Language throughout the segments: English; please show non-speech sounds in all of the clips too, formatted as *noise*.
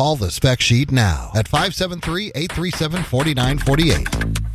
Call the spec sheet now at 573 837 4948.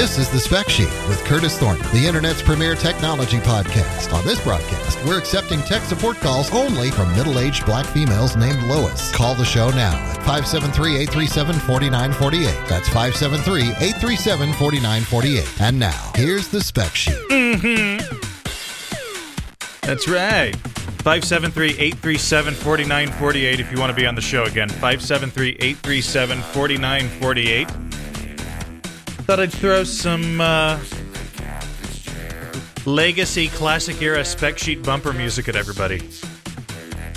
This is the Spec Sheet with Curtis Thornton, the Internet's premier technology podcast. On this broadcast, we're accepting tech support calls only from middle aged black females named Lois. Call the show now at 573 837 4948. That's 573 837 4948. And now, here's the Spec Sheet. Hmm. That's right. 573 837 4948 if you want to be on the show again. 573 837 4948. Thought I'd throw some uh, legacy classic era spec sheet bumper music at everybody.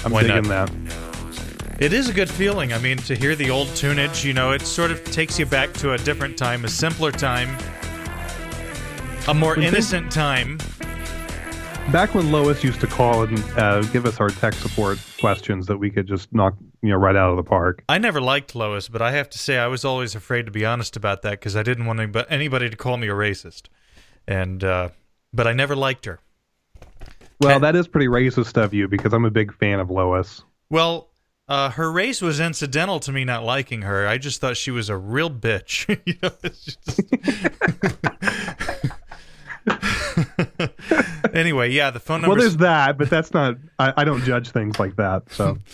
I'm Why digging not? that. It is a good feeling. I mean, to hear the old tunage, you know, it sort of takes you back to a different time, a simpler time, a more innocent time. Back when Lois used to call and uh, give us our tech support questions that we could just knock, you know, right out of the park. I never liked Lois, but I have to say I was always afraid to be honest about that because I didn't want anybody to call me a racist. And uh, but I never liked her. Well, Uh, that is pretty racist of you because I'm a big fan of Lois. Well, uh, her race was incidental to me not liking her. I just thought she was a real bitch. *laughs* you know, just- *laughs* *laughs* anyway, yeah, the phone number. Well, there's that, but that's not. I, I don't judge things like that. So *laughs*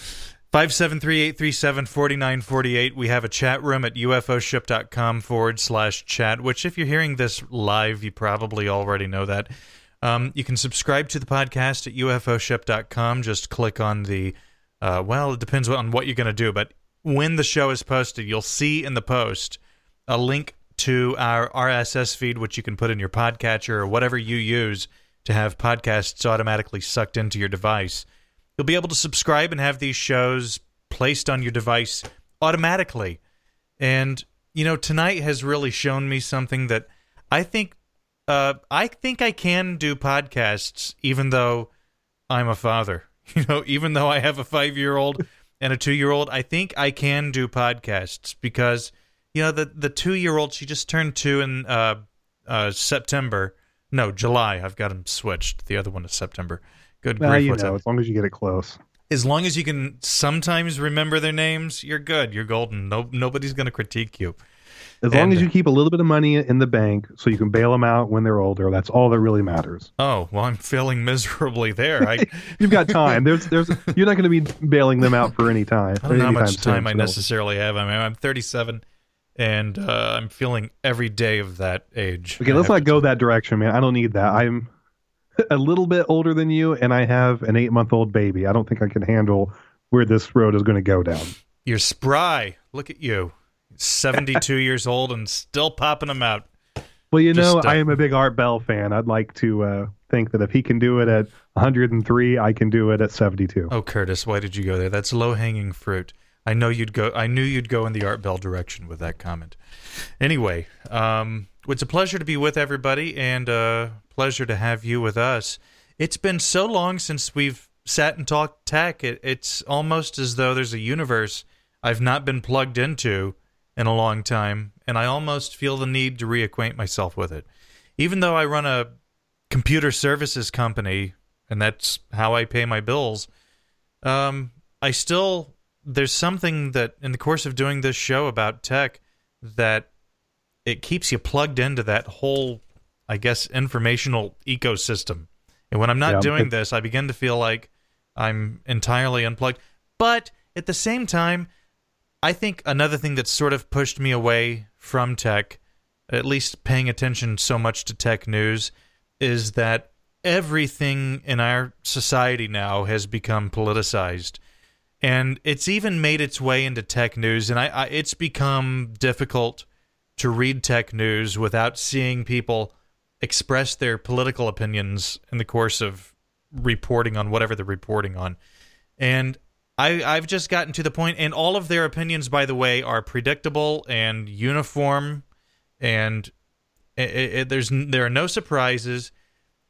573-837-4948. We have a chat room at ufoship.com forward slash chat, which if you're hearing this live, you probably already know that. Um, you can subscribe to the podcast at ufoship.com. Just click on the, uh, well, it depends on what you're going to do, but when the show is posted, you'll see in the post a link to our RSS feed, which you can put in your podcatcher or whatever you use to have podcasts automatically sucked into your device. You'll be able to subscribe and have these shows placed on your device automatically. And you know, tonight has really shown me something that I think uh, I think I can do podcasts even though I'm a father. *laughs* You know, even though I have a five year old *laughs* and a two year old, I think I can do podcasts because you know the the two year old she just turned two in uh, uh, September. No, July. I've got them switched. The other one is September. Good well, grief, you what's know, as long as you get it close. as long as you can sometimes remember their names, you're good. You're golden. No, nobody's going to critique you. As long And- as you keep a little bit of money in the bank so you can bail them out when they're older, that's all that really matters. Oh well, I'm failing miserably there. I, *laughs* You've got time. There's, there's, you're not going to be bailing them out for any time. I don't know how much time soon, I so- necessarily have. I mean, I'm 37, and uh, I'm feeling every day of that age. Okay, let's not go that direction, man. I don't need that. I'm *laughs* a little bit older than you, and I have an eight month old baby. I don't think I can handle where this road is going to go down. You're spry. Look at you. 72 *laughs* years old and still popping them out. Well, you Just, know, uh, I am a big Art Bell fan. I'd like to uh, think that if he can do it at 103, I can do it at 72. Oh, Curtis, why did you go there? That's low hanging fruit. I know you'd go. I knew you'd go in the Art Bell direction with that comment. Anyway, um, it's a pleasure to be with everybody, and a pleasure to have you with us. It's been so long since we've sat and talked tech. It, it's almost as though there's a universe I've not been plugged into in a long time, and I almost feel the need to reacquaint myself with it. Even though I run a computer services company, and that's how I pay my bills. Um, I still there's something that in the course of doing this show about tech that it keeps you plugged into that whole, I guess, informational ecosystem. And when I'm not Yeah, doing this, I begin to feel like I'm entirely unplugged. But at the same time, I think another thing that's sort of pushed me away from tech, at least paying attention so much to tech news, is that everything in our society now has become politicized. And it's even made its way into tech news, and I, I it's become difficult to read tech news without seeing people express their political opinions in the course of reporting on whatever they're reporting on. And I, I've just gotten to the point, and all of their opinions, by the way, are predictable and uniform, and it, it, there's there are no surprises.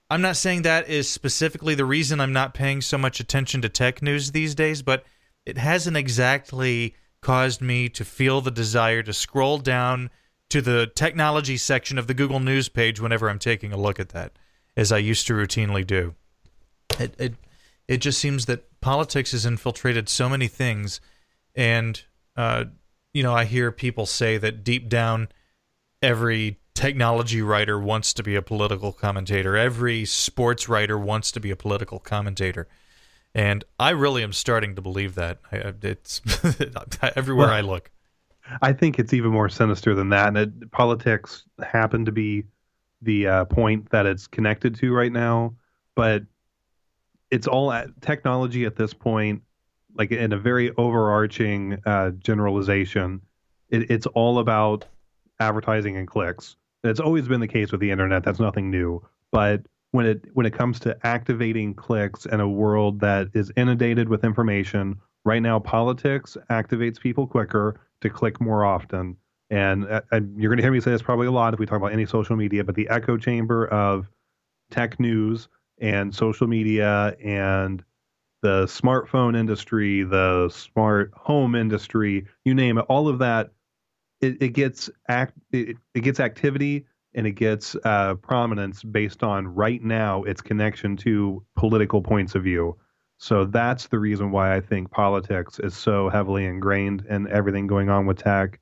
I'm not saying that is specifically the reason I'm not paying so much attention to tech news these days, but it hasn't exactly caused me to feel the desire to scroll down to the technology section of the Google News page whenever I'm taking a look at that, as I used to routinely do. It it it just seems that politics has infiltrated so many things, and uh, you know I hear people say that deep down, every technology writer wants to be a political commentator. Every sports writer wants to be a political commentator. And I really am starting to believe that. It's *laughs* everywhere well, I look. I think it's even more sinister than that. And it, politics happen to be the uh, point that it's connected to right now, but it's all at technology at this point, like in a very overarching uh, generalization. It, it's all about advertising and clicks. It's always been the case with the internet. That's nothing new. But when it when it comes to activating clicks in a world that is inundated with information, right now politics activates people quicker to click more often. And, uh, and you're going to hear me say this probably a lot if we talk about any social media, but the echo chamber of tech news and social media and the smartphone industry, the smart home industry, you name it, all of that, it, it gets act, it, it gets activity and it gets uh, prominence based on right now its connection to political points of view. So that's the reason why I think politics is so heavily ingrained in everything going on with tech.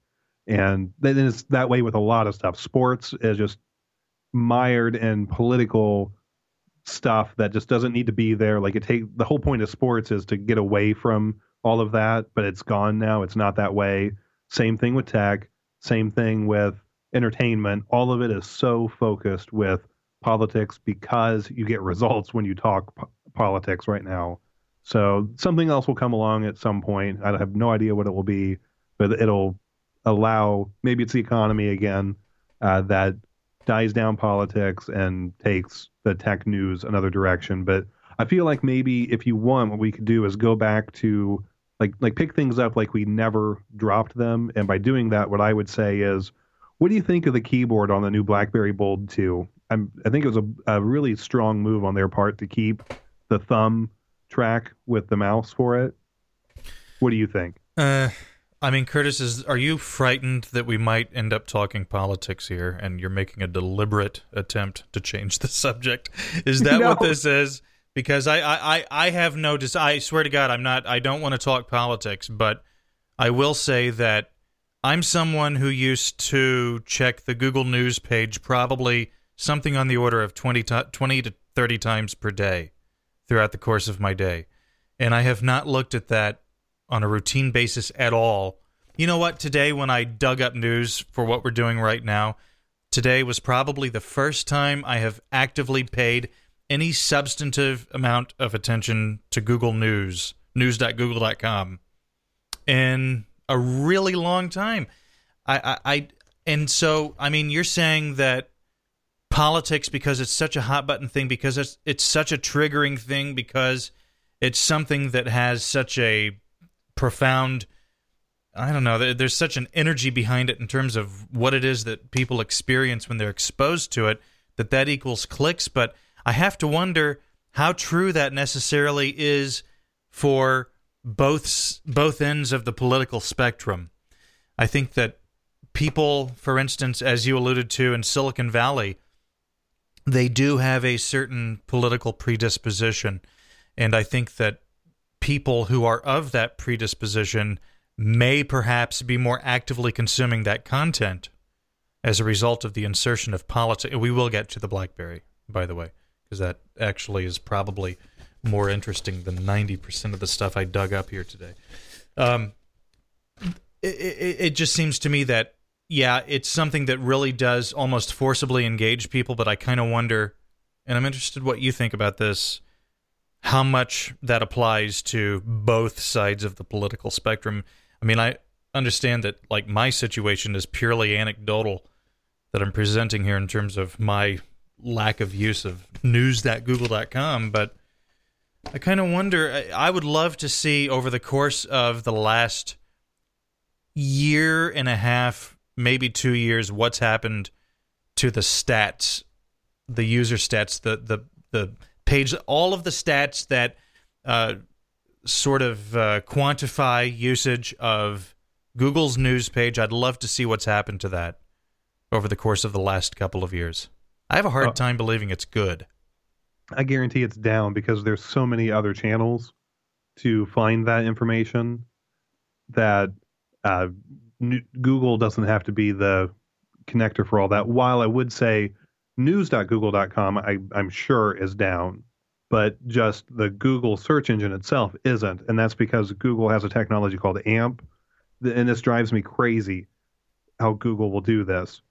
And then it's that way with a lot of stuff. Sports is just mired in political stuff that just doesn't need to be there. Like it take the whole point of sports is to get away from all of that, but it's gone now. It's not that way. Same thing with tech. Same thing with entertainment, all of it is so focused with politics because you get results when you talk p- politics right now. So something else will come along at some point. I have no idea what it will be, but it'll allow maybe it's the economy again uh, that dies down politics and takes the tech news another direction. But I feel like maybe if you want, what we could do is go back to like like pick things up like we never dropped them, and by doing that, what I would say is what do you think of the keyboard on the new BlackBerry Bold 2? I'm, I think it was a, a really strong move on their part to keep the thumb track with the mouse for it. What do you think? Uh, I mean, Curtis, is are you frightened that we might end up talking politics here, and you're making a deliberate attempt to change the subject? Is that *laughs* no. what this is? Because I, I, I have no. Des- I swear to God, I'm not. I don't want to talk politics, but I will say that I'm someone who used to check the Google News page probably something on the order of 20 to, 20 to 30 times per day throughout the course of my day. And I have not looked at that on a routine basis at all. You know what? Today, when I dug up news for what we're doing right now, today was probably the first time I have actively paid any substantive amount of attention to Google News, news.google.com. And a really long time. I, I, I and so I mean, you're saying that politics because it's such a hot button thing because it's it's such a triggering thing because it's something that has such a profound I don't know there's such an energy behind it in terms of what it is that people experience when they're exposed to it that that equals clicks but I have to wonder how true that necessarily is for both both ends of the political spectrum. I think that people, for instance, as you alluded to in Silicon Valley, they do have a certain political predisposition, and I think that people who are of that predisposition may perhaps be more actively consuming that content as a result of the insertion of politics. We will get to the BlackBerry, by the way, because that actually is probably more interesting than 90% of the stuff I dug up here today. Um, it, it, it just seems to me that, yeah, it's something that really does almost forcibly engage people, but I kind of wonder, and I'm interested what you think about this, how much that applies to both sides of the political spectrum. I mean, I understand that, like, my situation is purely anecdotal that I'm presenting here in terms of my lack of use of news.google.com, but I kind of wonder. I would love to see over the course of the last year and a half, maybe two years, what's happened to the stats, the user stats, the the the page, all of the stats that uh, sort of uh, quantify usage of Google's news page. I'd love to see what's happened to that over the course of the last couple of years. I have a hard Oh. time believing it's good. I guarantee it's down because there's so many other channels to find that information that uh, Google doesn't have to be the connector for all that. While I would say news.google.com, I, I'm sure is down, but just the Google search engine itself isn't. And that's because Google has a technology called AMP. And this drives me crazy how Google will do this.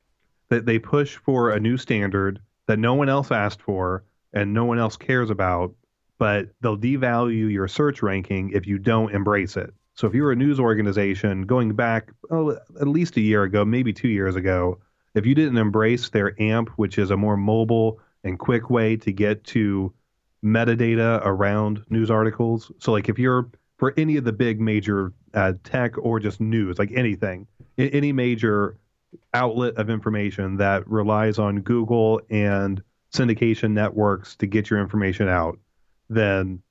That they push for a new standard that no one else asked for and no one else cares about, but they'll devalue your search ranking if you don't embrace it. So if you're a news organization going back oh, at least a year ago, maybe two years ago, if you didn't embrace their AMP, which is a more mobile and quick way to get to metadata around news articles. So like if you're for any of the big major uh, tech or just news, like anything, any major outlet of information that relies on Google and syndication networks to get your information out, then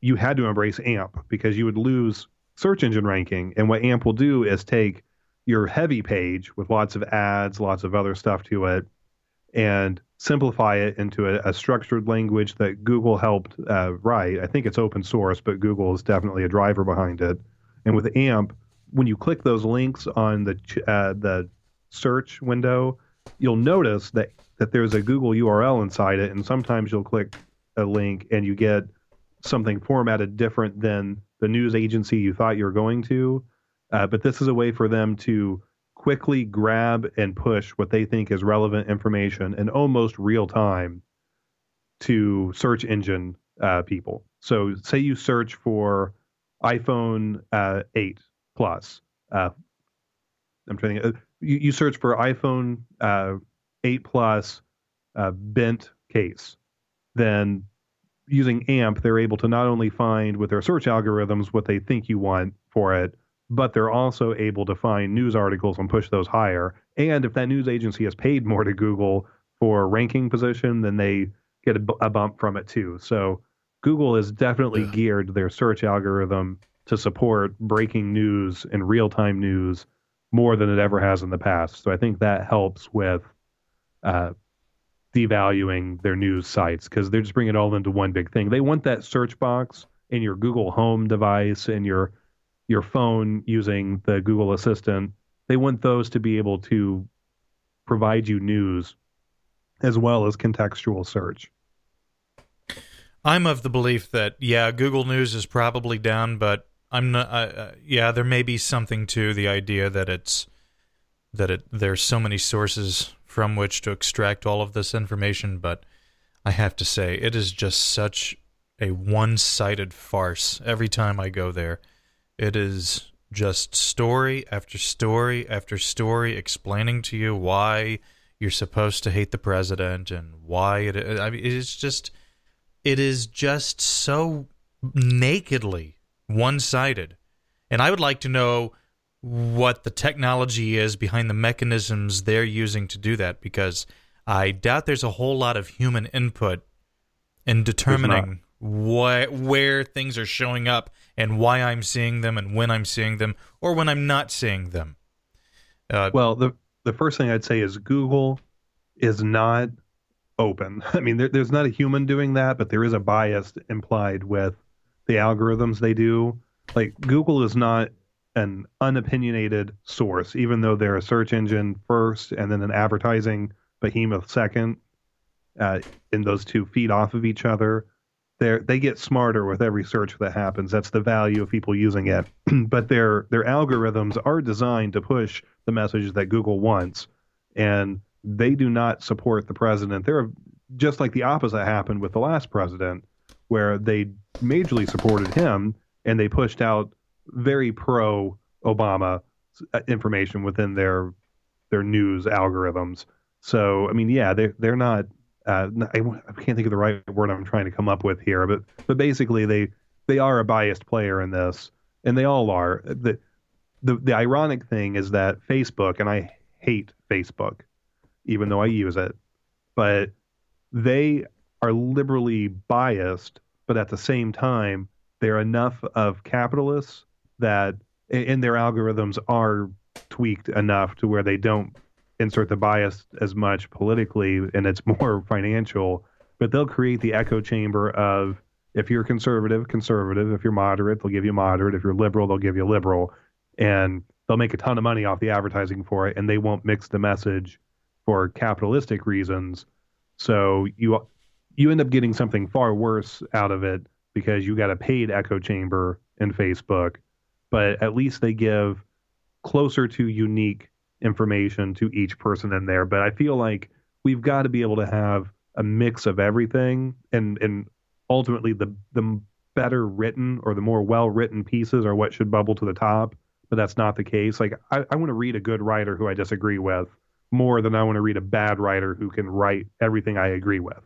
you had to embrace AMP because you would lose search engine ranking. And what AMP will do is take your heavy page with lots of ads, lots of other stuff to it, and simplify it into a, a structured language that Google helped uh, write. I think it's open source, but Google is definitely a driver behind it. And with AMP, when you click those links on the uh, the search window, you'll notice that that there's a Google URL inside it, and sometimes you'll click a link and you get something formatted different than the news agency you thought you were going to. Uh, but this is a way for them to quickly grab and push what they think is relevant information in almost real time to search engine uh, people. So, say you search for iPhone uh, 8 Plus. Uh, I'm trying to. You, you search for iPhone uh, 8 Plus uh, bent case. Then, using AMP, they're able to not only find with their search algorithms what they think you want for it, but they're also able to find news articles and push those higher. And if that news agency has paid more to Google for ranking position, then they get a, a bump from it too. So Google has definitely Yeah. geared their search algorithm to support breaking news and real time news more than it ever has in the past. So I think that helps with uh, devaluing their news sites because they're just bringing it all into one big thing. They want that search box in your Google Home device and your your phone using the Google Assistant. They want those to be able to provide you news as well as contextual search. I'm of the belief that yeah, Google News is probably down, but I'm not. Uh, yeah, there may be something to the idea that it's that it there's so many sources from which to extract all of this information, but I have to say it is just such a one-sided farce every time I go there. It is just story after story after story explaining to you why you're supposed to hate the president and why it I mean it's just it is just so nakedly one-sided. And I would like to know what the technology is behind the mechanisms they're using to do that because I doubt there's a whole lot of human input in determining where things are showing up and why I'm seeing them and when I'm seeing them or when I'm not seeing them. Uh, Well, the the first thing I'd say is Google is not open. *laughs* I mean, there, there's not a human doing that, but there is a bias implied with the algorithms they do. Like Google is not an unopinionated source, even though they're a search engine first and then an advertising behemoth second. Uh, and those two feed off of each other. They they get smarter with every search that happens. That's the value of people using it. *clears throat* but their their algorithms are designed to push the message that Google wants, and they do not support the president. They're just like the opposite happened with the last president, where they majorly supported him and they pushed out very pro Obama uh, information within their their news algorithms. So I mean, yeah, they they're not. Uh, I, I can't think of the right word I'm trying to come up with here, but but basically they they are a biased player in this, and they all are. the the The ironic thing is that Facebook, and I hate Facebook, even though I use it, but they are liberally biased, but at the same time, they're enough of capitalists that and their algorithms are tweaked enough to where they don't insert the bias as much politically and it's *laughs* more financial, but they'll create the echo chamber of if you're conservative, conservative. If you're moderate, they'll give you moderate. If you're liberal, they'll give you liberal. And they'll make a ton of money off the advertising for it, and they won't mix the message for capitalistic reasons. So you you end up getting something far worse out of it because you got a paid echo chamber in Facebook, but at least they give closer to unique information to each person in there. But I feel like we've got to be able to have a mix of everything and and ultimately the the better written or the more well written pieces are what should bubble to the top but that's not the case like i, I want to read a good writer who i disagree with more than i want to read a bad writer who can write everything i agree with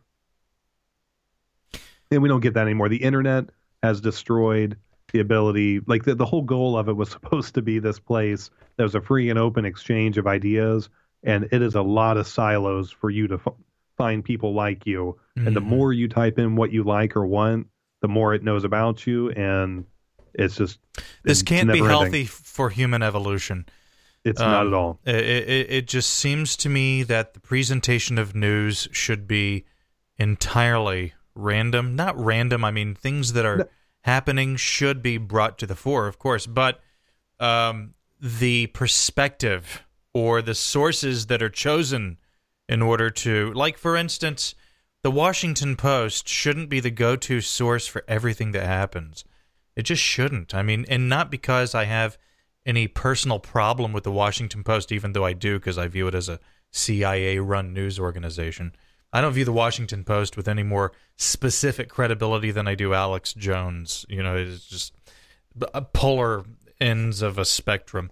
and we don't get that anymore the internet has destroyed the ability like the, the whole goal of it was *laughs* supposed to be this place that was a free and open exchange of ideas and it is a lot of silos for you to f- find people like you. Mm-hmm. And the mm-hmm. more you type in what you like or want, the more it knows about you. And it's just. This can't be healthy for human evolution. It's um, not at all. It, it, it just seems to me that the presentation of news should be entirely random. Not random, I mean, things that are no. happening should be brought to the fore, of course, but um, the perspective or the sources that are chosen in order to, like, for instance, the Washington Post shouldn't be the go to source for everything that happens. It just shouldn't. I mean, and not because I have any personal problem with the Washington Post, even though I do, because I view it as a CIA run news organization. I don't view the Washington Post with any more specific credibility than I do Alex Jones. You know, it's just polar ends of a spectrum.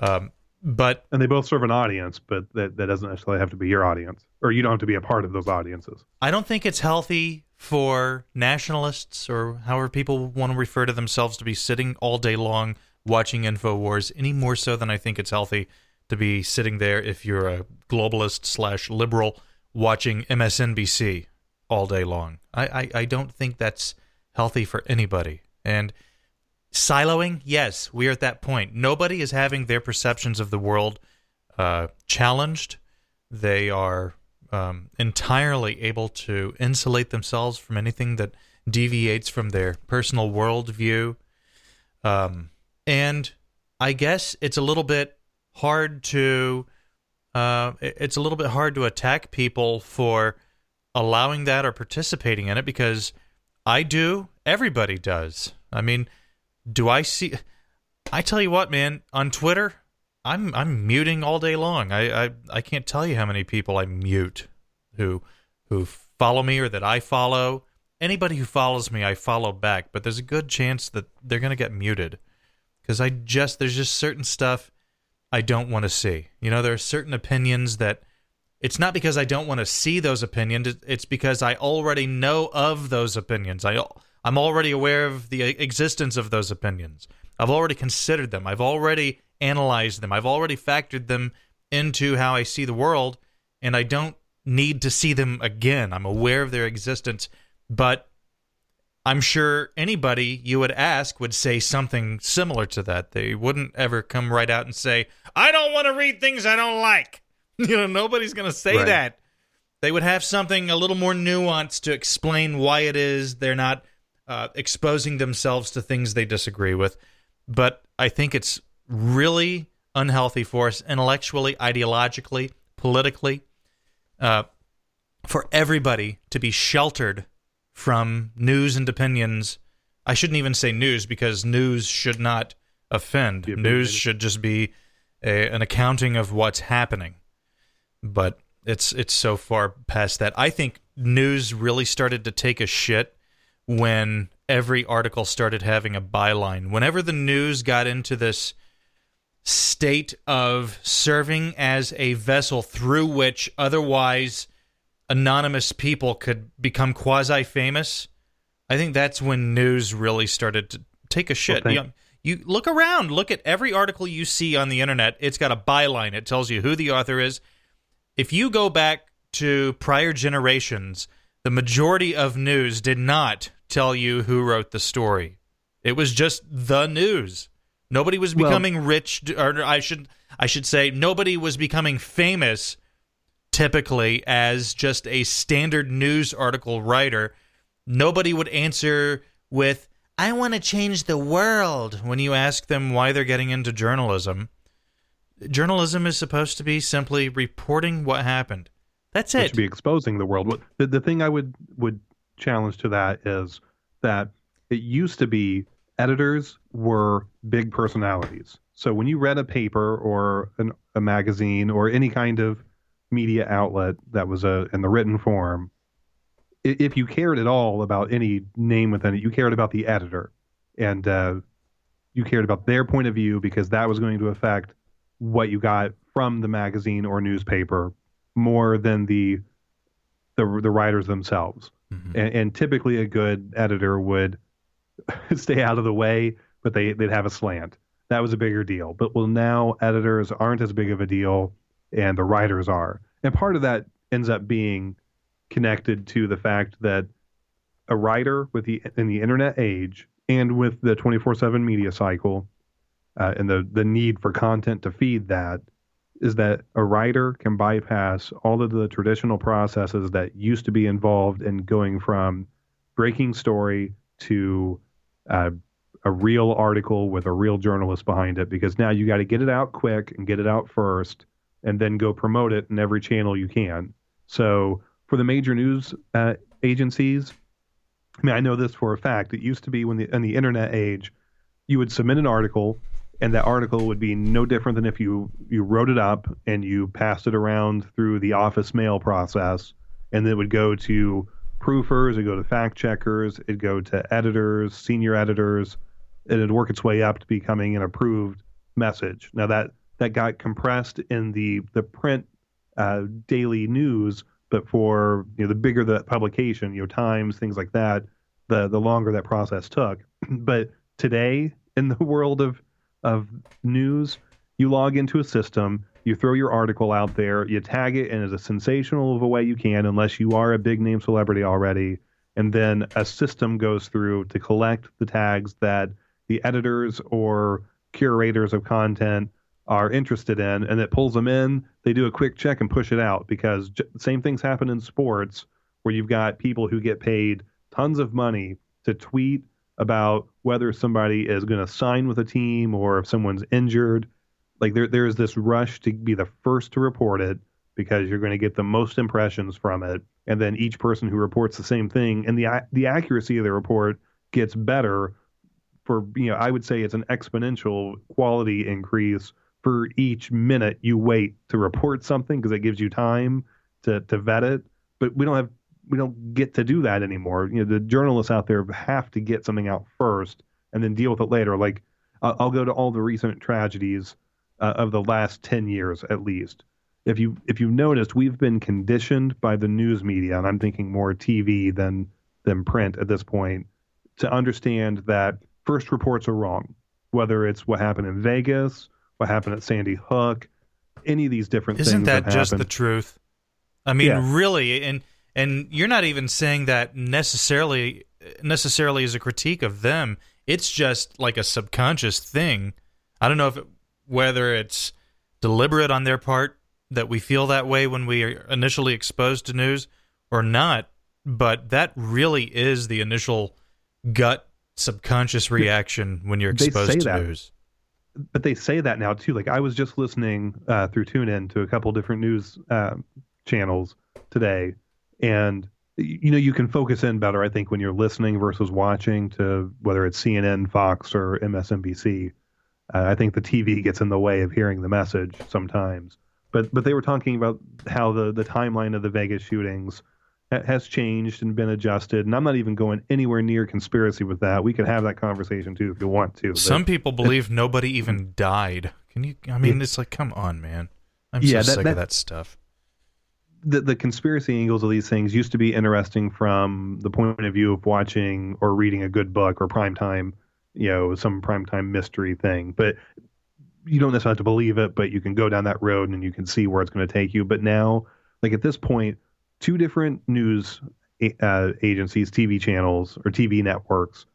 Um, but and they both serve an audience, but that, that doesn't necessarily have to be your audience, or you don't have to be a part of those audiences. I don't think it's healthy for nationalists or however people want to refer to themselves to be sitting all day long watching InfoWars any more so than I think it's healthy to be sitting there if you're a globalist slash liberal watching MSNBC all day long. I, I, I don't think that's healthy for anybody. And Siloing, yes, we are at that point. Nobody is having their perceptions of the world uh, challenged. They are um, entirely able to insulate themselves from anything that deviates from their personal worldview. Um, and I guess it's a little bit hard to uh, it's a little bit hard to attack people for allowing that or participating in it because I do. Everybody does. I mean, do I see? I tell you what, man. On Twitter, I'm I'm muting all day long. I I, I can't tell you how many people I mute who who follow me or that I follow. Anybody who follows me, I follow back. But there's a good chance that they're gonna get muted because I just there's just certain stuff I don't want to see. You know, there are certain opinions that it's not because I don't want to see those opinions. It's because I already know of those opinions. I I'm already aware of the existence of those opinions. I've already considered them. I've already analyzed them. I've already factored them into how I see the world, and I don't need to see them again. I'm aware of their existence, but I'm sure anybody you would ask would say something similar to that. They wouldn't ever come right out and say, I don't want to read things I don't like. *laughs* You know, nobody's going to say right. that. They would have something a little more nuanced to explain why it is they're not uh, exposing themselves to things they disagree with. But I think it's really unhealthy for us intellectually, ideologically, politically, uh, for everybody to be sheltered from news and opinions. I shouldn't even say news because news should not offend. News should just be a, an accounting of what's happening. But it's it's so far past that. I think news really started to take a shit when every article started having a byline. Whenever the news got into this state of serving as a vessel through which otherwise anonymous people could become quasi famous, I think that's when news really started to take a shit. Well, you, you look around, look at every article you see on the internet, it's got a byline. It tells you who the author is. If you go back to prior generations, the majority of news did not tell you who wrote the story. It was just the news. Nobody was Well- becoming rich, or I should I should say, nobody was becoming famous. Typically, as just a standard news article writer, nobody would answer with "I want to change the world" when you ask them why they're getting into journalism. Journalism is supposed to be simply reporting what happened. That's Which it. should be exposing the world. The, the thing I would would challenge to that is that it used to be editors were big personalities. So when you read a paper or an, a magazine or any kind of media outlet that was a, in the written form, if you cared at all about any name within it, you cared about the editor, and uh, you cared about their point of view because that was going to affect what you got from the magazine or newspaper more than the the, the writers themselves. Mhm. And, and typically, a good editor would *laughs* stay out of the way, but they they'd have a slant. That was a bigger deal. But well, now editors aren't as big of a deal, and the writers are. And part of that ends up being connected to the fact that a writer with the in the internet age and with the 24/7 media cycle uh, and the the need for content to feed that is that a writer can bypass all of the traditional processes that used to be involved in going from breaking story to uh, a real article with a real journalist behind it because now you got to get it out quick and get it out first and then go promote it in every channel you can. So for the major news uh, agencies, I mean, I know this for a fact. It used to be when the in the internet age, you would submit an article, and that article would be no different than if you you wrote it up and you passed it around through the office mail process, and it would go to proofers, it'd go to fact checkers, it'd go to editors, senior editors, and it'd work its way up to becoming an approved message. Now that that got compressed in the the print uh, daily news, but for you know the bigger the publication, you know Times, things like that, the the longer that process took. *clears throat* but today in the *laughs* world of of news, you log into a system, you throw your article out there, you tag it in as a sensational of a way you can, unless you are a big name celebrity already, and then a system goes through to collect the tags that the editors or curators of content are interested in, and it pulls them in. They do a quick check and push it out because j- same things happen in sports where you've got people who get paid tons of money to tweet about whether somebody is going to sign with a team or if someone's injured. Like there, there's this rush to be the first to report it because you're going to get the most impressions from it, and then each person who reports the same thing and the the accuracy of the report gets better. For you know, I would say it's an exponential quality increase for each minute you wait to report something because it gives you time to to vet it. But we don't have we don't get to do that anymore. You know, the journalists out there have to get something out first and then deal with it later. Like I'll, I'll go to all the recent tragedies uh, of the last ten years at least. If you if you've noticed, we've been conditioned by the news media, and I'm thinking more TV than than print at this point, to understand that first reports are wrong. Whether it's what happened in Vegas, what happened at Sandy Hook, any of these different things? Isn't things that have just the truth? I mean, Yeah. really, and and you're not even saying that necessarily necessarily as a critique of them. It's just like a subconscious thing. I don't know if it, whether it's deliberate on their part that we feel that way when we are initially exposed to news or not, but that really is the initial gut subconscious reaction when you're exposed to that. news. But they say that now too. Like I was just listening uh, through TuneIn to a couple different news uh, channels today, and you know you can focus in better. I think when you're listening versus watching to whether it's CNN, Fox, or MSNBC. Uh, I think the TV gets in the way of hearing the message sometimes. But but they were talking about how the the timeline of the Vegas shootings has changed and been adjusted. And I'm not even going anywhere near conspiracy with that. We could have that conversation too if you want to. Some people believe nobody even died. Can you? I mean, it's like, come on, man. I'm Yeah, so that- sick that- of that stuff. the the conspiracy angles of these things used to be interesting from the point of view of watching or reading a good book or primetime, you know, some primetime mystery thing. But you don't necessarily have to believe it, but you can go down that road and you can see where it's going to take you. But now, like at this point, two different news uh, agencies, TV channels, or TV networks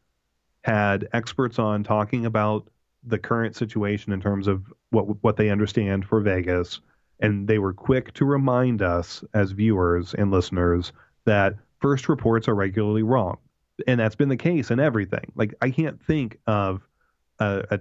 had experts on talking about the current situation in terms of what what they understand for Vegas, and they were quick to remind us as viewers and listeners that first reports are regularly wrong, and that's been the case in everything. Like I can't think of a, a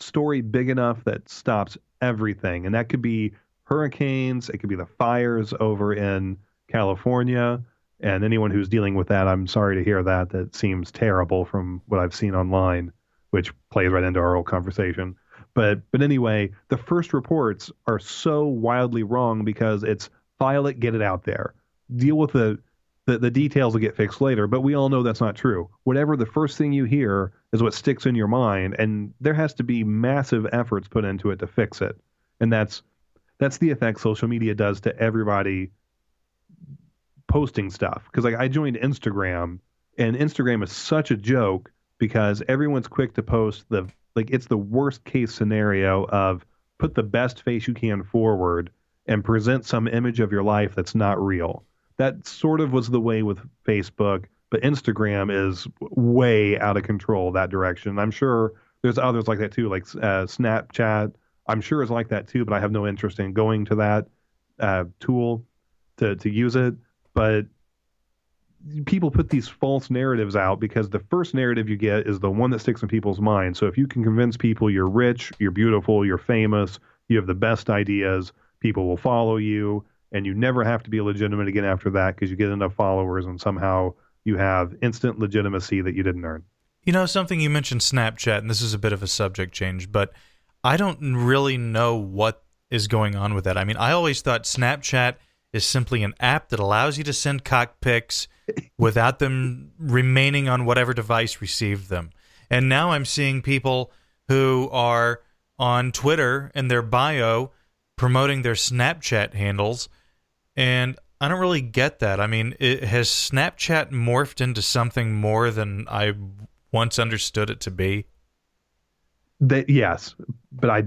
story big enough that stops everything, and that could be hurricanes, it could be the fires over in California. And anyone who's dealing with that, I'm sorry to hear that. That seems terrible from what I've seen online, which plays right into our whole conversation. But but anyway, the first reports are so wildly wrong because it's file it, get it out there. Deal with the the, the details will get fixed later, but we all know that's not true. Whatever the first thing you hear is what sticks in your mind, and there has to be massive efforts put into it to fix it. And that's that's the effect social media does to everybody posting stuff because like I joined Instagram and Instagram is such a joke because everyone's quick to post the like it's the worst case scenario of put the best face you can forward and present some image of your life that's not real. That sort of was the way with Facebook, but Instagram is way out of control that direction. I'm sure there's others like that too, like uh, Snapchat. I'm sure is like that too, but I have no interest in going to that uh, tool to to use it but people put these false narratives out because the first narrative you get is the one that sticks in people's minds. So if you can convince people you're rich, you're beautiful, you're famous, you have the best ideas, people will follow you, and you never have to be legitimate again after that because you get enough followers and somehow you have instant legitimacy that you didn't earn. You know, something you mentioned Snapchat, and this is a bit of a subject change, but I don't really know what is going on with that. I mean, I always thought Snapchat is simply an app that allows you to send cock pics without them remaining on whatever device received them. And now I'm seeing people who are on Twitter in their bio promoting their Snapchat handles. And I don't really get that. I mean, it, has Snapchat morphed into something more than I once understood it to be? That, yes, but I,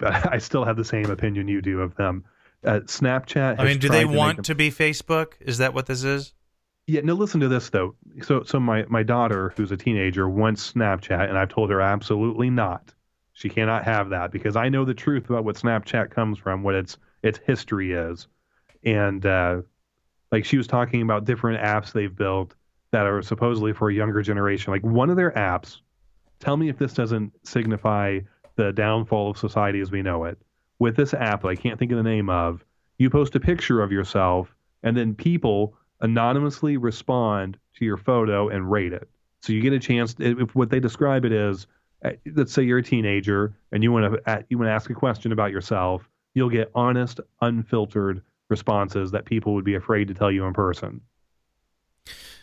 *laughs* I still have the same opinion you do of them uh, Snapchat. I mean, do they to want to be Facebook? Is that what this is? Yeah. No. Listen to this though. So, so my my daughter, who's a teenager, wants Snapchat, and I've told her absolutely not. She cannot have that because I know the truth about what Snapchat comes from, what its its history is, and uh, like she was talking about different apps they've built that are supposedly for a younger generation. Like one of their apps. Tell me if this doesn't signify the downfall of society as we know it with this app that I can't think of the name of, you post a picture of yourself, and then people anonymously respond to your photo and rate it. So you get a chance. If what they describe it is, uh, let's say you're a teenager and you want to you want to ask a question about yourself, you'll get honest, unfiltered responses that people would be afraid to tell you in person.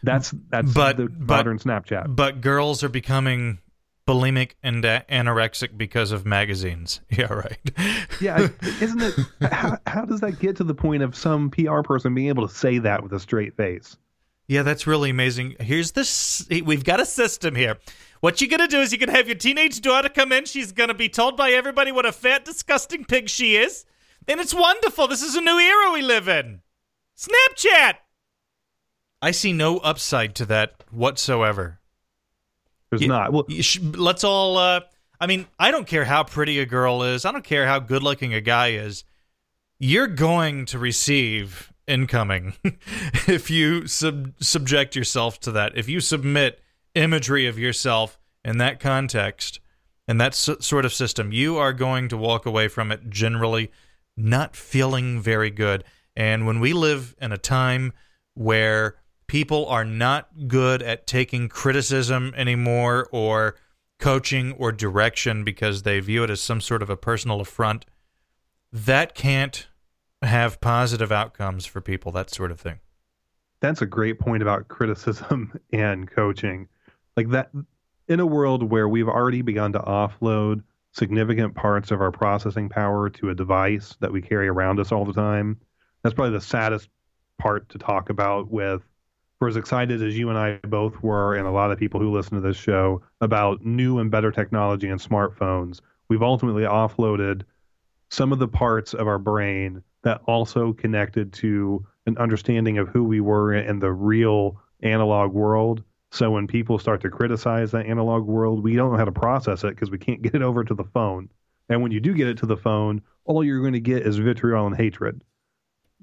That's that's but, the but, modern Snapchat. But girls are becoming bulimic and anorexic because of magazines. *laughs* Yeah, right. yeah, *laughs* isn't it? How, how does that get to the point of some PR person being able to say that with a straight face? Yeah, that's really amazing. Here's this. We've got a system here. What you're gonna do is you're gonna have your teenage daughter come in. She's gonna be told by everybody what a fat, disgusting pig she is, and it's wonderful. This is a new era we live in. Snapchat. I see no upside to that whatsoever. There's you, not. Well, sh- let's all. Uh, I mean, I don't care how pretty a girl is. I don't care how good looking a guy is. You're going to receive incoming *laughs* if you sub- subject yourself to that. If you submit imagery of yourself in that context and that s- sort of system, you are going to walk away from it generally not feeling very good. And when we live in a time where people are not good at taking criticism anymore or coaching or direction because they view it as some sort of a personal affront. That can't have positive outcomes for people, that sort of thing. That's a great point about criticism *laughs* and coaching. Like that, in a world where we've already begun to offload significant parts of our processing power to a device that we carry around us all the time, that's probably the saddest part to talk about with for as excited as you and I both were, and a lot of people who listen to this show about new and better technology and smartphones, we've ultimately offloaded some of the parts of our brain that also connected to an understanding of who we were in the real analog world. So when people start to criticize that analog world, we don't know how to process it because we can't get it over to the phone. And when you do get it to the phone, all you're going to get is vitriol and hatred.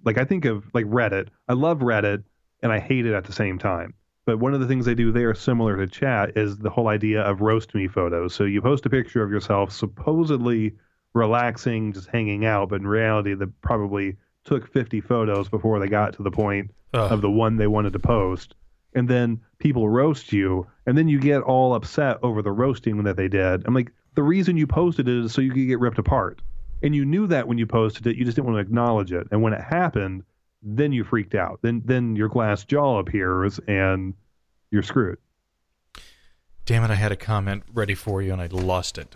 Like I think of like Reddit. I love Reddit and I hate it at the same time. But one of the things they do there, similar to chat, is the whole idea of roast me photos. So you post a picture of yourself supposedly relaxing, just hanging out, but in reality, they probably took 50 photos before they got to the point Ugh. of the one they wanted to post. And then people roast you, and then you get all upset over the roasting that they did. I'm like, the reason you posted it is so you could get ripped apart. And you knew that when you posted it, you just didn't want to acknowledge it. And when it happened, then you freaked out. Then then your glass jaw appears and you're screwed. Damn it, I had a comment ready for you and I lost it.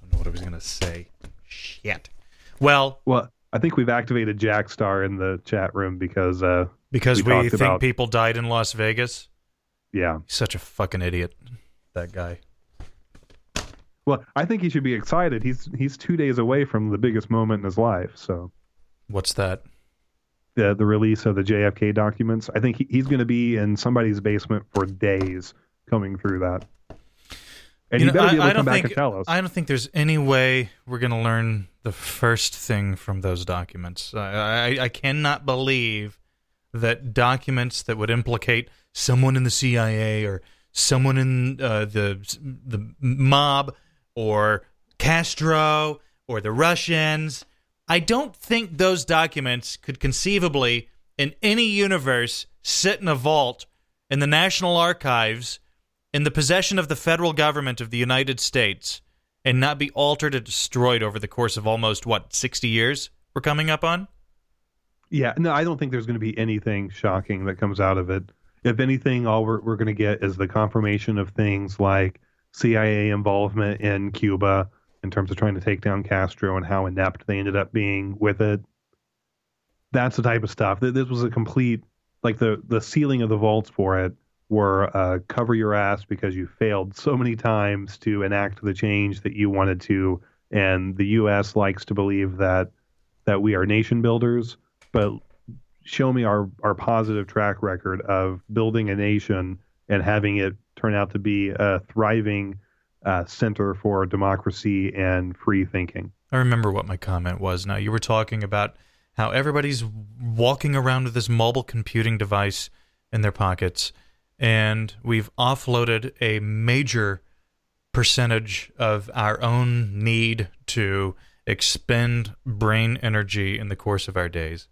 Don't know what I was going to say. Shit. Well, Well, I think we've activated Jackstar in the chat room because uh because We we, think about- people died in Las Vegas. yeah. He's such a fucking idiot, that guy. Well, I think he should be excited. He's he's 2 days away from the biggest moment in his life. So What's that? The the release of the JFK documents. I think he, he's going to be in somebody's basement for days coming through that. And You you, know, better be able I- to come back think- and tell us. I don't think there's any way we're going to learn the first thing from those documents. I, I, I cannot believe that documents that would implicate someone in the CIA or someone in uh, the the mob or Castro or the Russians. I don't think those documents could conceivably, in any universe, sit in a vault in the National Archives in the possession of the federal government of the United States and not be altered or destroyed over the course of almost what 60 years we're coming up on Yeah, no, I don't think there's going to be anything shocking that comes out of it. If anything, all we're, we're going to get is the confirmation of things like CIA involvement in Cuba in terms of trying to take down Castro and how inept they ended up being with it. That's the type of stuff. Th- This was a complete, like the the sealing of the vaults for it were uh, cover your ass because you failed so many times to enact the change that you wanted to, and the U.S. likes to believe that that we are nation builders but show me our our positive track record of building a nation and having it turn out to be a thriving uh, center for democracy and free thinking. i remember what my comment was now you were talking about how everybody's walking around with this mobile computing device in their pockets and we've offloaded a major percentage of our own need to expend brain energy in the course of our days.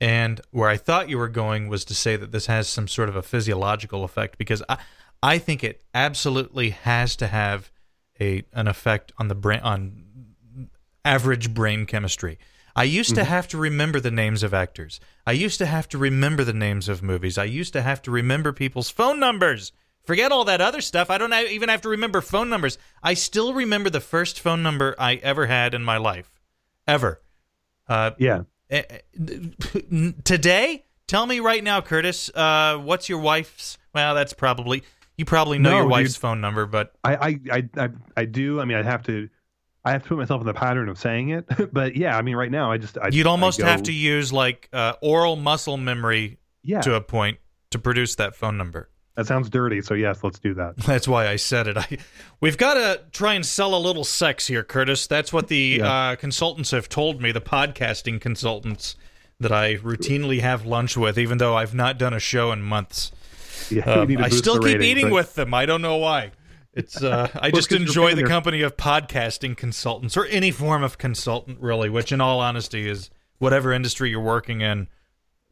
And where I thought you were going was to say that this has some sort of a physiological effect because I, I think it absolutely has to have a an effect on the brain on average brain chemistry. I used to have to remember the names of actors. I used to have to remember the names of movies. I used to have to remember people's phone numbers. Forget all that other stuff. I don't even have to remember phone numbers. I still remember the first phone number I ever had in my life. Ever. Uh, Yeah, eh, eh, *laughs* today, tell me right now, Curtis, uh, what's your wife's? Well, that's probably, you probably know No, your dude. wife's phone number, but I I, I I I do. I mean, I'd have to. I have to put myself in the pattern of saying it, *laughs* but yeah, I mean, right now, I just I, you'd almost I have to use like uh, oral muscle memory Yeah, to a point to produce that phone number. that sounds dirty. So yes, let's do that. *laughs* That's why I said it. I, we've got to try and sell a little sex here, Curtis. That's what the Yeah. uh, consultants have told me, the podcasting consultants that I routinely have lunch with, even though I've not done a show in months. Yeah, Um, we need to I still keep ratings, eating with them. I don't know why. It's uh, *laughs* I just enjoy the company of podcasting consultants or any form of consultant, really. Which, in all honesty, is whatever industry you're working in.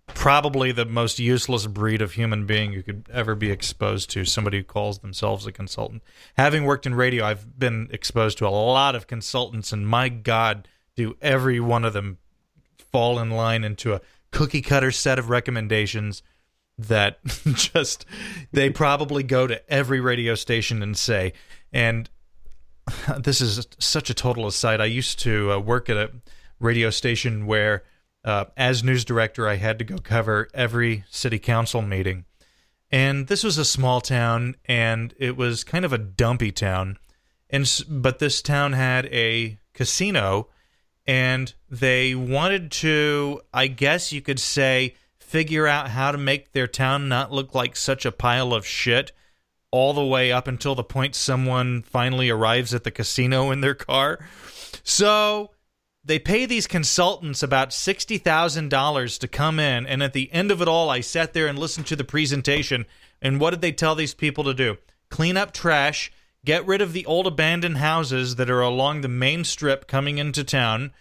Probably the most useless breed of human being you could ever be exposed to. Somebody who calls themselves a consultant. Having worked in radio, I've been exposed to a lot of consultants, and my God, do every one of them fall in line into a cookie cutter set of recommendations that *laughs* just they probably go to every radio station and say and *laughs* this is such a total aside. I used to uh, work at a radio station where uh, as news director i had to go cover every city council meeting. And this was a small town and it was kind of a dumpy town. And but this town had a casino and they wanted to i guess you could say figure out how to make their town not look like such a pile of shit all the way up until the point someone finally arrives at the casino in their car. So they pay these consultants about $60,000 to come in. And at the end of it all, I sat there and listened to the presentation. And what did they tell these people to do? Clean up trash, get rid of the old abandoned houses that are along the main strip coming into town,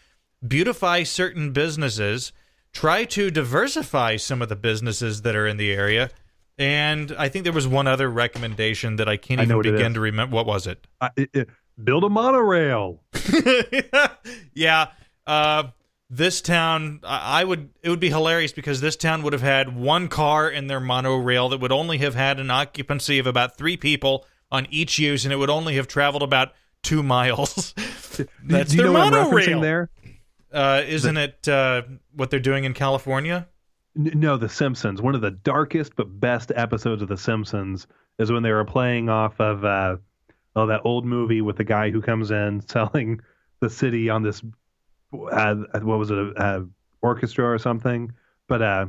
beautify certain businesses, try to diversify some of the businesses that are in the area and I think there was one other recommendation that I can't I even begin to remember. What was it? Uh, it- it- build a monorail. *laughs* yeah. Uh, this town, I would, it would be hilarious because this town would have had one car in their monorail that would only have had an occupancy of about three people on each use, and it would only have traveled about two miles. *laughs* That's Do you their know what I'm monorail. referencing there? Uh, isn't it uh, what they're doing in California? N- No, The Simpsons. One of the darkest but best episodes of The Simpsons is when they were playing off of uh, oh that old movie with the guy who comes in *laughs* selling the city on this uh, what was it a, a orchestra or something? But uh,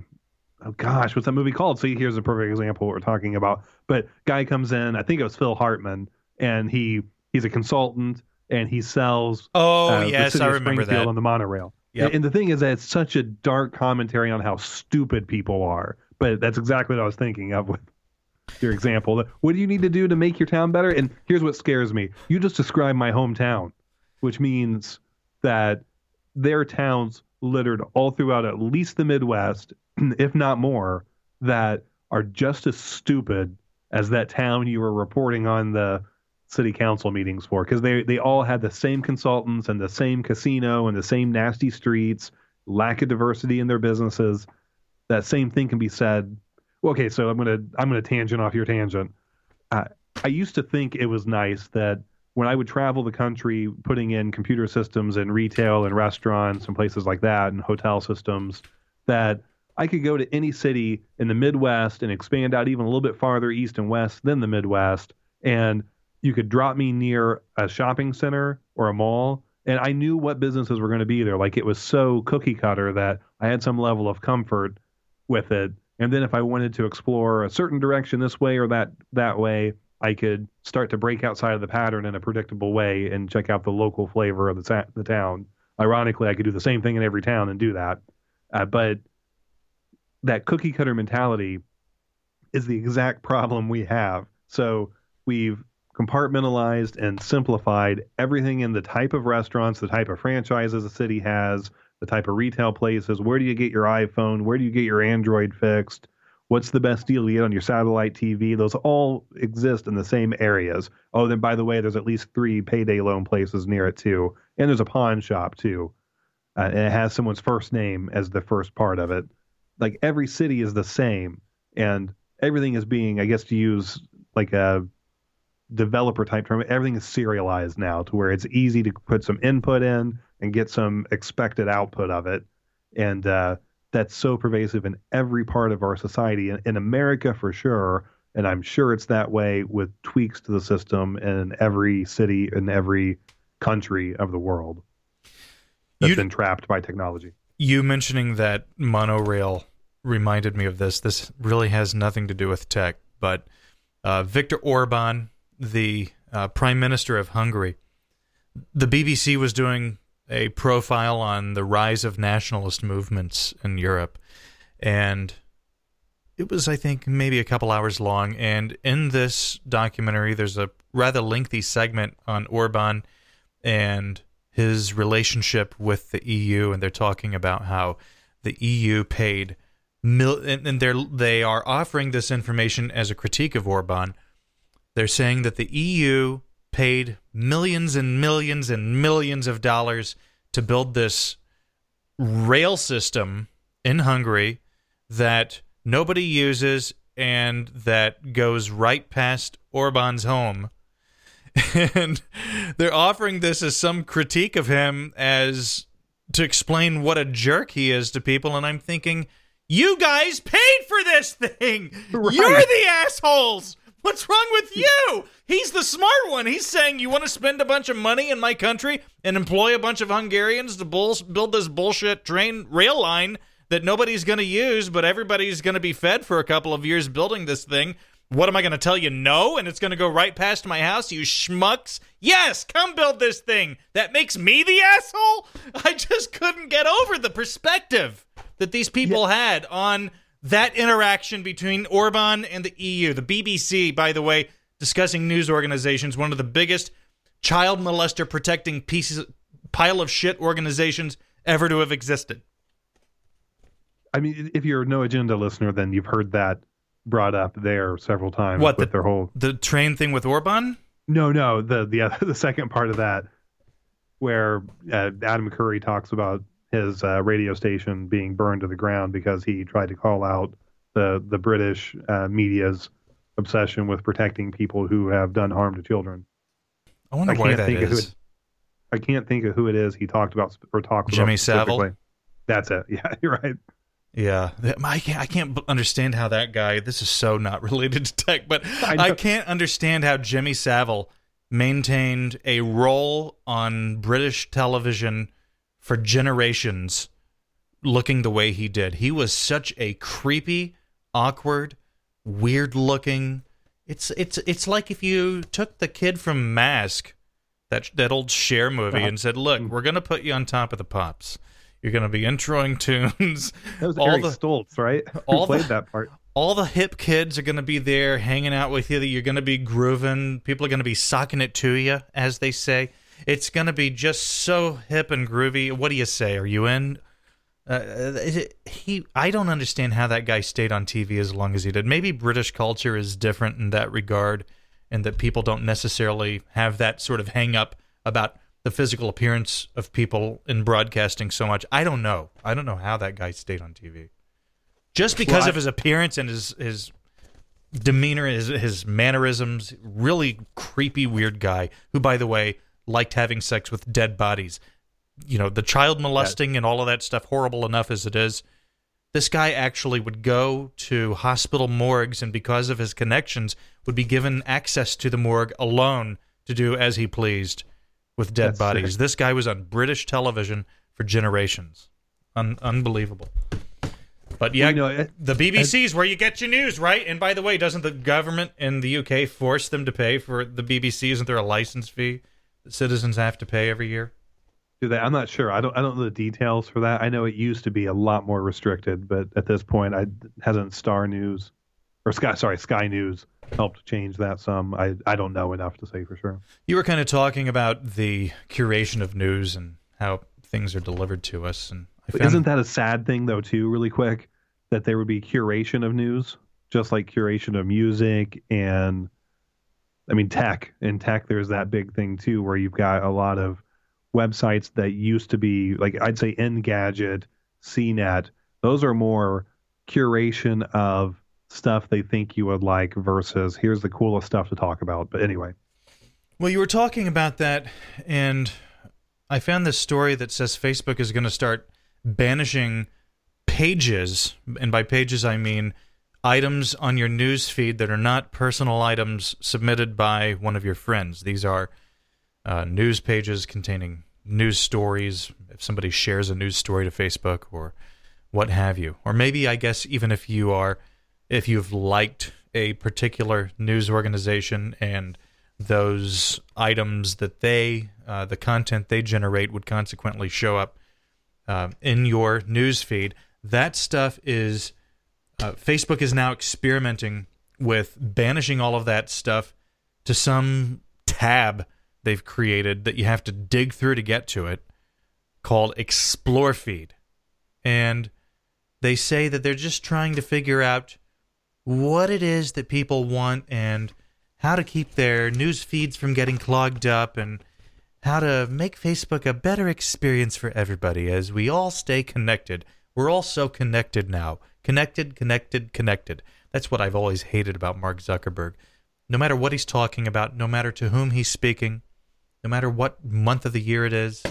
oh gosh, what's that movie called? See, here's a perfect example what we're talking about. But guy comes in, I think it was Phil Hartman, and he he's a consultant and he sells Oh, uh, yes, I remember that. on the monorail. Yep. And, and the thing is that it's such a dark commentary on how stupid people are. But that's exactly what I was thinking of with your example. What do you need to do to make your town better? And here's what scares me. You just described my hometown, which means that there are towns littered all throughout at least the Midwest, *clears throat* if not more, that are just as stupid as that town you were reporting on the city council meetings for because they they all had the same consultants and the same casino and the same nasty streets lack of diversity in their businesses. That same thing can be said okay so i'm gonna i'm gonna tangent off your tangent. Uh, i used to think it was nice that when i would travel the country putting in computer systems and retail and restaurants and places like that and hotel systems that i could go to any city in the midwest and expand out even a little bit farther east and west than the midwest. And you could drop me near a shopping center or a mall and i knew what businesses were going to be there. Like it was so cookie cutter that i had some level of comfort with it. And then if i wanted to explore a certain direction this way or that that way i could start to break outside of the pattern in a predictable way and check out the local flavor of the, ta- the town. Ironically i could do the same thing in every town and do that. Uh, but that cookie cutter mentality is the exact problem we have. So we've compartmentalized and simplified everything in the type of restaurants, the type of franchises a city has, the type of retail places. Where do you get your iPhone? Where do you get your Android fixed? What's the best deal you get on your satellite TV? Those all exist in the same areas. Oh, then by the way, there's at least three payday loan places near it too, and there's a pawn shop too, uh, and it has someone's first name as the first part of it. Like every city is the same, and everything is being, I guess, to use like a developer type term, everything is serialized now to where it's easy to put some input in and get some expected output of it. And uh, that's so pervasive in every part of our society, in, in America for sure. And I'm sure it's that way with tweaks to the system in every city in every country of the world that's You- been trapped by technology. You mentioning that monorail reminded me of this. This really has nothing to do with tech, but uh, Viktor Orban, the uh, Prime Minister of Hungary, the BBC was doing a profile on the rise of nationalist movements in Europe, and it was, I think, maybe a couple hours long. And in this documentary, there's a rather lengthy segment on Orban and his relationship with the EU, and they're talking about how the EU paid mil, and, they're they are offering this information as a critique of Orban. They're saying that the EU paid millions and millions and millions of dollars to build this rail system in Hungary that nobody uses and that goes right past Orban's home. *laughs* And they're offering this as some critique of him as to explain what a jerk he is to people. And I'm thinking, you guys paid for this thing. *laughs* Right. You're the assholes. What's wrong with you? He's the smart one. He's saying you want to spend a bunch of money in my country and employ a bunch of Hungarians to bull- build this bullshit train rail line that nobody's going to use, but everybody's going to be fed for a couple of years building this thing. What am I going to tell you? No, and it's going to go right past my house, you schmucks. Yes, come build this thing. That makes me the asshole. *laughs* I just couldn't get over the perspective that these people had on that interaction between Orban and the EU. The BBC, by the way, discussing news organizations, one of the biggest child molester protecting pieces pile of shit organizations ever to have existed. I mean, if you're a no agenda listener, then you've heard that brought up there several times. What, with the- their whole? The train thing with Orban? No, no, the the other, *laughs* the second part of that, where uh, Adam Curry talks about his uh, radio station being burned to the ground because he tried to call out the the British uh, media's obsession with protecting people who have done harm to children. I wonder I why think of it- I can't think of who it is he talked about or talked about Jimmy Savile? specifically. That's it. *laughs* Yeah, you're right. Yeah, I can't, I can't understand how that guy. This is so not *laughs* related to tech, but I I, can't understand how Jimmy Savile maintained a role on British television for generations, looking the way he did. He was such a creepy, awkward, weird-looking. It's it's it's like if you took the kid from Mask, that that old Cher movie, Uh-huh. and said, "Look, we're gonna put you on top of the pops." You're going to be introing *laughs* tunes. That was all Eric the Stoltz, right? *laughs* all Who played the- that part? all the hip kids are going to be there hanging out with you. That you're going to be grooving. People are going to be socking it to you, as they say. It's going to be just so hip and groovy. What do you say? Are you in? Uh, is it- he, I don't understand how that guy stayed on TV as long as he did. Maybe British culture is different in that regard, and that people don't necessarily have that sort of hang up about the physical appearance of people in broadcasting so much. I don't know. I don't know how that guy stayed on TV just because Well, I- of his appearance and his his demeanor, his his mannerisms. Really creepy, weird guy. Who, by the way, liked having sex with dead bodies. You know, the child molesting and all of that stuff. Horrible enough as it is. This guy actually would go to hospital morgues, and because of his connections, would be given access to the morgue alone to do as he pleased with dead That's bodies. sick. This guy was on British television for generations. Un- unbelievable. But yeah, You know, it- the BBC is where you get your news, right? And by the way, doesn't the government in the UK force them to pay for the BBC? Isn't there a license fee that citizens have to pay every year? do that. I'm not sure. I don't. I don't know the details for that. I know it used to be a lot more restricted, but at this point, I hasn't Star News or Sky. Sorry, Sky News helped change that some. I I don't know enough to say for sure. You were kind of talking about the curation of news and how things are delivered to us, and I found isn't that a sad thing though too? Really quick, that there would be curation of news, just like curation of music and. I mean, tech. In tech, there's that big thing too, where you've got a lot of websites that used to be like I'd say Engadget, CNET. Those are more curation of stuff they think you would like versus here's the coolest stuff to talk about. But anyway, Well, you were talking about that, and I found this story that says Facebook is going to start banishing pages, and by pages I mean items on your news feed that are not personal items submitted by one of your friends. These are uh, news pages containing news stories. If somebody shares a news story to Facebook or what have you, or maybe I guess even if you are, if you've liked a particular news organization and those items that they, uh, the content they generate, would consequently show up uh, in your news feed. That stuff is uh, Facebook is now experimenting with banishing all of that stuff to some tab they've created that you have to dig through to get to it called Explore Feed. And they say that they're just trying to figure out what it is that people want and how to keep their news feeds from getting clogged up and how to make Facebook a better experience for everybody as we all stay connected. We're all so connected now. Connected, connected, connected. That's what I've always hated about Mark Zuckerberg. No matter what he's talking about, no matter to whom he's speaking, no matter what month of the year it is,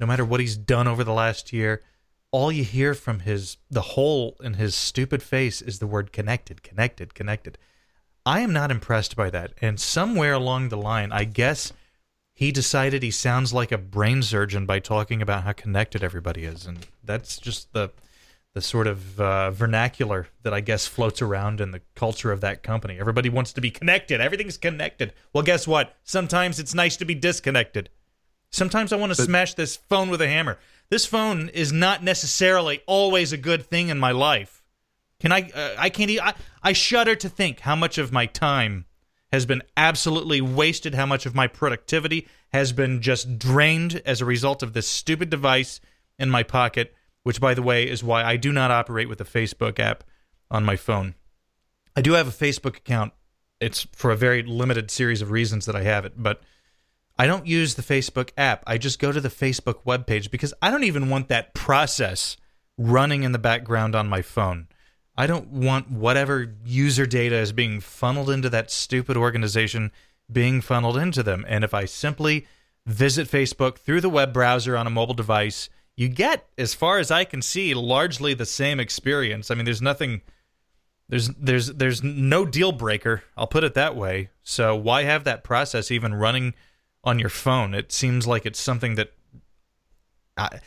no matter what he's done over the last year, all you hear from his the hole in his stupid face is the word connected, connected, connected. I am not impressed by that. And somewhere along the line, I guess he decided he sounds like a brain surgeon by talking about how connected everybody is, and that's just the the sort of uh, vernacular that I guess floats around in the culture of that company. Everybody wants to be connected. Everything's connected. Well, guess what? Sometimes it's nice to be disconnected. Sometimes I want to smash this phone with a hammer. This phone is not necessarily always a good thing in my life. Can I? Uh, I can't. I, I shudder to think how much of my time has been absolutely wasted. How much of my productivity has been just drained as a result of this stupid device in my pocket which, by the way, is why I do not operate with the Facebook app on my phone. I do have a Facebook account. It's for a very limited series of reasons that I have it, but I don't use the Facebook app. I just go to the Facebook webpage because I don't even want that process running in the background on my phone. I don't want whatever user data is being funneled into that stupid organization being funneled into them. And if I simply visit Facebook through the web browser on a mobile device you get, as far as I can see, largely the same experience. I mean, there's nothing, there's there's there's no deal breaker. I'll put it that way. So why have that process even running on your phone? It seems like it's something that. I,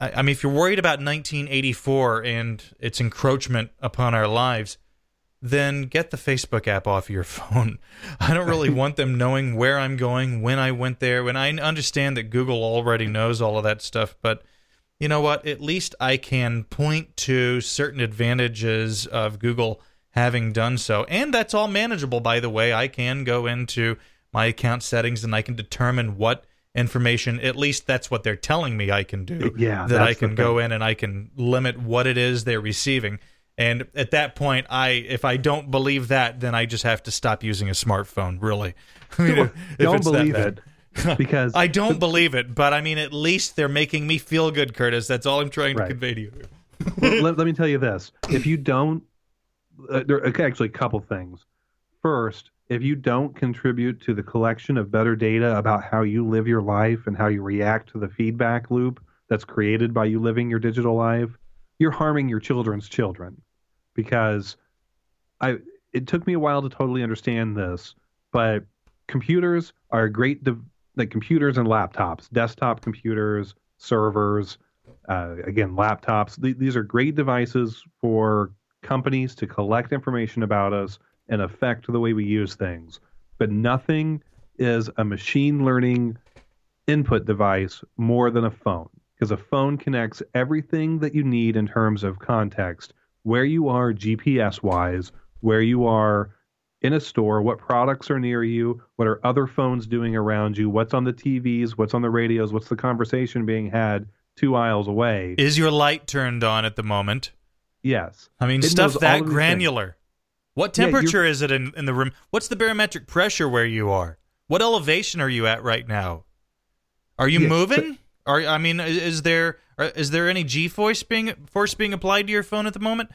I mean, if you're worried about 1984 and its encroachment upon our lives, then get the Facebook app off your *laughs* phone. I don't really *laughs* want them knowing where I'm going, when I went there. When I understand that Google already knows all of that stuff, but you know what? At least I can point to certain advantages of Google having done so. And that's all manageable, by the way. I can go into my account settings and I can determine what information, at least that's what they're telling me I can do. Yeah. That I can go in and I can limit what it is they're receiving. And at that point, I if I don't believe that, then I just have to stop using a smartphone. Really, *laughs* I mean, don't believe it *laughs* because I don't believe it, but I mean, at least they're making me feel good, Curtis. That's all I'm trying right. to convey to you. *laughs* well, let, let, me tell you this: if you don't, uh, there are actually a couple things. First, if you don't contribute to the collection of better data about how you live your life and how you react to the feedback loop that's created by you living your digital life, you're harming your children's children. Because I, it took me a while to totally understand this, but computers are a great de- like computers and laptops, desktop computers, servers, uh, again, laptops. Th- these are great devices for companies to collect information about us and affect the way we use things. But nothing is a machine learning input device more than a phone because a phone connects everything that you need in terms of context, where you are GPS wise, where you are in a store, what products are near you, what are other phones doing around you, what's on the TVs, what's on the radios, what's the conversation being had two aisles away. Is your light turned on at the moment? Yes. I mean, it stuff that granular. What temperature yeah, is it in, in the room? What's the barometric pressure where you are? What elevation are you at right now? Are you yeah, moving? Are I mean, is there uh, is there any G force being force being applied to your phone at the moment?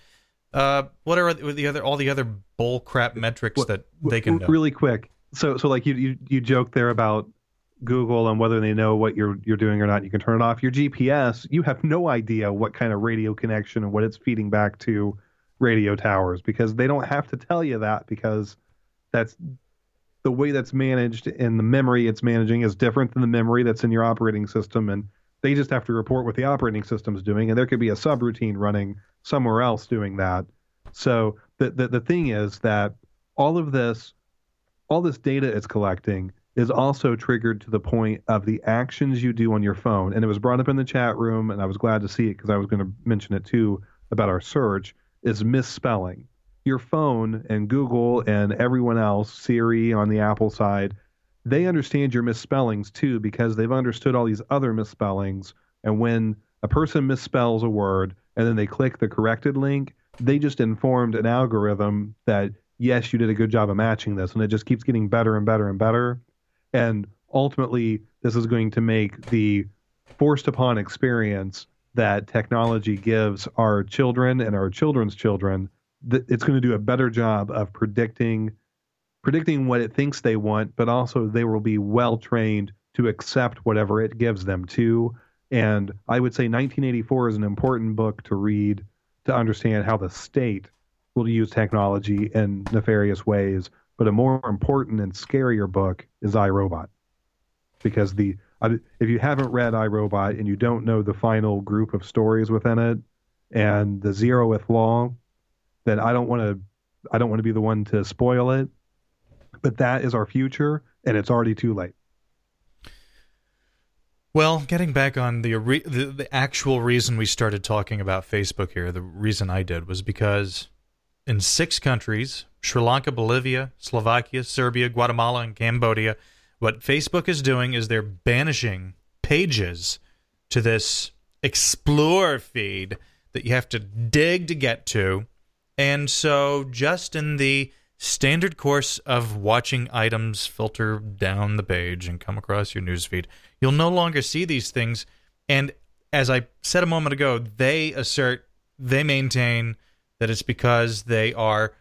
Uh, what are the other all the other bull crap metrics that they can know? Really quick. So so like you you you joke there about Google and whether they know what you're you're doing or not. You can turn it off. Your GPS, you have no idea what kind of radio connection and what it's feeding back to radio towers because they don't have to tell you that because that's the way that's managed and the memory it's managing is different than the memory that's in your operating system and they just have to report what the operating system's doing and there could be a subroutine running somewhere else doing that. So the, the, the thing is that all of this, all this data it's collecting is also triggered to the point of the actions you do on your phone. And it was brought up in the chat room, and I was glad to see it because I was going to mention it too about our search, is misspelling. Your phone and Google and everyone else, Siri on the Apple side, they understand your misspellings too because they've understood all these other misspellings. And when a person misspells a word, and then they click the corrected link, they just informed an algorithm that yes, you did a good job of matching this, and it just keeps getting better and better and better. And ultimately, this is going to make the forced upon experience that technology gives our children and our children's children. It's going to do a better job of predicting predicting what it thinks they want, but also they will be well trained to accept whatever it gives them to. And I would say 1984 is an important book to read to understand how the state will use technology in nefarious ways. But a more important and scarier book is I, Robot, because the if you haven't read I, Robot and you don't know the final group of stories within it, and the zeroth law then I don't want to I don't want to be the one to spoil it, but that is our future and it's already too late. Well, getting back on the, the, the actual reason we started talking about Facebook here, the reason I did was because in six countries, Sri Lanka, Bolivia, Slovakia, Serbia, Guatemala, and Cambodia, what Facebook is doing is they're banishing pages to this explore feed that you have to dig to get to. And so, just in the standard course of watching items filter down the page and come across your newsfeed, you'll no longer see these things. And as I said a moment ago, they assert, they maintain that it's because they are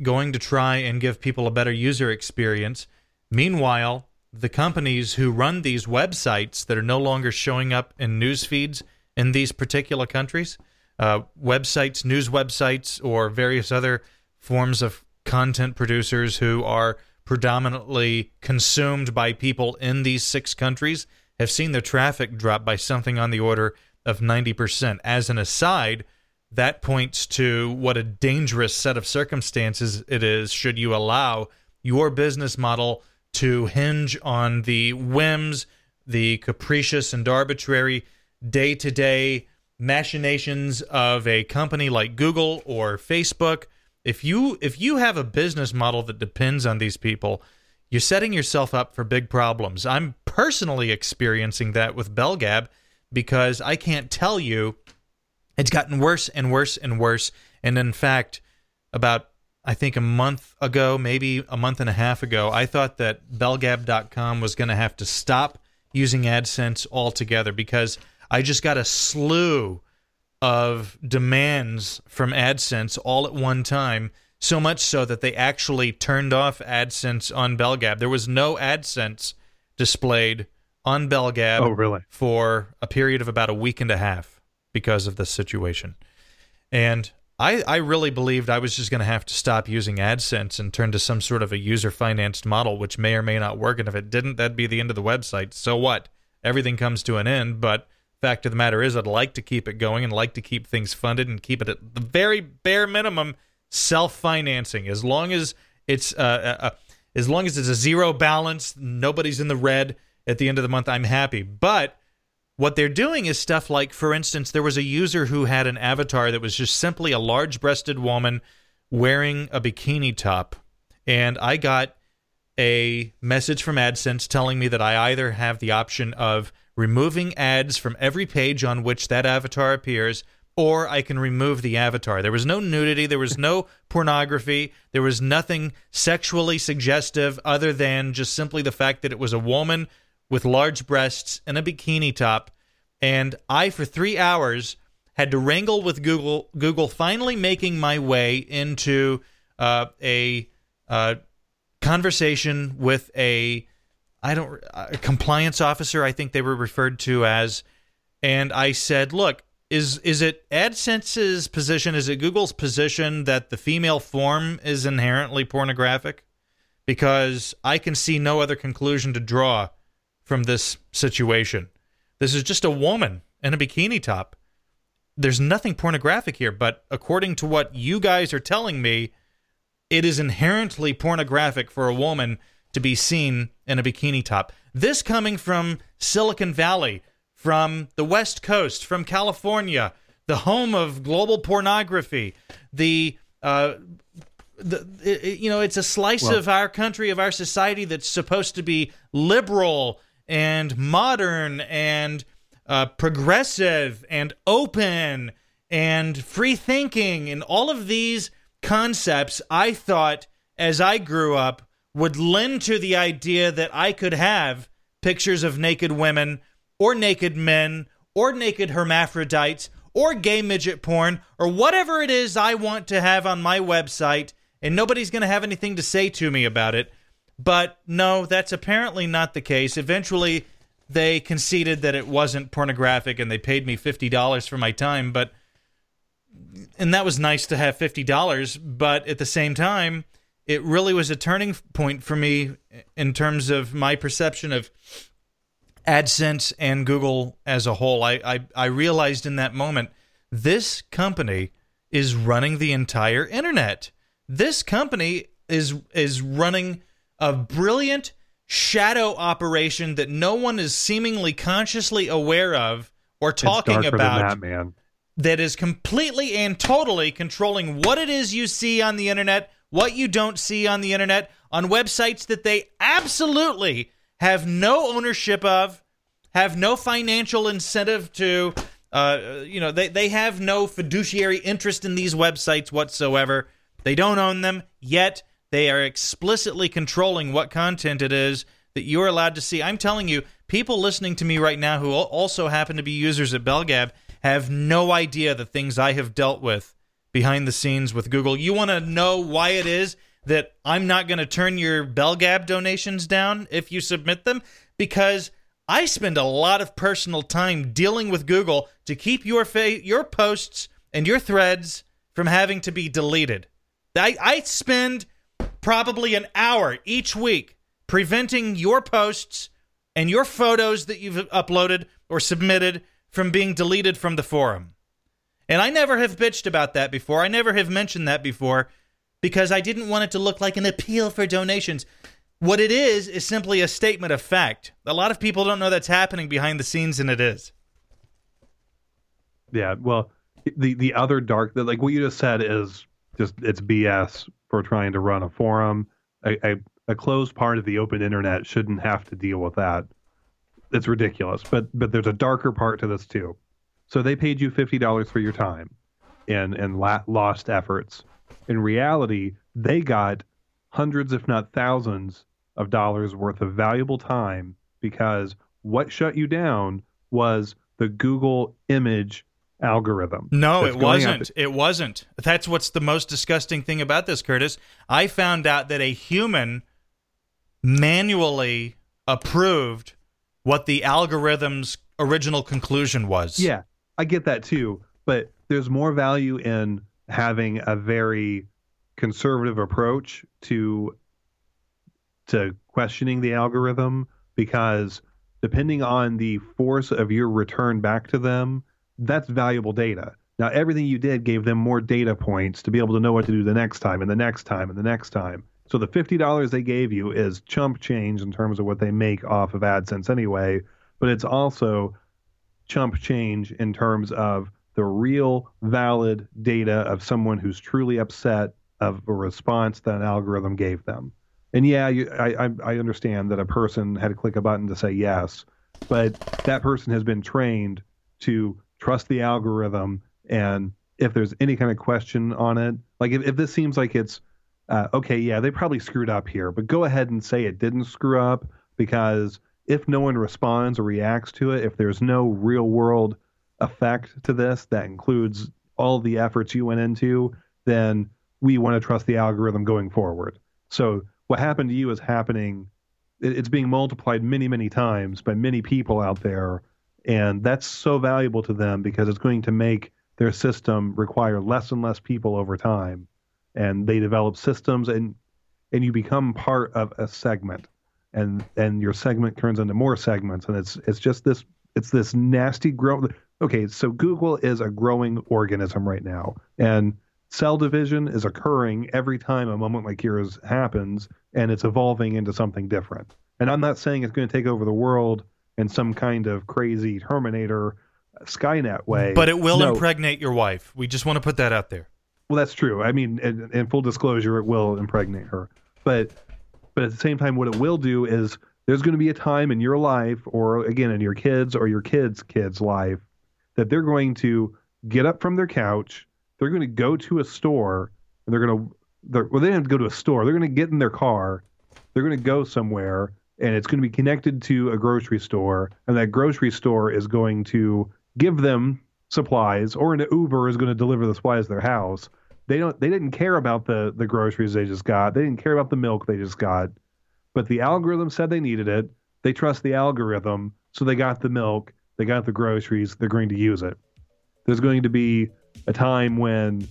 going to try and give people a better user experience. Meanwhile, the companies who run these websites that are no longer showing up in news feeds in these particular countries, uh, websites, news websites, or various other forms of content producers who are predominantly consumed by people in these six countries have seen their traffic drop by something on the order of 90%. As an aside, that points to what a dangerous set of circumstances it is should you allow your business model to hinge on the whims, the capricious and arbitrary day to day machinations of a company like Google or Facebook. If you if you have a business model that depends on these people, you're setting yourself up for big problems. I'm personally experiencing that with BellGab because I can't tell you it's gotten worse and worse and worse. And in fact, about I think a month ago, maybe a month and a half ago, I thought that BellGab.com was going to have to stop using AdSense altogether because I just got a slew of demands from AdSense all at one time. So much so that they actually turned off AdSense on BellGab. There was no AdSense displayed on BellGab oh, really? for a period of about a week and a half because of this situation. And I, I really believed I was just going to have to stop using AdSense and turn to some sort of a user financed model, which may or may not work. And if it didn't, that'd be the end of the website. So what? Everything comes to an end. But fact of the matter is, I'd like to keep it going and like to keep things funded and keep it at the very bare minimum self financing. As long as it's uh, uh, uh, as long as it's a zero balance, nobody's in the red at the end of the month. I'm happy. But what they're doing is stuff like, for instance, there was a user who had an avatar that was just simply a large breasted woman wearing a bikini top. And I got a message from AdSense telling me that I either have the option of removing ads from every page on which that avatar appears, or I can remove the avatar. There was no nudity, there was no *laughs* pornography, there was nothing sexually suggestive other than just simply the fact that it was a woman with large breasts and a bikini top. And I, for three hours, had to wrangle with Google. Google finally making my way into uh, a uh, conversation with a I don't a compliance officer. I think they were referred to as, and I said, "Look, is is it AdSense's position? Is it Google's position that the female form is inherently pornographic? Because I can see no other conclusion to draw from this situation. This is just a woman in a bikini top. There's nothing pornographic here, but according to what you guys are telling me, it is inherently pornographic for a woman to be seen in a bikini top. This coming from Silicon Valley, from the West Coast, from California, the home of global pornography, the uh, the, it, you know, it's a slice well, of our country, of our society that's supposed to be liberal and modern and uh, progressive and open and free thinking and all of these concepts I thought as I grew up would lend to the idea that I could have pictures of naked women or naked men or naked hermaphrodites or gay midget porn or whatever it is I want to have on my website and nobody's going to have anything to say to me about it but no, that's apparently not the case. Eventually, they conceded that it wasn't pornographic and they paid me $50 for my time, but and that was nice to have $50, but at the same time, it really was a turning point for me in terms of my perception of AdSense and Google as a whole. I, I, I realized in that moment This company is running the entire internet. This company is is running a brilliant shadow operation that no one is seemingly consciously aware of or talking about that, that is completely and totally controlling what it is you see on the internet, what you don't see on the internet, on websites that they absolutely have no ownership of, have no financial incentive to. Uh, you know, they, they have no fiduciary interest in these websites whatsoever. They don't own them, yet they are explicitly controlling what content it is that you're allowed to see. I'm telling you, people listening to me right now who also happen to be users at BellGab have no idea the things I have dealt with behind the scenes with Google. You want to know why it is that I'm not going to turn your BellGab donations down if you submit them? Because I spend a lot of personal time dealing with Google to keep your fa- your posts and your threads from having to be deleted. I, I spend probably an hour each week preventing your posts and your photos that you've uploaded or submitted from being deleted from the forum. And I never have bitched about that before. I never have mentioned that before because I didn't want it to look like an appeal for donations. What it is is simply a statement of fact. A lot of people don't know that's happening behind the scenes, and it is. Yeah, well, the the other dark, that like what you just said, is just it's BS for trying to run a forum. A, a, a closed part of the open internet shouldn't have to deal with that. It's ridiculous. But but there's a darker part to this too. So they paid you fifty dollars for your time, and and la- lost efforts. In reality, they got hundreds, if not thousands, of dollars worth of valuable time because what shut you down was the Google image algorithm. No, it wasn't. It wasn't. That's what's the most disgusting thing about this, Curtis. I found out that a human manually approved what the algorithm's original conclusion was. Yeah, I get that too, but there's more value in having a very conservative approach to to questioning the algorithm because depending on the force of your return back to them, that's valuable data. Now, everything you did gave them more data points to be able to know what to do the next time and the next time and the next time. So the $50 they gave you is chump change in terms of what they make off of AdSense anyway, but it's also chump change in terms of the real valid data of someone who's truly upset of a response that an algorithm gave them. And yeah, you, I, I understand that a person had to click a button to say yes, but that person has been trained to trust the algorithm, and if there's any kind of question on it, like if, if this seems like it's uh, okay, yeah, they probably screwed up here, but go ahead and say it didn't screw up because if no one responds or reacts to it, if there's no real world effect to this that includes all the efforts you went into, then we want to trust the algorithm going forward. So what happened to you is happening it's being multiplied many many times by many people out there and that's so valuable to them because it's going to make their system require less and less people over time and they develop systems and and you become part of a segment and and your segment turns into more segments and it's it's just this it's this nasty growth okay so google is a growing organism right now and cell division is occurring every time a moment like yours happens and it's evolving into something different and i'm not saying it's going to take over the world in some kind of crazy terminator uh, skynet way But it will No. impregnate your wife. We just want to put that out there. Well, that's true. I mean, in, in full disclosure, it will impregnate her. But but at the same time, what it will do is there's going to be a time in your life, or again in your kids or your kids' kids' life, that they're going to get up from their couch, they're going to go to a store, and they're going to they're, well, they don't have to go to a store. They're going to get in their car, they're going to go somewhere, and it's going to be connected to a grocery store, and that grocery store is going to give them supplies, or an Uber is going to deliver the supplies to their house. They don't. They didn't care about the the groceries they just got. They didn't care about the milk they just got. But the algorithm said they needed it. They trust the algorithm, so they got the milk. They got the groceries. They're going to use it. There's going to be a time when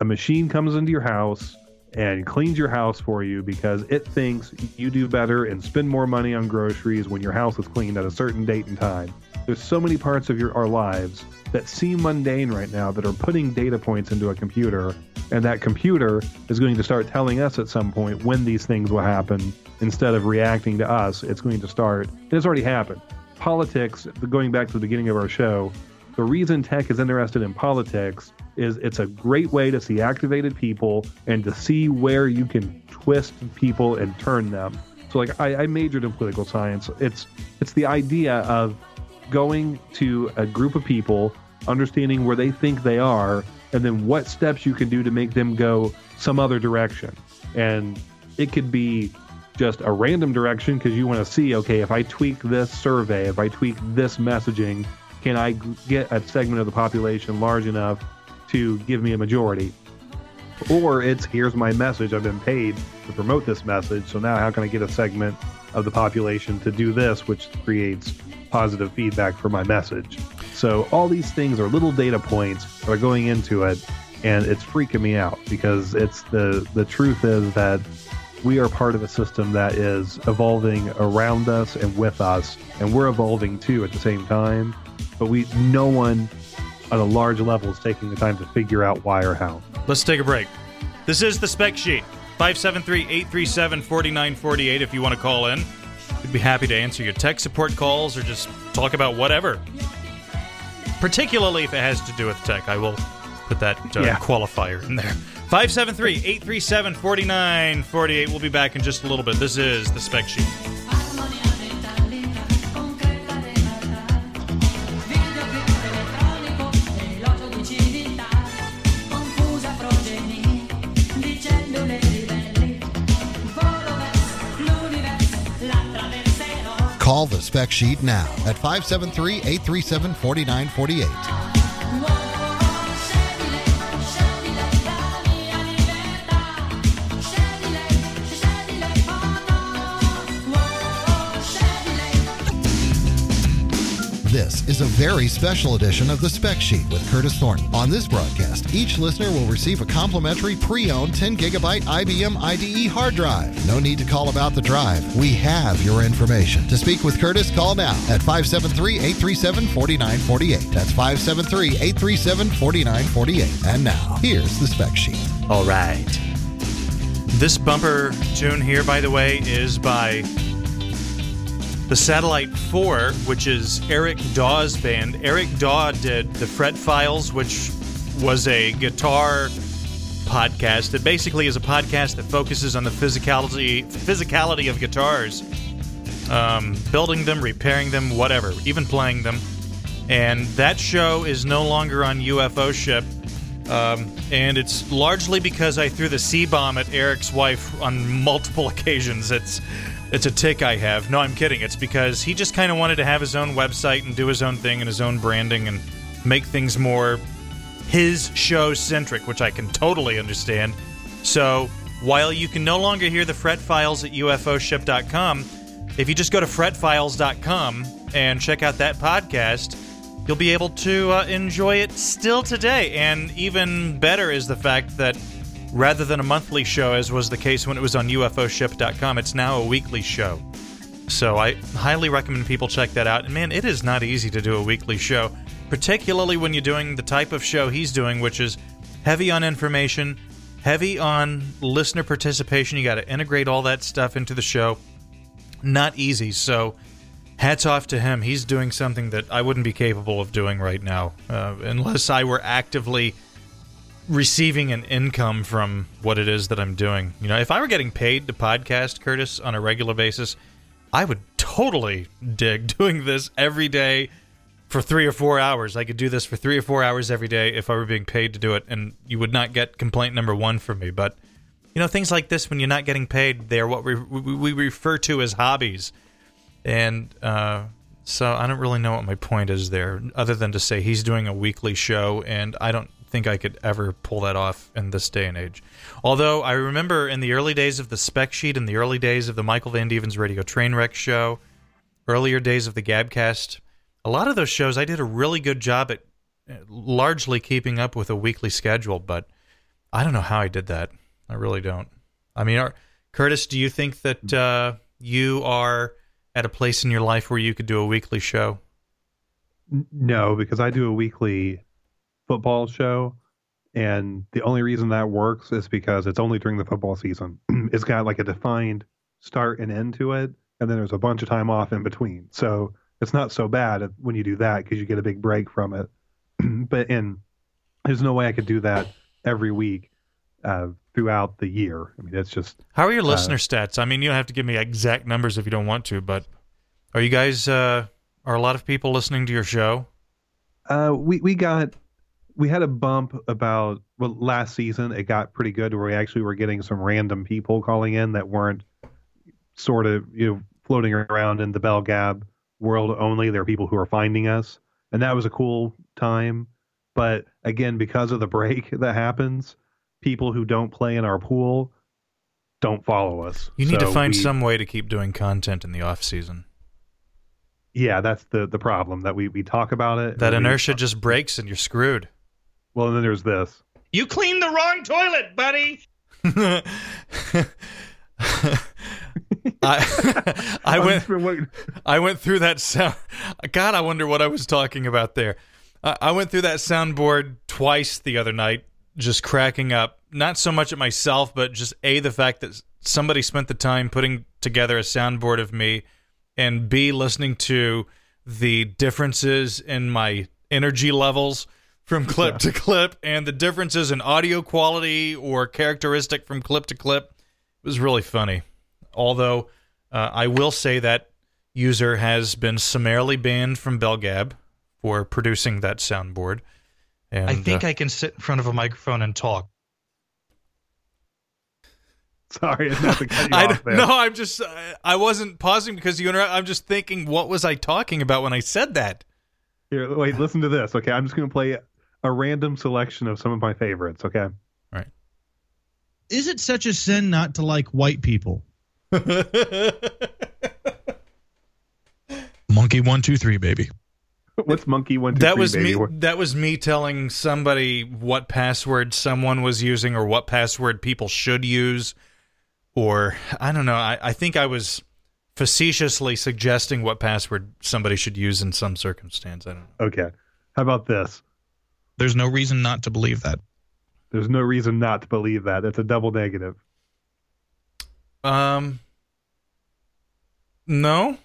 a machine comes into your house and cleans your house for you because it thinks you do better and spend more money on groceries when your house is cleaned at a certain date and time. There's so many parts of your our lives that seem mundane right now that are putting data points into a computer and that computer is going to start telling us at some point when these things will happen instead of reacting to us it's going to start and it's already happened politics going back to the beginning of our show the reason tech is interested in politics is it's a great way to see activated people and to see where you can twist people and turn them so like I, I majored in political science it's it's the idea of going to a group of people understanding where they think they are, and then what steps you can do to make them go some other direction. And it could be just a random direction because you want to see, okay, if I tweak this survey, if I tweak this messaging, can I get a segment of the population large enough to give me a majority? Or it's here's my message. I've been paid to promote this message. So now how can I get a segment of the population to do this, which creates positive feedback for my message? So all these things are little data points that are going into it, and it's freaking me out because it's the the truth is that we are part of a system that is evolving around us and with us, and we're evolving too at the same time. But we no one at a large level is taking the time to figure out why or how. Let's take a break. This is the spec sheet. 573 837 4948 if you want to call in. We'd be happy to answer your tech support calls or just talk about whatever particularly if it has to do with tech. I will put that uh, yeah. qualifier in there. 573 837 4948. We'll be back in just a little bit. This is the spec sheet. Call the spec sheet now at 573 837 4948. This is a very special edition of the Spec Sheet with Curtis Thornton. On this broadcast, each listener will receive a complimentary pre-owned 10 gigabyte IBM IDE hard drive. No need to call about the drive. We have your information. To speak with Curtis, call now at 573-837-4948. That's 573-837-4948. And now, here's the Spec Sheet. All right. This bumper tune here, by the way, is by the Satellite 4, which is Eric Daw's band. Eric Daw did the Fret Files, which was a guitar podcast that basically is a podcast that focuses on the physicality physicality of guitars, um, building them, repairing them, whatever, even playing them. And that show is no longer on UFO Ship. Um, and it's largely because I threw the C bomb at Eric's wife on multiple *laughs* occasions. It's it's a tick I have. No, I'm kidding. It's because he just kind of wanted to have his own website and do his own thing and his own branding and make things more his show centric, which I can totally understand. So, while you can no longer hear the Fret Files at UFOship.com, if you just go to fretfiles.com and check out that podcast, you'll be able to uh, enjoy it still today. And even better is the fact that rather than a monthly show, as was the case when it was on UFOship.com. It's now a weekly show. So I highly recommend people check that out. And man, it is not easy to do a weekly show, particularly when you're doing the type of show he's doing, which is heavy on information, heavy on listener participation. You got to integrate all that stuff into the show. Not easy. So hats off to him. He's doing something that I wouldn't be capable of doing right now, uh, unless I were actively receiving an income from what it is that I'm doing. You know, if I were getting paid to podcast, Curtis, on a regular basis, I would totally dig *laughs* doing this every day for three or four hours. I could do this for three or four hours every day if I were being paid to do it, and you would not get complaint number one from me. But, you know, things like this, when you're not getting paid, they're what we, we refer to as hobbies. And, uh, so I don't really know what my point is there, other than to say he's doing a weekly show, and I don't think I could ever pull that off in this day and age. Although I remember in the early days of the spec sheet, in the early days of the Michael Van Deven's Radio Trainwreck show, earlier days of the Gabcast, a lot of those shows I did a really good job at uh, largely keeping up with a weekly schedule, but I don't know how I did that. I really don't. I mean, are, Curtis, do you think that uh, you are at a place in your life where you could do a weekly show? No, because I do a weekly football show, and the only reason that works is because it's only during the football season. *clears throat* it's got like a defined start and end to it, and then there's a bunch of time off in between. So it's not so bad when you do that because you get a big break from it. *clears throat* but in there's no way I could do that every week uh, throughout the year. I mean, it's just How are your listener stats? I mean, you don't have to give me exact numbers if you don't want to, but are you guys uh, are a lot of people listening to your show? Uh, we we got we had a bump about well last season. It got pretty good where we actually were getting some random people calling in that weren't sort of you know floating around in the BellGab world only. There are people who are finding us, and that was a cool time. But again, because of the break *laughs* that happens, people who don't play in our pool don't follow us. You need to find we- some way to keep doing content in the off season. Yeah, that's the the problem that we we talk about it. That inertia just breaks and you're screwed. Well, and then there's this. You cleaned the wrong toilet, buddy. *laughs* I I went I went through that sound. God, I wonder what I was talking about there. I, I went through that soundboard twice the other night, just cracking up. Not so much at myself, but just a the fact that somebody spent the time putting together a soundboard of me, and b listening to the differences in my energy levels from clip to clip, and the differences in audio quality or characteristic from clip to clip. It was really funny. Although uh, I will say that user has been summarily banned from BellGab for producing that soundboard. And, I think uh, I can sit in front of a microphone and talk. *laughs* Sorry, not cut you *laughs* I off there. no, I'm just uh, I wasn't pausing because you interrupt. I'm just thinking, what was I talking about when I said that? Here, wait, listen to this. Okay, I'm just going to play a random selection of some of my favorites. Okay, Right. Is it such a sin not to like white people? *laughs* Monkey one two three baby. what's Monkey One Two that Three, was baby? me. That was me telling somebody what password someone was using, or what password people should use, or I don't know. I, I think I was facetiously suggesting what password somebody should use in some circumstance. I don't know. Okay, how about this? There's no reason not to believe that. There's no reason not to believe that. It's a double negative. Um, no,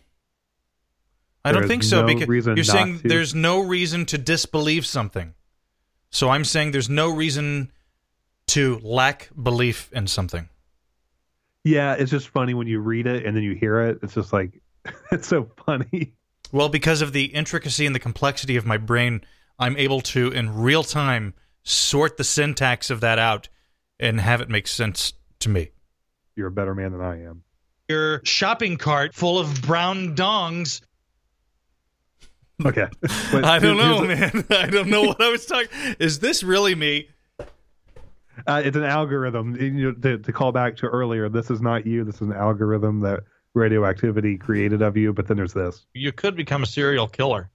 I There don't think so. no because you're saying to. there's no reason to disbelieve something. So I'm saying there's no reason to lack belief in something. Yeah, it's just funny when you read it and then you hear it. It's just like *laughs* it's so funny. Well, because of the intricacy and the complexity of my brain, I'm able to, in real time, sort the syntax of that out and have it make sense to me. You're a better man than I am. Your shopping cart full of brown dongs. Okay, *laughs* But I don't know, here's man. *laughs* I don't know what I was talking. Is this really me? Uh, it's an algorithm. You know, to, to call back to earlier, this is not you. This is an algorithm that radioactivity created of you. But then there's this. You could become a serial killer.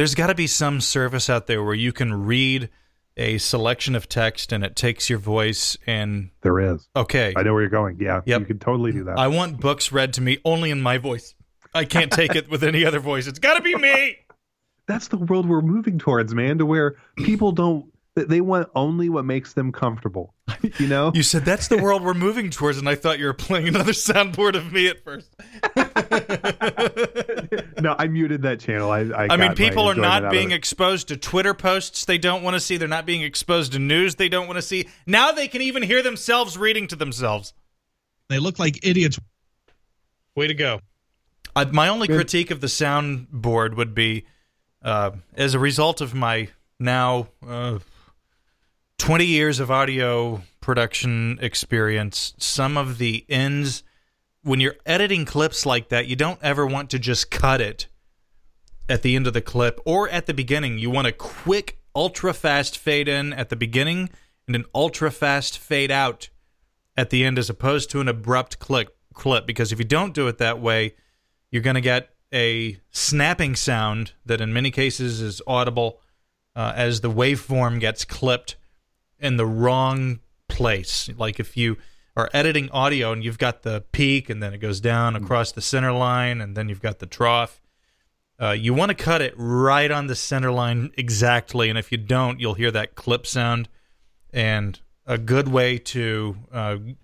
There's got to be some service out there where you can read a selection of text and it takes your voice and There is. okay. I know where you're going. Yeah, Yep. you can totally do that. I want books read to me only in my voice. I can't take it with any other voice. It's got to be me. *laughs* That's the world we're moving towards, man. To where people don't. They- They want only what makes them comfortable. You know. *laughs* You said that's the world we're moving towards, and I thought you were playing another soundboard of me at first. *laughs* no, I muted that channel. I. I, I mean, people are not being exposed to Twitter posts they don't want to see. They're not being exposed to news they don't want to see. Now they can even hear themselves reading to themselves. They look like idiots. Way to go. Uh, my only critique of the soundboard would be, uh, as a result of my now uh, 20 years of audio production experience, some of the ends, when you're editing clips like that, you don't ever want to just cut it at the end of the clip or at the beginning. You want a quick, ultra fast fade in at the beginning and an ultra fast fade out at the end as opposed to an abrupt click clip because if you don't do it that way you're going to get a snapping sound that in many cases is audible uh, as the waveform gets clipped in the wrong place. Like if you are editing audio and you've got the peak and then it goes down across the center line and then you've got the trough. Uh, you want to cut it right on the center line exactly, and if you don't, you'll hear that clip sound. And a good way to uh, you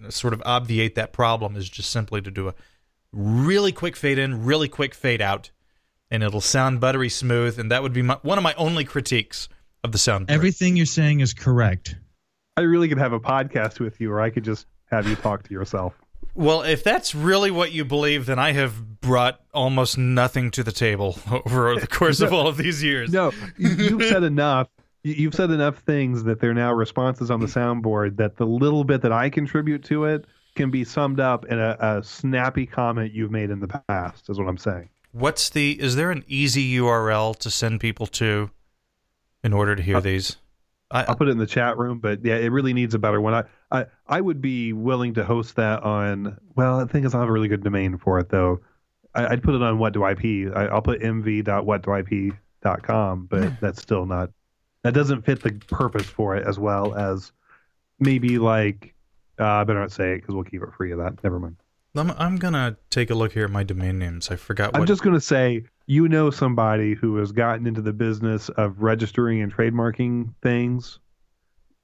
know, sort of obviate that problem is just simply to do a really quick fade in, really quick fade out, and it'll sound buttery smooth. And that would be my, one of my only critiques of the sound. Everything you're saying is correct. I really could have a podcast with you, or I could just have you talk to yourself. Well, if that's really what you believe, then I have brought almost nothing to the table *laughs* over the course of all of these years. No, you- you've said *laughs* enough. You- You've said enough things that they're now responses on the soundboard that the little bit that I contribute to it can be summed up in a, a snappy comment you've made in the past. Is what I'm saying. What's the? Is there an easy URL to send people to in order to hear these? I, I'll put it in the chat room, but yeah, it really needs a better one. I, I, I would be willing to host that on. Well, the thing is, I have a really good domain for it though. I, I'd put it on what do IP. I, I'll put mv.whatdoip.com, but that's still not. That doesn't fit the purpose for it as well as maybe like. Uh, I better not say it because we'll keep it free of that. Never mind. I'm, I'm gonna take a look here at my domain names. I forgot what. I'm just going to say you know somebody who has gotten into the business of registering and trademarking things.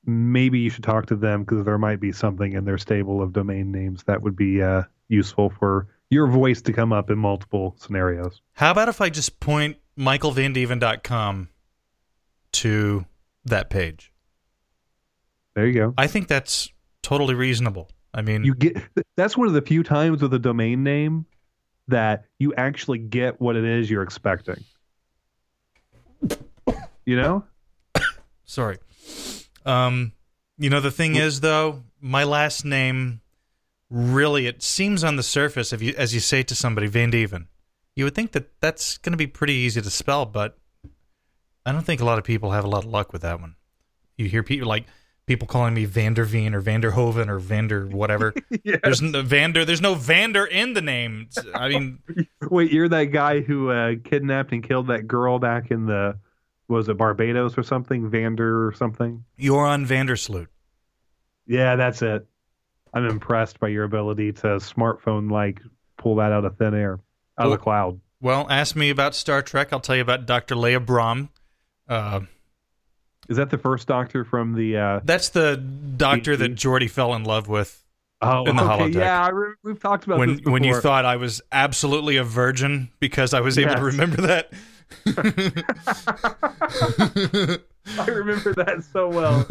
Maybe you should talk to them because there might be something in their stable of domain names that would be uh, useful for your voice to come up in multiple scenarios. How about if I just point michaelvandeven.com to that page? There you go. I think that's totally reasonable. I mean, You get that's one of the few times with a domain name that you actually get what it is you're expecting. You know? sorry. Um, you know the thing is though, my last name really it seems on the surface if you as you say to somebody Van Deven, you would think that that's going to be pretty easy to spell, but I don't think a lot of people have a lot of luck with that one. You hear people like people calling me Vanderveen or Vanderhoven or Vander whatever. *laughs* yeah. There's no Vander. There's no Vander in the name. I mean, *laughs* Wait, you're that guy who uh, kidnapped and killed that girl back in the was it Barbados or something, Vander or something? Joran Vandersloot. Yeah, that's it. I'm impressed by your ability to smartphone like pull that out of thin air, out of the cloud. Well, ask me about Star Trek. I'll tell you about Dr. Leah Brahms. Uh, Is that the first doctor from the? Uh, that's the doctor that Geordi fell in love with oh, In the okay, holodeck. yeah, I re- we've talked about when this before. when you thought I was absolutely a virgin because I was able to remember that. *laughs* I remember that so well.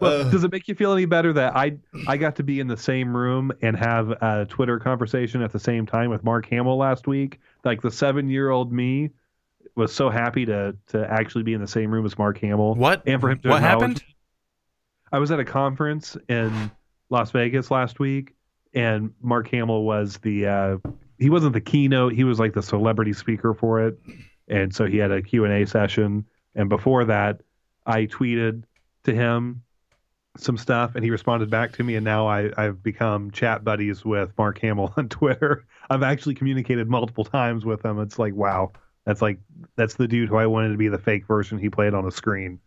Well, Uh. does it make you feel any better that I I got to be in the same room and have a Twitter conversation at the same time with Mark Hamill last week? Like the seven year old me was so happy to to actually be in the same room as Mark Hamill. What? And for him to what happened? I was at a conference in Las Vegas last week, and Mark Hamill was the uh, he wasn't the keynote, he was like the celebrity speaker for it, and so he had a Q and A session. And before that, I tweeted to him some stuff, and he responded back to me. And now I, I've become chat buddies with Mark Hamill *laughs* on Twitter. I've actually communicated multiple times with him. It's like wow, that's like that's the dude who I wanted to be the fake version he played on a screen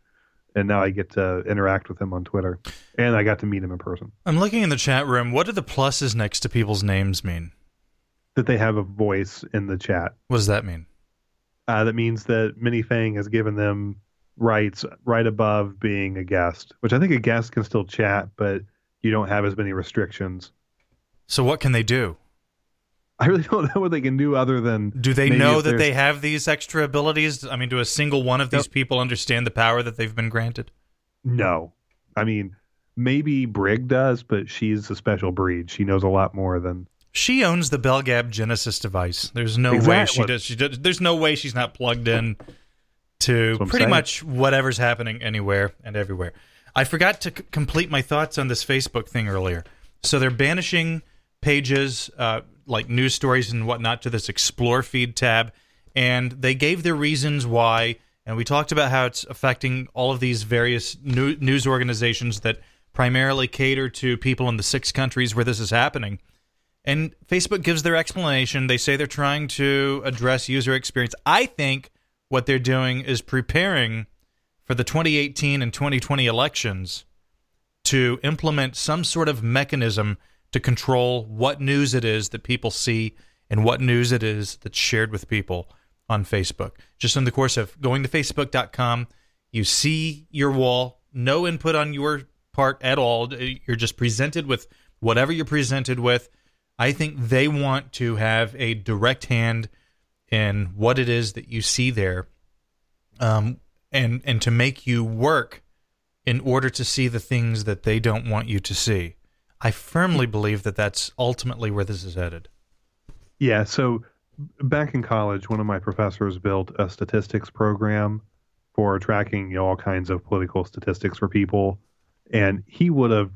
and now I get to interact with him on Twitter, and I got to meet him in person. I'm looking in the chat room. What do the pluses next to people's names mean? That they have a voice in the chat. What does that mean? Uh, that means that Minifang has given them rights right above being a guest, which I think a guest can still chat, but you don't have as many restrictions. So what can they do? I really *laughs* don't know what they can do other than Do they know that they have these extra abilities? I mean, do a single one of these Nope. people understand the power that they've been granted? No, I mean maybe Brig does, but she's a special breed. She knows a lot more than She owns the BellGab Genesis device. There's no way she does. She does. There's no way she's not plugged in to pretty saying. much whatever's happening anywhere and everywhere. I forgot to c- complete my thoughts on this Facebook thing earlier. So they're banishing pages uh, like news stories and whatnot to this Explore feed tab, and they gave their reasons why. And we talked about how it's affecting all of these various new- news organizations that primarily cater to people in the six countries where this is happening. And Facebook gives their explanation. They say they're trying to address user experience. I think what they're doing is preparing for the 2018 and 2020 elections to implement some sort of mechanism to control what news it is that people see and what news it is that's shared with people on Facebook. Just in the course of going to facebook.com, you see your wall, no input on your part at all. You're just presented with whatever you're presented with. I think they want to have a direct hand in what it is that you see there, um, and and to make you work in order to see the things that they don't want you to see. I firmly believe that that's ultimately where this is headed. Yeah. So back in college, one of my professors built a statistics program for tracking you know, all kinds of political statistics for people, and he would have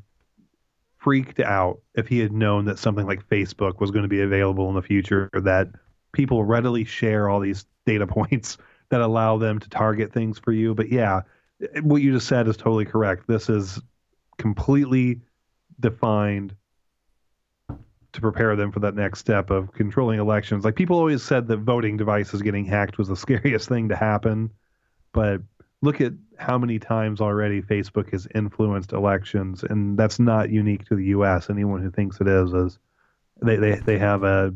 freaked out if he had known that something like Facebook was going to be available in the future that people readily share all these data *laughs* points that allow them to target things for you. But yeah, what you just said is totally correct. This is completely defined to prepare them for that next step of controlling elections. Like people always said that voting devices getting hacked was the *laughs* scariest thing to happen, but look at how many times already Facebook has influenced elections, and that's not unique to the U.S. Anyone who thinks it is is they they, they have a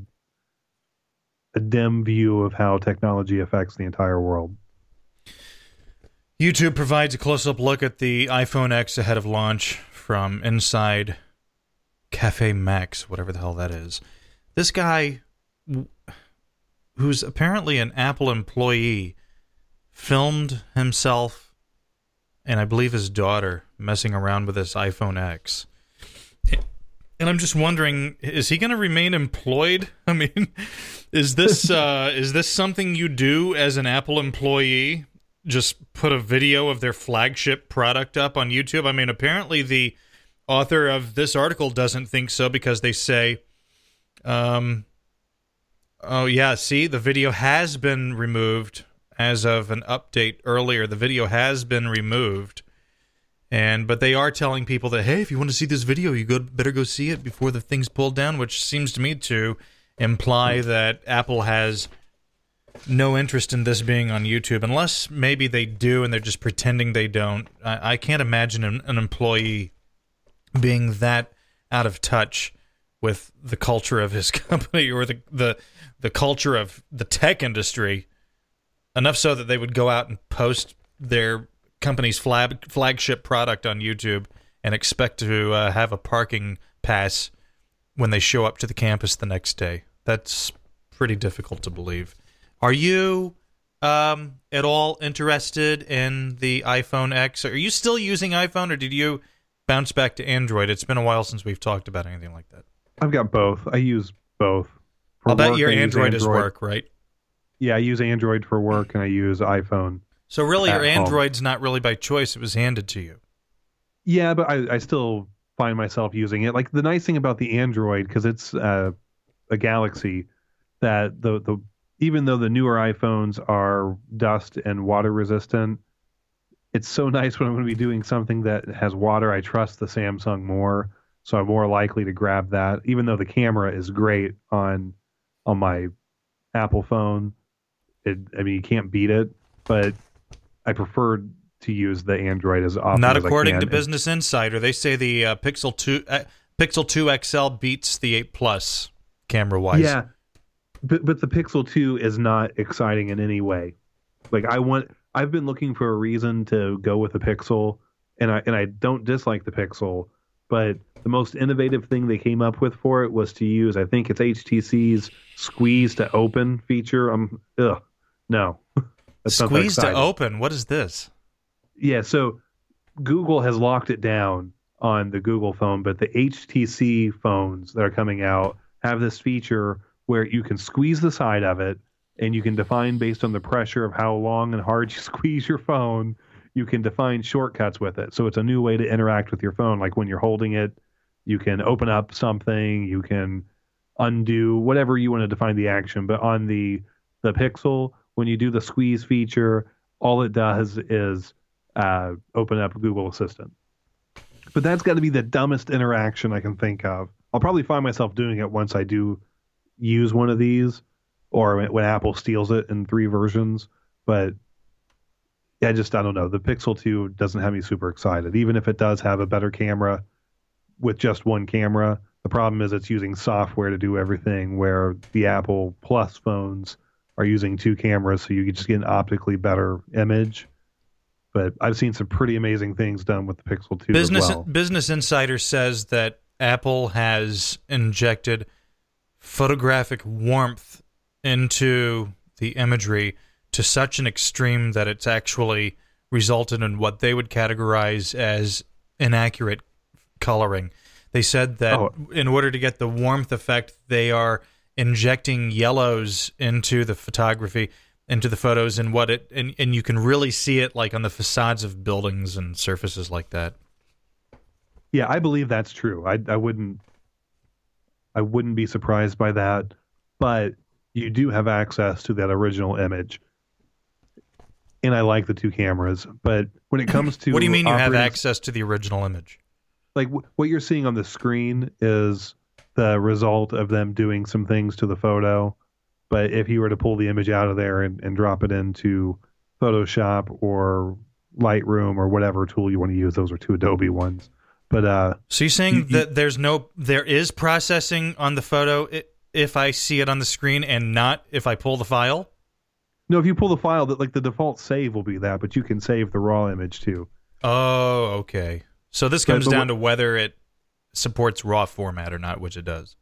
a dim view of how technology affects the entire world. YouTube provides a close up look at the iPhone X ahead of launch from inside Cafe Max, whatever the hell that is. This guy, who's apparently an Apple employee, filmed himself and I believe his daughter messing around with this iPhone X. And I'm just wondering, is he going to remain employed? *laughs* I mean, is this *laughs* uh, is this something you do as an Apple employee? Just put a video of their flagship product up on YouTube. I mean, apparently the author of this article doesn't think so because they say, um, "Oh yeah, see, the video has been removed as of an update earlier. The video has been removed." And but they are telling people that hey, if you want to see this video, you go better go see it before the thing's pulled down, which seems to me to imply that Apple has no interest in this being on YouTube, unless maybe they do and they're just pretending they don't. I, I can't imagine an, an employee being that out of touch with the culture of his *laughs* company or the the the culture of the tech industry enough so that they would go out and post their company's flag, flagship product on YouTube and expect to uh, have a parking pass when they show up to the campus the next day. That's pretty difficult to believe. Are you um, at all interested in the iPhone X? Are you still using iPhone, or did you bounce back to Android? It's been a while since we've talked about anything like that. I've got both. I use both. For I'll bet your Android, Android is work, right? Yeah, I use Android for work, and I use iPhone so really, your Android's home. not really by choice; it was handed to you. Yeah, but I, I still find myself using it. Like the nice thing about the Android, because it's uh, a Galaxy, that the the even though the newer iPhones are dust and water resistant, it's so *laughs* nice when I'm going to be doing something that has water. I trust the Samsung more, so I'm more likely to grab that. Even though the camera is great on on my Apple phone, it, I mean you can't beat it, but I prefer to use the Android as often. Not as according to Business Insider. They say the uh, Pixel Two uh, Pixel Two XL beats the Eight Plus camera wise. Yeah, but but the Pixel Two is not exciting in any way. Like I want, I've been looking for a reason to go with a Pixel, and I and I don't dislike the Pixel, but the most innovative thing they came up with for it was to use, I think it's HTC's squeeze to open feature. I'm ugh, no. *laughs* Squeeze to open. What is this? Yeah, so Google has locked it down on the Google phone, but the HTC phones that are coming out have this feature where you can squeeze the side of it and you can define based on the pressure of how long and hard *laughs* you squeeze your phone, you can define shortcuts with it. So it's a new way to interact with your phone. Like when you're holding it, you can open up something, you can undo whatever you want to define the action. But on the the Pixel, when you do the squeeze feature, all it does is uh, open up Google Assistant. But that's got to be the dumbest interaction I can think of. I'll probably find myself doing it once I do use one of these, or when Apple steals it in three versions. But yeah, I just I don't know. The Pixel 2 doesn't have me super excited. Even if it does have a better camera with just one camera, the problem is it's using software to do everything where the Apple Plus phones are using two cameras so you can just get an optically better image. But I've seen some pretty amazing things done with the Pixel 2 Business as well. Business Insider says that Apple has injected photographic warmth into the imagery to such an extreme that it's actually resulted in what they would categorize as inaccurate coloring. They said that Oh. in order to get the warmth effect, they are injecting yellows into the photography, into the photos, and what it and, and you can really see it like on the facades of buildings and surfaces like that. Yeah, I believe that's true. I I wouldn't I wouldn't be surprised by that, but you do have access to that original image. And I like the two cameras, but when it comes *laughs* to what do you mean you have access to the original image? like wh- what you're seeing on the screen is the result of them doing some things to the photo. But if you were to pull the image out of there and, and drop it into Photoshop or Lightroom or whatever tool you want to use, those are two Adobe ones. But uh, So you're saying You- that there's no there is processing on the photo if I see it on the screen and not if I pull the file? no, if you pull the file, that like the default save will be that, but you can save the raw image too. Oh, okay. So this But- comes but down what- to whether it supports raw format or not, which it does.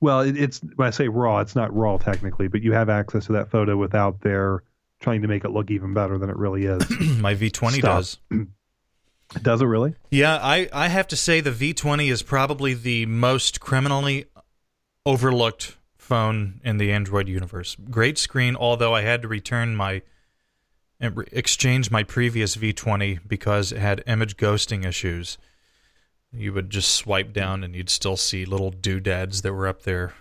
Well, it, it's when I say raw, it's not raw technically, but you have access to that photo without their trying to make it look even better than it really is. *clears throat* My V20 Stop. does. *clears throat* Does it really? Yeah, I, I have to say the V20 is probably the most criminally overlooked phone in the Android universe. Great screen, although I had to return my exchange my previous V20 because it had image ghosting issues. You would just swipe down and you'd still see little doodads that were up there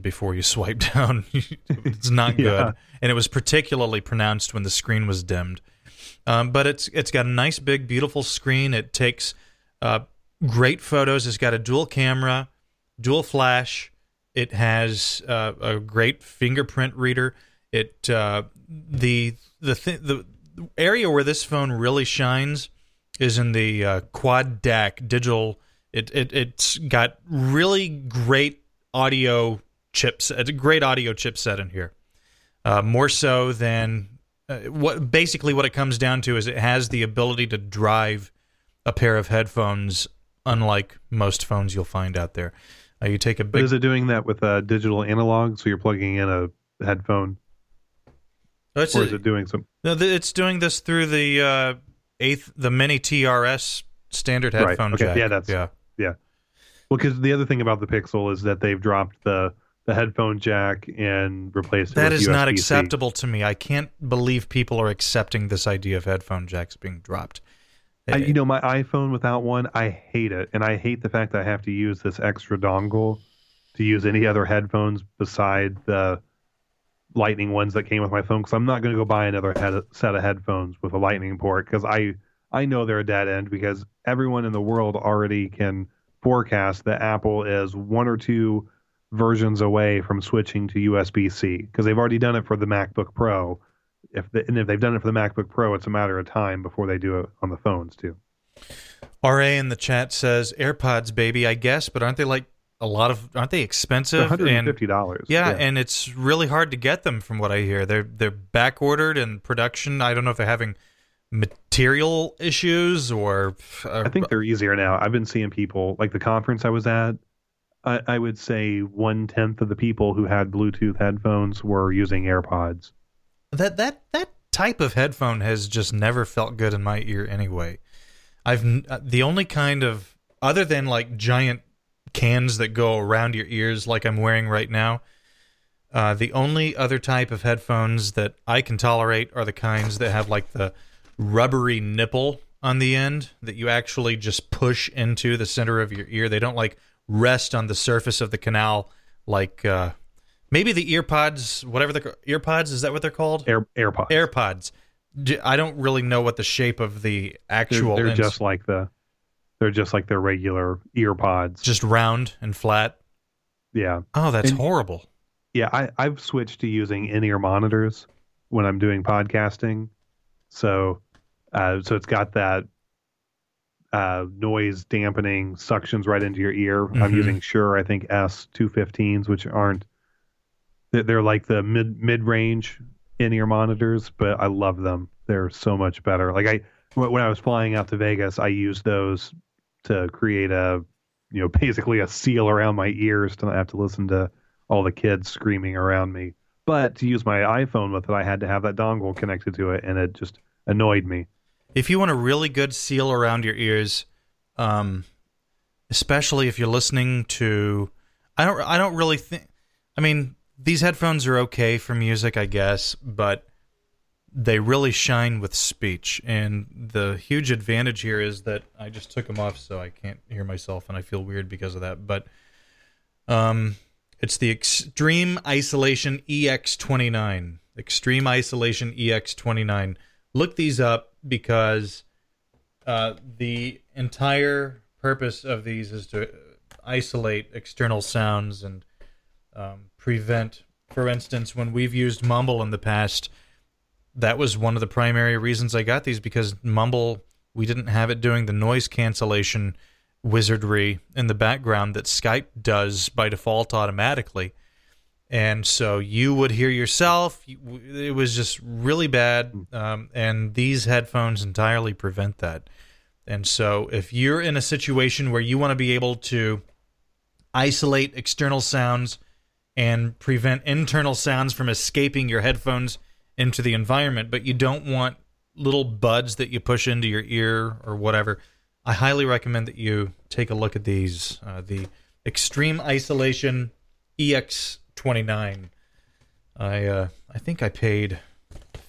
before you *laughs* swipe down. *laughs* it's not good, Yeah. and it was particularly pronounced when the screen was dimmed. Um, but it's it's got a nice big beautiful screen. It takes uh, great photos. It's got a dual camera, dual flash. It has uh, a great fingerprint reader. It uh, the the th- the area where this phone really shines is in the uh, quad DAC digital. It it it's got really great audio chips. It's a great audio chipset in here. Uh, more so than uh, what basically what it comes down to is it has the ability to drive a pair of headphones unlike most phones you'll find out there. Uh, you take a But is it doing that with a digital analog? So you're plugging in a headphone, Oh, or is it doing some? no, it's doing this through the uh, eighth the mini trs standard Right, headphone okay, jack. Yeah, that's- yeah, yeah. Well, because the other thing about the Pixel is that they've dropped the the headphone jack and replace it that is not acceptable to me. I can't believe people are accepting this idea of headphone jacks being dropped. I, you eh, know, my iPhone without one, I hate it, and I hate the fact that I have to use this extra dongle to use any other headphones beside the Lightning ones that came with my phone. Because I'm not going to go buy another head, set of headphones with a Lightning port because I I know they're a dead end because everyone in the world already can forecast that Apple is one or two versions away from switching to USB-C because they've already done it for the MacBook Pro. If the, and if they've done it for the MacBook Pro, it's a matter of time before they do it on the phones too. ra in the chat says airpods baby i guess but aren't they like a lot of aren't they expensive one hundred and and fifty dollars. Yeah, and it's really hard to get them from what I hear. They're they're back ordered in production. I don't know if they're having material issues or uh, I think they're easier now. I've been seeing people like the conference I was at. I, I would say one tenth of the people who had Bluetooth headphones were using AirPods. that that that type of headphone has just never felt good in my ear anyway. I've uh, the only kind of other than like giant cans that go around your ears like I'm wearing right now. Uh, the only other type of headphones that I can tolerate are the kinds that have like the rubbery nipple on the end that you actually just push into the center of your ear. They don't like rest on the surface of the canal like uh, maybe the earpods, whatever the earpods is that what they're called? Air AirPods. AirPods. I don't really know what the shape of the They're, actual they're ins- just like the they're just like their regular earpods. just round and flat. yeah. Oh, that's And- horrible. Yeah, I, I've switched to using in-ear monitors when I'm doing podcasting, So, uh, so it's got that uh, noise dampening suctions right into your ear. I'm Mhm. using Shure, I think S two fifteens, which aren't they're, they're like the mid mid range in ear monitors, but I love them. They're so much better. Like I when when I was flying out to Vegas, I used those to create a you know *laughs* basically a seal around my ears to not have to listen to all the kids screaming around me. But to use my iPhone with it, I had to have that dongle connected to it, and it just annoyed me. If you want a really good seal around your ears, um, especially if you're listening to, I don't, I don't really think. I mean, these headphones are okay for music, I guess, but they really shine with speech. And the huge advantage here is that I just took them off, so I can't hear myself, and I feel weird because of that. But, um, it's the Extreme Isolation EX29. Extreme Isolation EX29. Look these up because uh, the entire purpose of these is to isolate external sounds and um, prevent, for instance, when we've used Mumble in the past, that was one of the primary reasons I got these because Mumble, we didn't have it doing the noise cancellation wizardry in the background that Skype does by default automatically. And so you would hear yourself. It was just really bad. Um, and these headphones entirely prevent that. And so if you're in a situation where you want to be able to isolate external sounds and prevent internal sounds from escaping your headphones into the environment, but you don't want little buds that you push into your ear or whatever, I highly recommend that you take a look at these. Uh, the Extreme Isolation EX29. I uh, I think I paid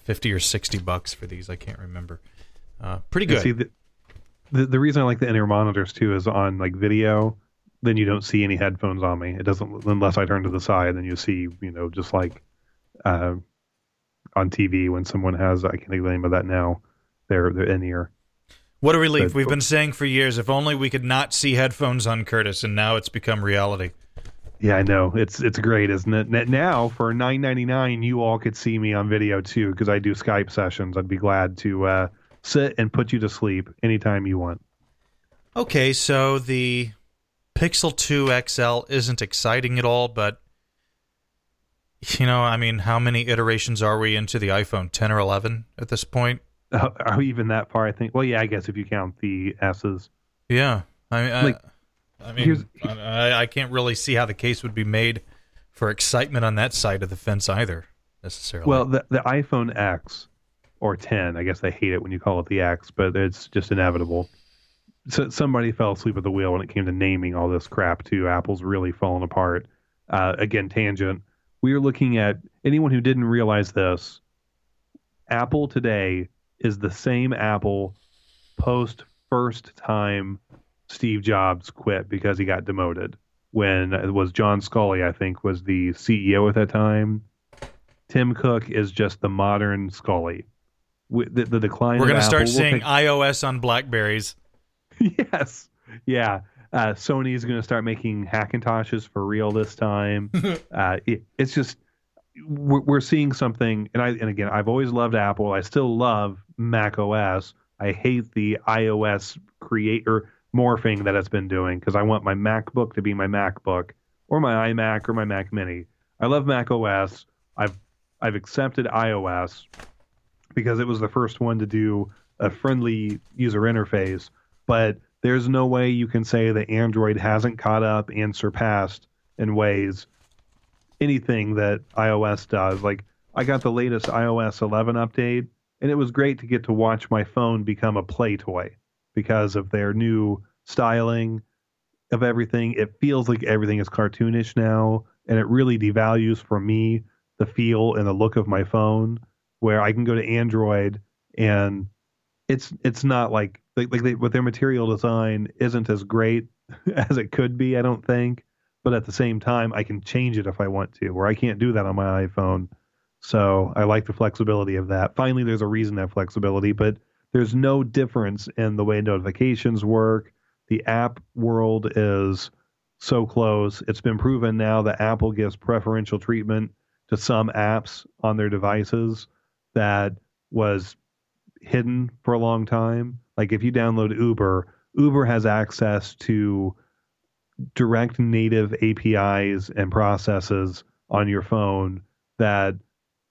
fifty or sixty bucks for these. I can't remember. Uh, pretty good. See, the, the the reason I like the in-ear monitors too is on like video, then you don't see any headphones on me. It doesn't unless I turn to the side, then you see you know just like uh, on TV when someone has I can't think of the name of that now. They're they're in ear. What a relief. But- We've been saying for years if only we could not see headphones on Curtis, and now it's become reality. Yeah, I know it's it's great, isn't it? Now for nine ninety nine, you all could see me on video too because I do Skype sessions. I'd be glad to uh, sit and put you to sleep anytime you want. Okay, so the Pixel 2 XL isn't exciting at all, but you know, I mean, how many iterations are we into the iPhone? 10 or 11 at this point? Uh, are we even that far? I think. Well, yeah, I guess if you count the S's. Yeah. I mean, I, Like, I mean, I, I can't really see how the case would be made for excitement on that side of the fence either, necessarily. Well, the the iPhone X or 10, I guess I hate it when you call it the X, but it's just inevitable. So somebody fell asleep at the wheel when it came to naming all this crap too. Apple's really fallen apart. Uh, again, tangent. We are looking at anyone who didn't realize this. Apple today is the same Apple post first time Steve Jobs quit because he got demoted. When it was John Sculley, I think, was the CEO at that time. Tim Cook is just the modern Sculley. The, the decline. We're going to start Apple seeing take- *laughs* iOS on Blackberries. yes. Yeah. Uh, Sony is going to start making Hackintoshes for real this time. *laughs* uh, it, it's just we're, we're seeing something, and I and again, I've always loved Apple. I still love Mac OS. I hate the iOS creator morphing that it's been doing because I want my MacBook to be my MacBook or my iMac or my Mac Mini. I love Mac OS. I've I've accepted iOS because it was the first one to do a friendly user interface, but there's no way you can say that Android hasn't caught up and surpassed in ways anything that iOS does. Like I got the latest iOS 11 update, and it was great to get to watch my phone become a play toy because of their new styling of everything. It feels like everything is cartoonish now, and it really devalues for me the feel and the look of my phone. Where I can go to Android and it's it's not like like, like they, with their material design isn't as great *laughs* as it could be. I don't think, but at the same time, I can change it if I want to. Where I can't do that on my iPhone. So I like the flexibility of that. Finally, there's a reason to have flexibility, but there's no difference in the way notifications work. The app world is so close. It's been proven now that Apple gives preferential treatment to some apps on their devices that was hidden for a long time. Like if you download Uber, Uber has access to direct native APIs and processes on your phone that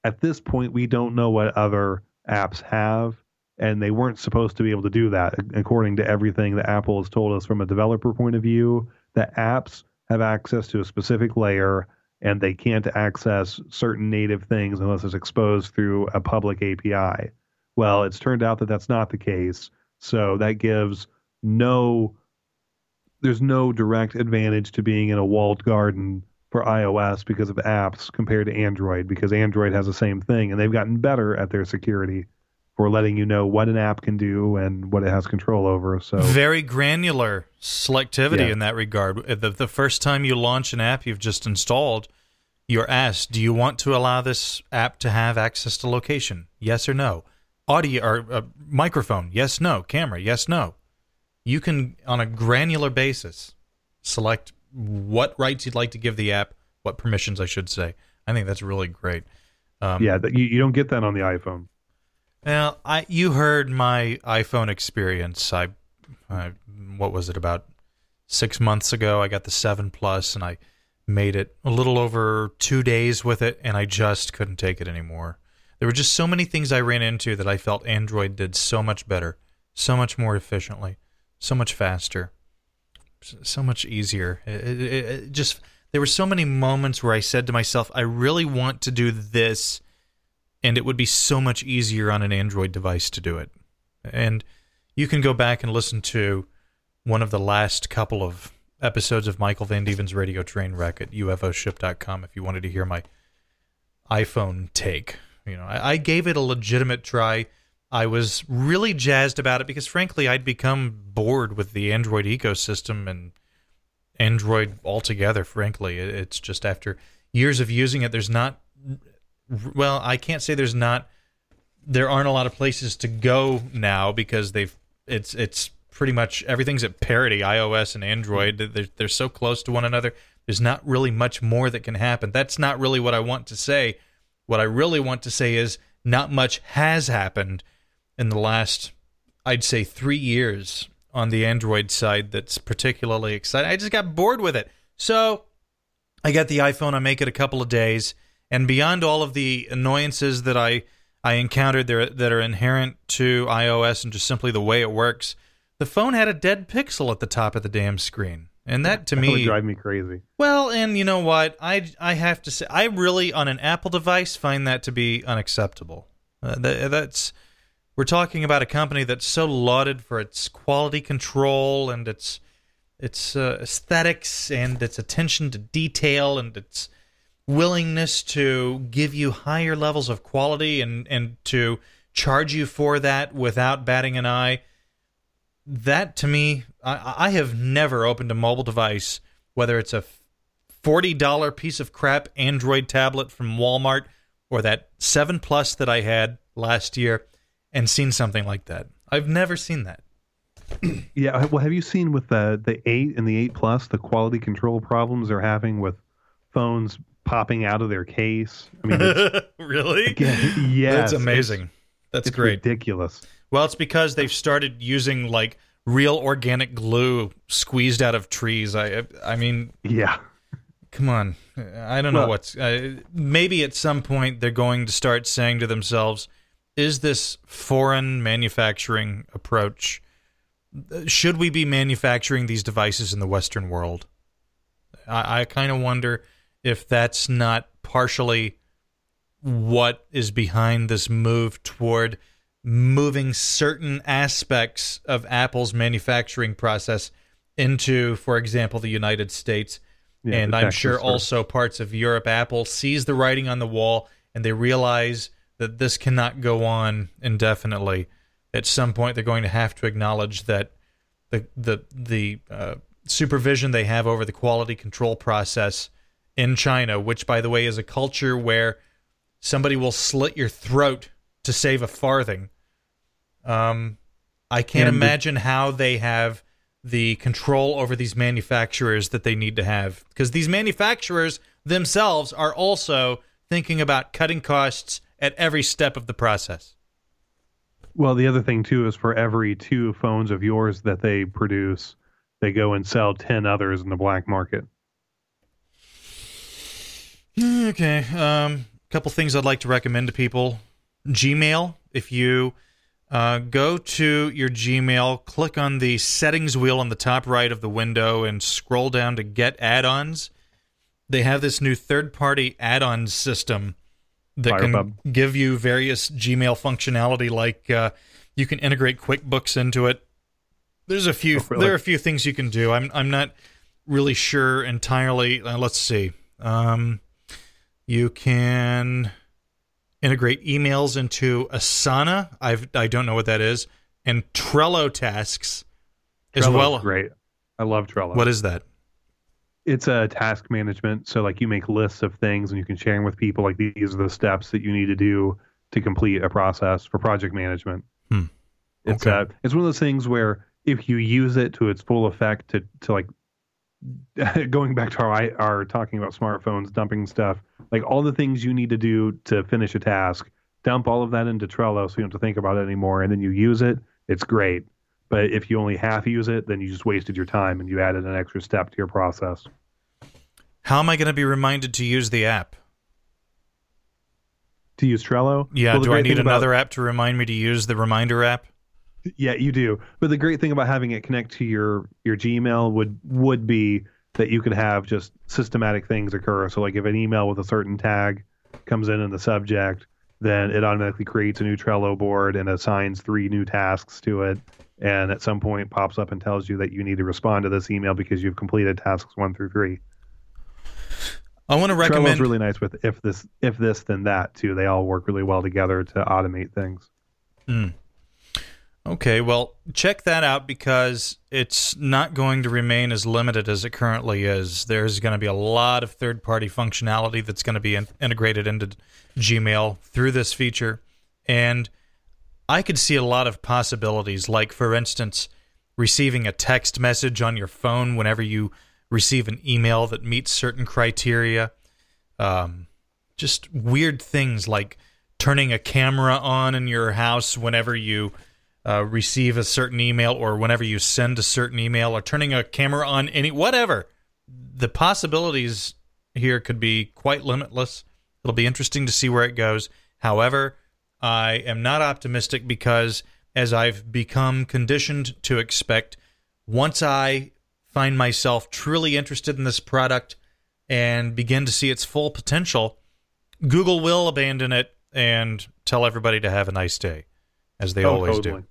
at this point we don't know what other apps have and they weren't supposed to be able to do that according to everything that Apple has told us from a developer point of view that apps have access to a specific layer and they can't access certain native things unless it's exposed through a public API. Well, it's turned out that that's not the case. So that gives no there's no direct advantage to being in a walled garden for iOS because of apps compared to Android because Android has the same thing and they've gotten better at their security for letting you know what an app can do and what it has control over. So very granular selectivity Yeah. in that regard. The, the first time you launch an app you've just installed, you're asked, "Do you want to allow this app to have access to location? Yes or no? Audio or uh, microphone? Yes, no. Camera? Yes, no." You can, on a granular basis, select what rights you'd like to give the app, what permissions I should say. I think that's really great. Um, yeah, you, you don't get that on the iPhone. Well, I you heard my iPhone experience. I, I what was it about six months ago? I got the seven plus, and I made it a little over two days with it, and I just couldn't take it anymore. There were just so many things I ran into that I felt Android did so much better, so much more efficiently, so much faster, so much easier. It, it it just there were so many moments where I said to myself, I really want to do this and it would be so much easier on an Android device to do it. And you can go back and listen to one of the last couple of episodes of Michael Van Deven's Radio Train Wreck at UFOship.com if you wanted to hear my iPhone take. You know, I, I gave it a legitimate try. I was really jazzed about it because, frankly, I'd become bored with the Android ecosystem and Android altogether. Frankly, it's just after years of using it, there's not well, I can't say there's not there aren't a lot of places to go now because they've it's it's pretty much everything's at parity iOS and Android. They're, they're so close to one another. There's not really much more that can happen. That's not really what I want to say. What I really want to say is not much has happened in the last I'd say 3 years on the Android side that's particularly exciting. I just got bored with it. So I got the iPhone. I make it a couple of days, and beyond all of the annoyances that I I encountered there that are inherent to iOS and just simply the way it works, the phone had a dead pixel at the top of the damn screen, and that to *laughs* That would me, drive me crazy. well, and you know what, I I have to say, I really on an Apple device find that to be unacceptable. Uh, that, that's we're talking about a company that's so lauded for its quality control and its its uh, aesthetics and its attention to detail and its willingness to give you higher levels of quality and and to charge you for that without batting an eye that to me I, I have never opened a mobile device whether it's a $40 piece of crap android tablet from walmart or that 7 plus that i had last year and seen something like that. I've never seen that. *clears throat* Yeah, well, have you seen with the the eight and the eight plus the quality control problems they're having with phones popping out of their case? I mean, it's, *laughs* really again, yes, that's it's- amazing that's It's, great ridiculous. Well, it's because they've started using like real organic glue squeezed out of trees. I I mean, Yeah, come on. I don't know what's uh, maybe at some point they're going to start saying to themselves, is this foreign manufacturing approach should we be manufacturing these devices in the western world? I, I kind of wonder if that's not partially what is behind this move toward moving certain aspects of Apple's manufacturing process into, for example, the United States. Yeah, and I'm sure also parts of Europe. Apple sees the writing on the wall and they realize that this cannot go on indefinitely. At some point, they're going to have to acknowledge that the the the uh, supervision they have over the quality control process in China, which by the way is a culture where somebody will slit your throat to save a farthing. Um, I can't And the- imagine how they have the control over these manufacturers that they need to have because these manufacturers themselves are also thinking about cutting costs at every step of the process. Well, the other thing too is for every two phones of yours that they produce, they go and sell ten others in the black market. Okay. Um, couple things I'd like to recommend to people. Gmail. If you uh, go to your Gmail, click on the settings wheel on the top right of the window, and scroll down to Get Add-ons. They have this new third-party add-on system that can give you various Gmail functionality, like uh, you can integrate QuickBooks into it. There's a few. Oh, really? There are a few things you can do. I'm I'm not really sure entirely. Uh, let's see. Um, you can integrate emails into Asana. I've I don't know what that is, and Trello tasks as Trello's well. great. I love Trello. What is that? it's a task management. So like you make lists of things and you can share them with people. Like these are the steps that you need to do to complete a process for project management. Hmm. It's Okay. uh, it's one of those things where if you use it to its full effect to to like *laughs* going back to our our talking about smartphones dumping stuff like all the things you need to do to finish a task dump all of that into Trello so you don't have to think about it anymore and then you use it it's great but if you only half use it then you just wasted your time and you added an extra step to your process How am I going to be reminded to use the app? to use Trello. Yeah, Well, do I need thing about- another app to remind me to use the reminder app? Yeah, you do. But the great thing about having it connect to your your Gmail would would be that you could have just systematic things occur. So like if an email with a certain tag comes in in the subject, then it automatically creates a new Trello board and assigns three new tasks to it. And at some point pops up and tells you that you need to respond to this email because you've completed tasks one through three. I want to recommend Trello's really nice with if this if this then that too. They all work really well together to automate things. Hmm. Okay, well, check that out because it's not going to remain as limited as it currently is. There's going to be a lot of third party functionality that's going to be in- integrated into Gmail through this feature. And I could see a lot of possibilities, like, for instance, receiving a text message on your phone whenever you receive an email that meets certain criteria. Um, just weird things like turning a camera on in your house whenever you uh, receive a certain email or whenever you send a certain email or turning a camera on any whatever the possibilities here could be quite limitless. It'll be interesting to see where it goes. However i am not optimistic because as i've become conditioned to expect once i find myself truly interested in this product and begin to see its full potential google will abandon it and tell everybody to have a nice day as they Oh, always totally. do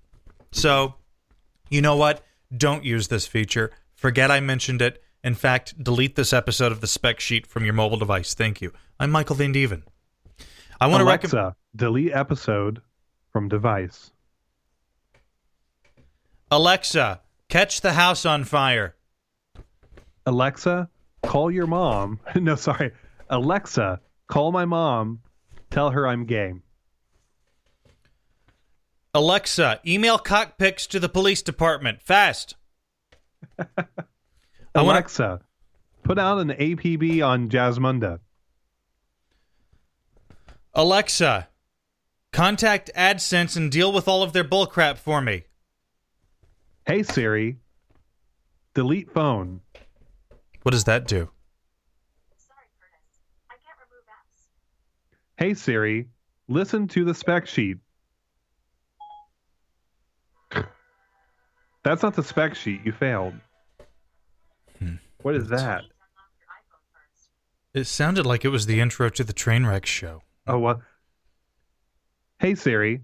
so, you know what? Don't use this feature. Forget I mentioned it. In fact, delete this episode of the spec sheet from your mobile device. Thank you. I'm Michael Van Deven. I want to Alexa, recommend delete episode from device. Alexa, catch the house on fire. Alexa, call your mom. *laughs* no, sorry. Alexa, call my mom. Tell her I'm gay. Alexa, email cockpits to the police department fast. I *laughs* wanna- Alexa, put out an APB on Jasmunda. Alexa, contact AdSense and deal with all of their bullcrap for me. Hey Siri, delete phone. What does that do? Sorry, Curtis. I can't remove apps. Hey Siri, listen to the spec sheet. That's not the spec sheet. You failed. Hmm. What is that? Please unlock your iPhone first. It sounded like it was the intro to the Trainwreck show. Oh, what? Hey Siri,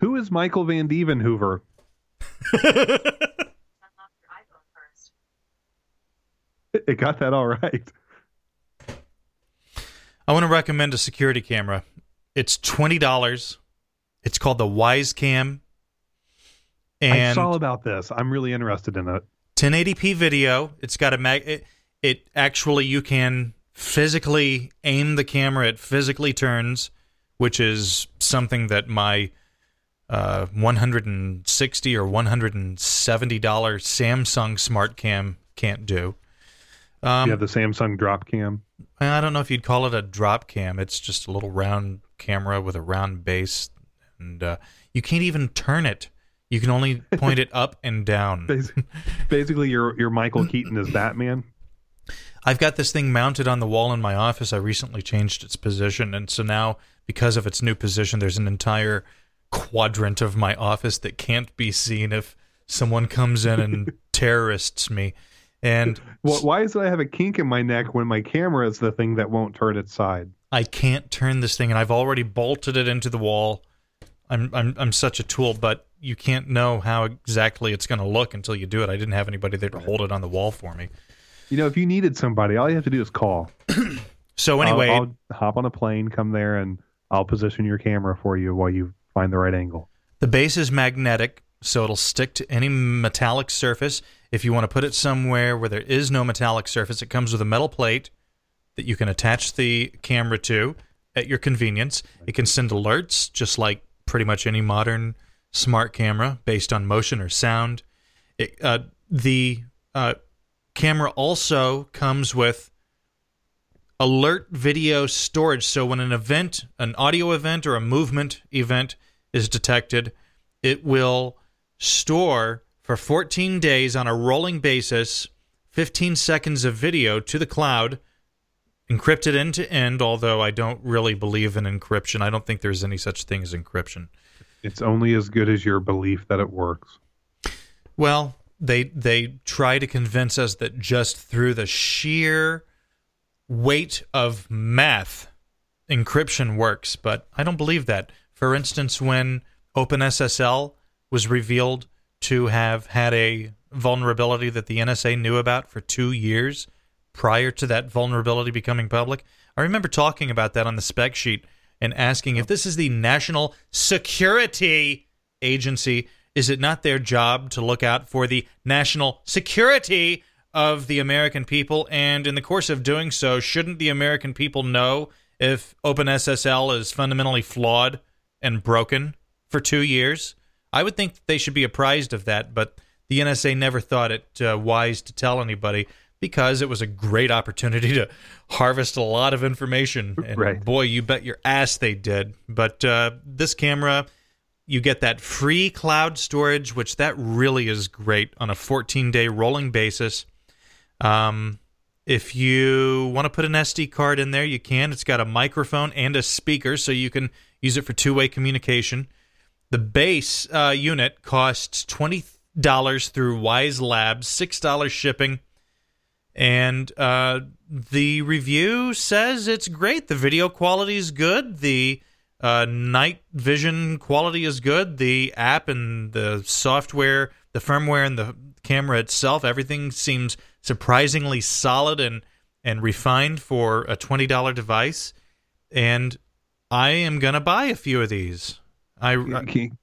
who is Michael Van Deven Hoover? Unlock *laughs* your iPhone first. It got that all right. I want to recommend a security camera. It's twenty dollars. It's called the Wyze Cam, I and saw about this. I'm really interested in it. 1080p video. It's got a mag. It, it actually you can physically aim the camera. It physically turns, which is something that my uh, 160 or 170 dollar Samsung Smart Cam can't do. Um, you have the Samsung drop cam. I don't know if you'd call it a drop cam. It's just a little round camera with a round base. and uh, you can't even turn it. You can only point it up and down. *laughs* Bas- Basically, your your Michael Keaton is Batman. I've got this thing mounted on the wall in my office. I recently changed its position, and so now because of its new position, there's an entire quadrant of my office that can't be seen if someone comes in and *laughs* terrorists me. And Wh- Why is it I have a kink in my neck when my camera is the thing that won't turn its side? I can't turn this thing, and I've already bolted it into the wall. I'm I'm I'm such a tool, but you can't know how exactly it's going to look until you do it. I didn't have anybody there to hold it on the wall for me. You know, if you needed somebody, all you have to do is call. *clears throat* So anyway, I'll, I'll hop on a plane, come there, and I'll position your camera for you while you find the right angle. The base is magnetic, so it'll stick to any metallic surface. If you want to put it somewhere where there is no metallic surface, it comes with a metal plate that you can attach the camera to at your convenience. It can send alerts, just like pretty much any modern smart camera, based on motion or sound. It, uh, the uh, camera also comes with alert video storage. So when an event, an audio event or a movement event is detected, it will store for 14 days on a rolling basis 15 seconds of video to the cloud, encrypted end to end. Although I don't really believe in encryption, I don't think there's any such thing as encryption. It's only as good as your belief that it works. Well, they they try to convince us that just through the sheer weight of math, encryption works, but I don't believe that. For instance, when OpenSSL was revealed to have had a vulnerability that the NSA knew about for two years prior to that vulnerability becoming public, I remember talking about that on the spec sheet and asking if this is the National Security Agency, is it not their job to look out for the national security of the American people? And in the course of doing so, shouldn't the American people know if OpenSSL is fundamentally flawed and broken for two years? I would think they should be apprised of that, but the NSA never thought it uh, wise to tell anybody because it was a great opportunity to harvest a lot of information. *laughs* And Right. boy, you bet your ass they did. But uh, this camera, you get that free cloud storage, which that really is great on a 14 day rolling basis. Um, if you want to put an SD card in there, you can. It's got a microphone and a speaker, so you can use it for two way communication. The base uh, unit costs twenty dollars through Wyze Labs, six dollars shipping, and uh, the review says it's great. The video quality is good. The uh, night vision quality is good. The app and the software, the firmware, and the camera itself, everything seems surprisingly solid and and refined for a twenty dollar device. And I am gonna buy a few of these. I Can, can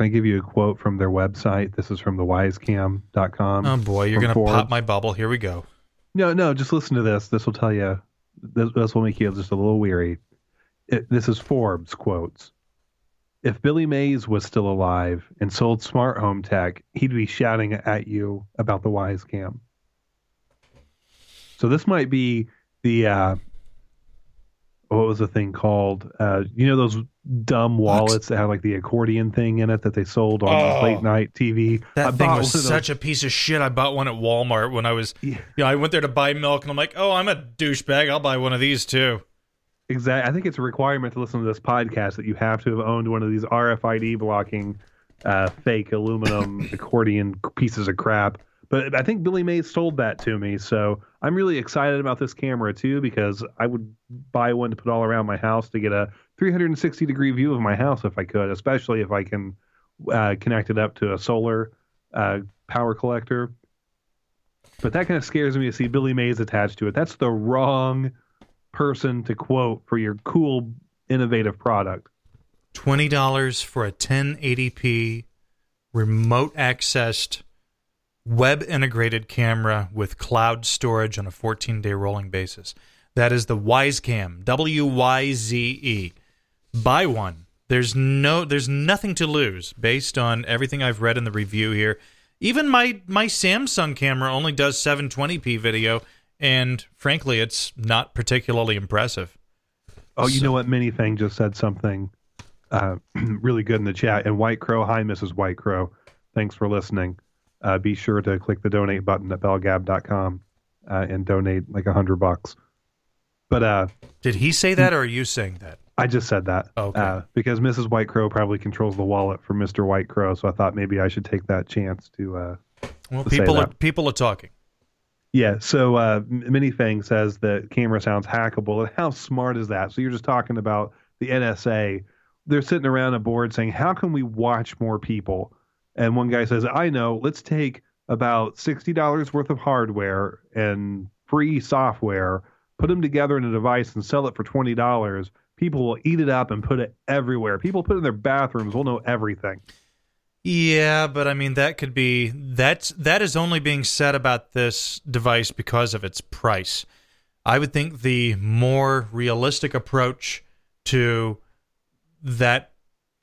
I give you a quote from their website? This is from the wyzecam.com. oh boy, you're gonna pop my bubble. Here we go. No, no, just listen to this. This will tell you. This, this will make you just a little weary. It, this is Forbes quotes. If Billy Mays was still alive and sold smart home tech, he'd be shouting at you about the Wyze Cam. So this might be the uh, what was the thing called? Uh, you know those dumb wallets that had like the accordion thing in it that they sold on Oh. late night TV. That I thing was such a piece of shit. I bought one at Walmart when I was, Yeah. you know, I went there to buy milk, and I'm like, oh, I'm a douchebag. I'll buy one of these too. Exactly. I think it's a requirement to listen to this podcast that you have to have owned one of these RFID blocking uh, fake aluminum *laughs* accordion pieces of crap. But I think Billy Mays sold that to me, so I'm really excited about this camera too because I would buy one to put all around my house to get a 360 degree view of my house if I could, especially if I can uh, connect it up to a solar uh, power collector. But that kind of scares me to see Billy Mays attached to it. That's the wrong person to quote for your cool, innovative product. Twenty dollars for a 1080p remote accessed web integrated camera with cloud storage on a 14 day rolling basis. That is the Wyzecam, W Y Z E. Buy one. There's no there's nothing to lose based on everything I've read in the review here. Even my my Samsung camera only does 720p video and frankly it's not particularly impressive. Oh, you know what? Mini Thing just said something uh, *clears throat* really good in the chat. And White Crow, hi, Mrs. White Crow. Thanks for listening. Uh, be sure to click the donate button at bellgab.com uh, and donate like a hundred bucks. But uh, Did he say that, or are you saying that? I just said that Okay. uh, because Mrs. White Crow probably controls the wallet for Mr. White Crow. So I thought maybe I should take that chance to uh, Well, to say people are that. people are talking. Yeah, so uh, says the camera sounds hackable. And *laughs* how smart is that? So you're just talking about the NSA. They're sitting around a board saying, how can we watch more people? And one guy says, I know, let's take about $60 worth of hardware and free software, put them together in a device and sell it for $20. People will eat it up and put it everywhere. People put it in their bathrooms. We'll know everything. Yeah, but I mean that could be that's that is only being said about this device because of its price. I would think the more realistic approach to that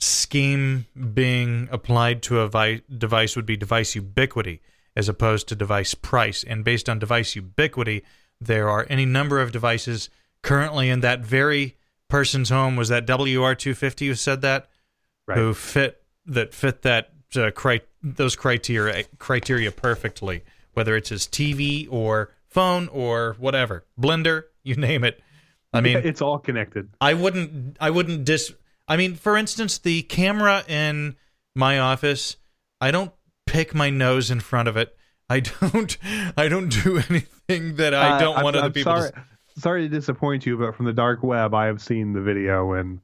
scheme being applied to a vi- device would be device ubiquity as opposed to device price. And based on device ubiquity, there are any number of devices currently in that very person's home. Was that WR250 who said that? Right. Who fit that fit that uh, cri- those criteria criteria perfectly, whether it's his TV or phone or whatever, blender, *laughs* you name it. I *laughs* mean, it's all connected. I wouldn't I wouldn't dis I mean, for instance, the camera in my office, I don't pick my nose in front of it. I *laughs* don't I don't do anything that I Uh, don't I'm- want other I'm people sorry, to sorry to disappoint you, but from the dark web, I have seen the video, and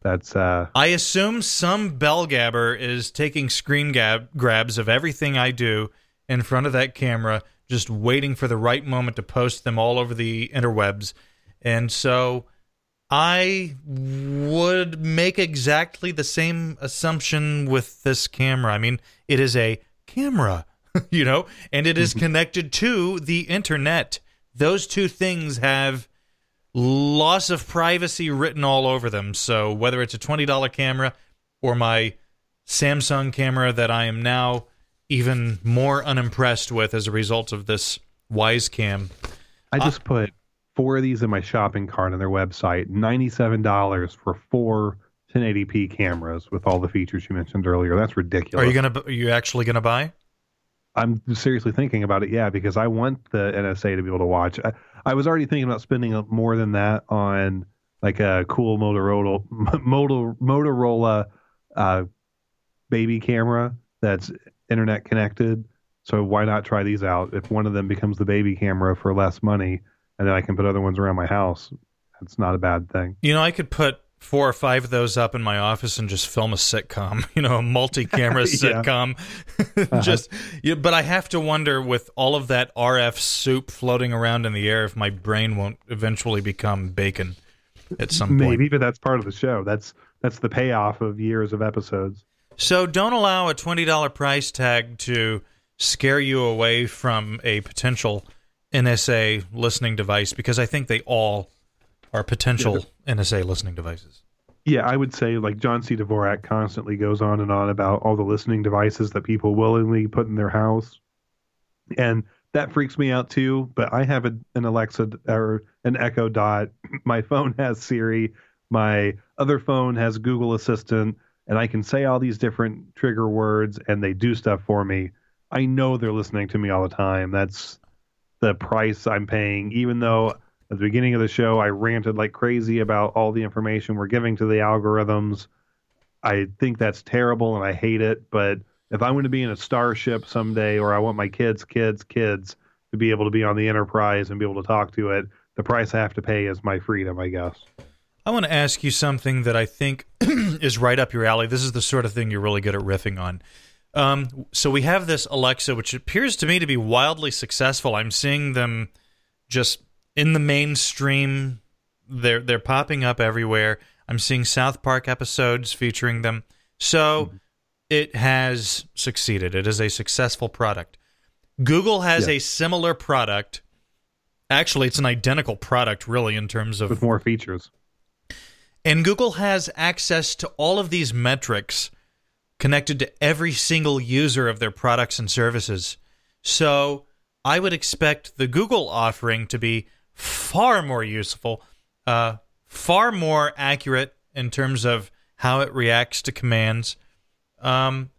that's uh, I assume some bell gabber is taking screen gab- grabs of everything I do in front of that camera, just waiting for the right moment to post them all over the interwebs. And so I would make exactly the same assumption with this camera. I mean, it is a camera, *laughs* you know, and it is mm-hmm. connected to the internet. Those two things have loss of privacy written all over them. So whether it's a $20 camera or my Samsung camera that I am now even more unimpressed with as a result of this Wyze Cam. I just uh, put four of these in my shopping cart on their website. Ninety-seven dollars for four 1080p cameras with all the features you mentioned earlier. That's ridiculous. Are you gonna? Are you actually gonna buy? I'm seriously thinking about it. Yeah, because I want the NSA to be able to watch. I, I was already thinking about spending more than that on like a cool Motorola Motor, Motorola uh, baby camera that's internet connected. So why not try these out? If one of them becomes the baby camera for less money, and then I can put other ones around my house, that's not a bad thing. You know, I could put four or five of those up in my office and just film a sitcom. *laughs* You know, a multi-camera *laughs* sitcom. *laughs* Uh-huh. just, yeah, but I have to wonder with all of that RF soup floating around in the air if my brain won't eventually become bacon at some point. Maybe, but that's part of the show. That's that's the payoff of years of episodes. So don't allow a $20 price tag to scare you away from a potential NSA listening device because I think they all are potential NSA listening devices. Yeah, I would say like John C. Dvorak constantly goes on and on about all the listening devices that people willingly put in their house, and that freaks me out too. But I have a, an Alexa or an Echo Dot. *laughs* My phone has Siri. My other phone has Google Assistant, and I can say all these different trigger words, and they do stuff for me. I know they're listening to me all the time. That's the price I'm paying, even though at the beginning of the show I ranted like crazy about all the information we're giving to the algorithms. I think that's terrible and I hate it. But if I'm going to be in a starship someday, or I want my kids, kids, kids to be able to be on the Enterprise and be able to talk to it, the price I have to pay is my freedom, I guess. I want to ask you something that I think *clears throat* is right up your alley. This is the sort of thing you're really good at riffing on. Um, so we have this Alexa, which appears to me to be wildly successful. I'm seeing them just in the mainstream. They're they're popping up everywhere. I'm seeing South Park episodes featuring them. So it has succeeded. It is a successful product. Google has Yeah. a similar product. Actually, it's an identical product, really, in terms of With more features. and Google has access to all of these metrics connected to every single user of their products and services. So I would expect the Google offering to be far more useful, uh, far more accurate in terms of how it reacts to commands. Um,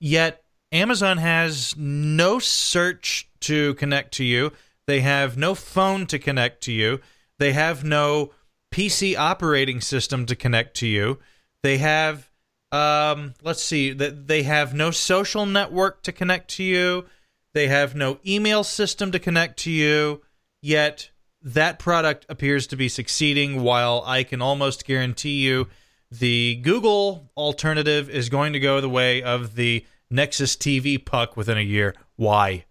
yet Amazon has no search to connect to you. They have no phone to connect to you. They have no PC operating system to connect to you. They have um, let's see that they have no social network to connect to you. They have no email system to connect to you. Yet that product appears to be succeeding while I can almost guarantee you the Google alternative is going to go the way of the Nexus TV puck within a year. Why?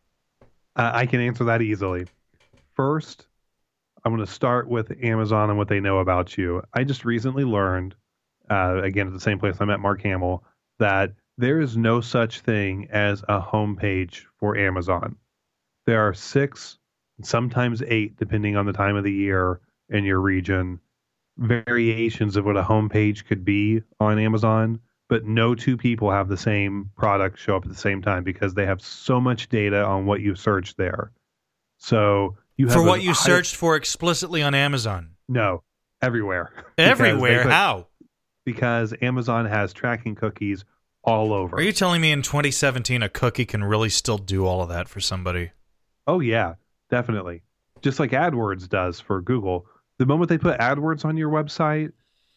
Uh, I can answer that easily. First, I'm going to start with Amazon and what they know about you. I just recently learned, uh, again, at the same place I met Mark Hamill, that there is no such thing as a homepage for Amazon. There are six, sometimes eight, depending on the time of the year in your region, variations of what a homepage could be on Amazon, but no two people have the same product show up at the same time because they have so much data on what you searched there. So you have For what you high- searched for explicitly on Amazon. No, everywhere. *laughs* Everywhere. put- How? Because Amazon has tracking cookies all over. Are you telling me in 2017 a cookie can really still do all of that for somebody? Oh yeah, definitely. Just like AdWords does for Google. The moment they put AdWords on your website,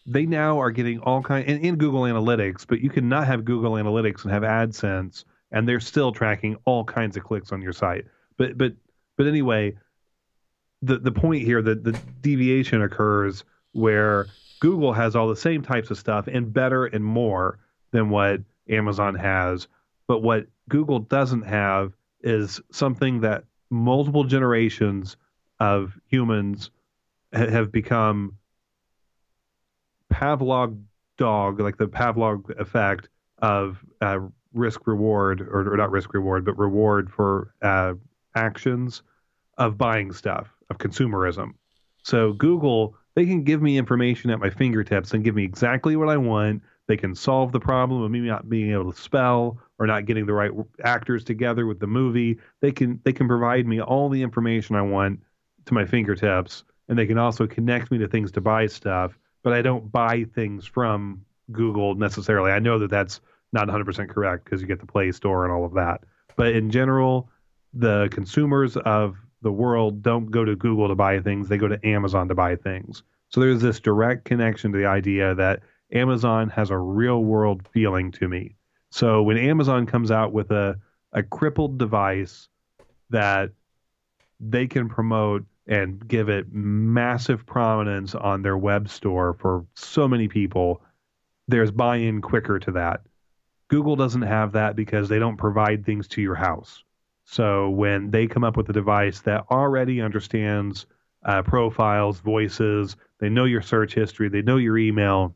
they now are getting all kind in, in Google Analytics, but you cannot have Google Analytics and have AdSense, and they're still tracking all kinds of clicks on your site. But but but anyway, the the point here that the deviation occurs where Google has all the same types of stuff and better and more than what Amazon has, but what Google doesn't have is something that multiple generations of humans ha- have become Pavlov dog, like the Pavlov effect of uh, risk reward, or, or not risk reward, but reward for uh, actions of buying stuff, of consumerism. So Google, they can give me information at my fingertips and give me exactly what I want. They can solve the problem of me not being able to spell or not getting the right actors together with the movie. They can they can provide me all the information I want to my fingertips, and they can also connect me to things to buy stuff. But I don't buy things from Google necessarily. I know that that's not 100% correct because you get the Play Store and all of that. But in general, the consumers of the world don't go to Google to buy things, they go to Amazon to buy things. So there's this direct connection to the idea that Amazon has a real world feeling to me. So when Amazon comes out with a, a crippled device that they can promote and give it massive prominence on their web store for so many people, there's buy in quicker to that. Google doesn't have that because they don't provide things to your house. So when they come up with a device that already understands uh, profiles, voices, they know your search history, they know your email,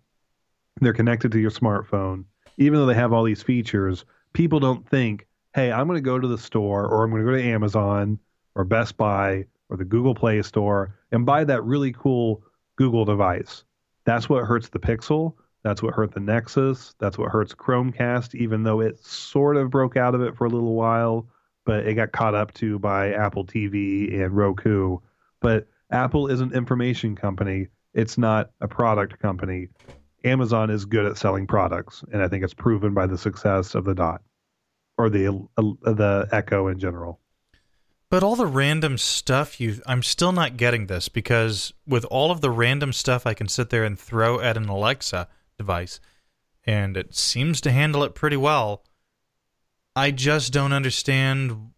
they're connected to your smartphone, even though they have all these features, people don't think, hey, I'm going to go to the store or I'm going to go to Amazon or Best Buy or the Google Play Store and buy that really cool Google device. That's what hurts the Pixel. That's what hurt the Nexus. That's what hurts Chromecast, even though it sort of broke out of it for a little while, but it got caught up to by Apple TV and Roku. But Apple is an information company. It's not a product company. Amazon is good at selling products, and I think it's proven by the success of the Dot or the uh, the Echo in general. But all the random stuff you I'm still not getting this because with all of the random stuff I can sit there and throw at an Alexa device and it seems to handle it pretty well. I just don't understand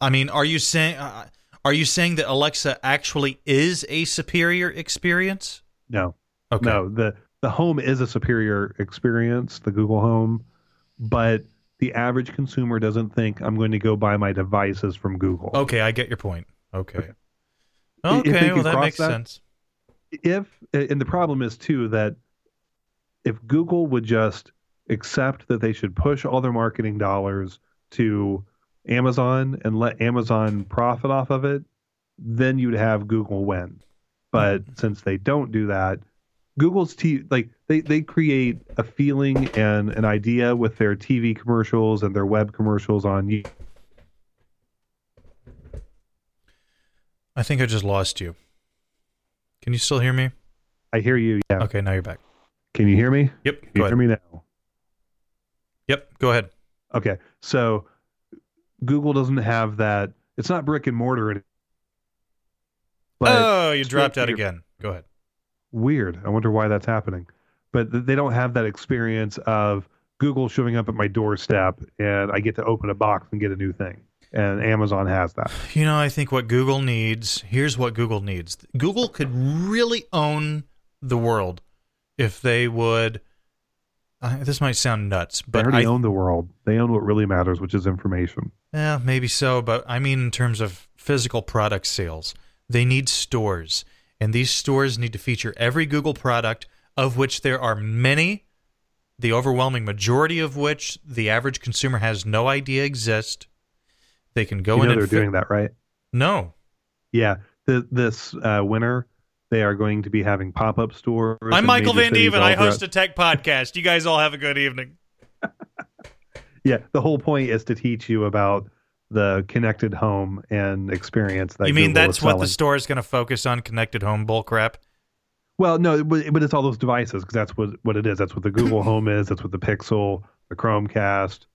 I mean, are you saying uh, are you saying that Alexa actually is a superior experience? No, Okay. no, the the Home is a superior experience, the Google Home, but the average consumer doesn't think I'm going to go buy my devices from Google. Okay, I get your point. Okay. Okay. Okay, well that makes that- sense. if and the problem is too that if Google would just accept that they should push all their marketing dollars to Amazon and let Amazon profit off of it, then you'd have Google win. But mm-hmm. since they don't do that, Google's t like they they create a feeling and an idea with their TV commercials and their web commercials on you. I think I just lost you. Can you still hear me? I hear you, yeah. Okay, now you're back. Can you hear me? Yep. Can you hear me now? Yep. Go ahead. Okay, so Google doesn't have that. It's not brick and mortar. oh, you dropped out again. Go ahead. weird. I wonder why that's happening. But they don't have that experience of Google showing up at my doorstep and I get to open a box and get a new thing. And Amazon has that. *sighs* You know, I think what Google needs, here's what Google needs. Google could really own the world if they would. Uh, this might sound nuts, but They already I, own the world. They own what really matters, which is information. Yeah, maybe so, but I mean in terms of physical product sales. They need stores, and these stores need to feature every Google product, of which there are many, the overwhelming majority of which the average consumer has no idea exist. They can go you know and they're fi- doing that, right? No. Yeah. The, this uh, winter, they are going to be having pop up stores. I'm Michael Van all I host a tech podcast. You guys all have a good evening. *laughs* Yeah, the whole point is to teach you about the connected home and experience that you mean Google that's what the store is going to focus on? Connected home bull crap. Well, no, but, but it's all those devices because that's what what it is. That's what the Google *laughs* Home is. That's what the Pixel, the Chromecast,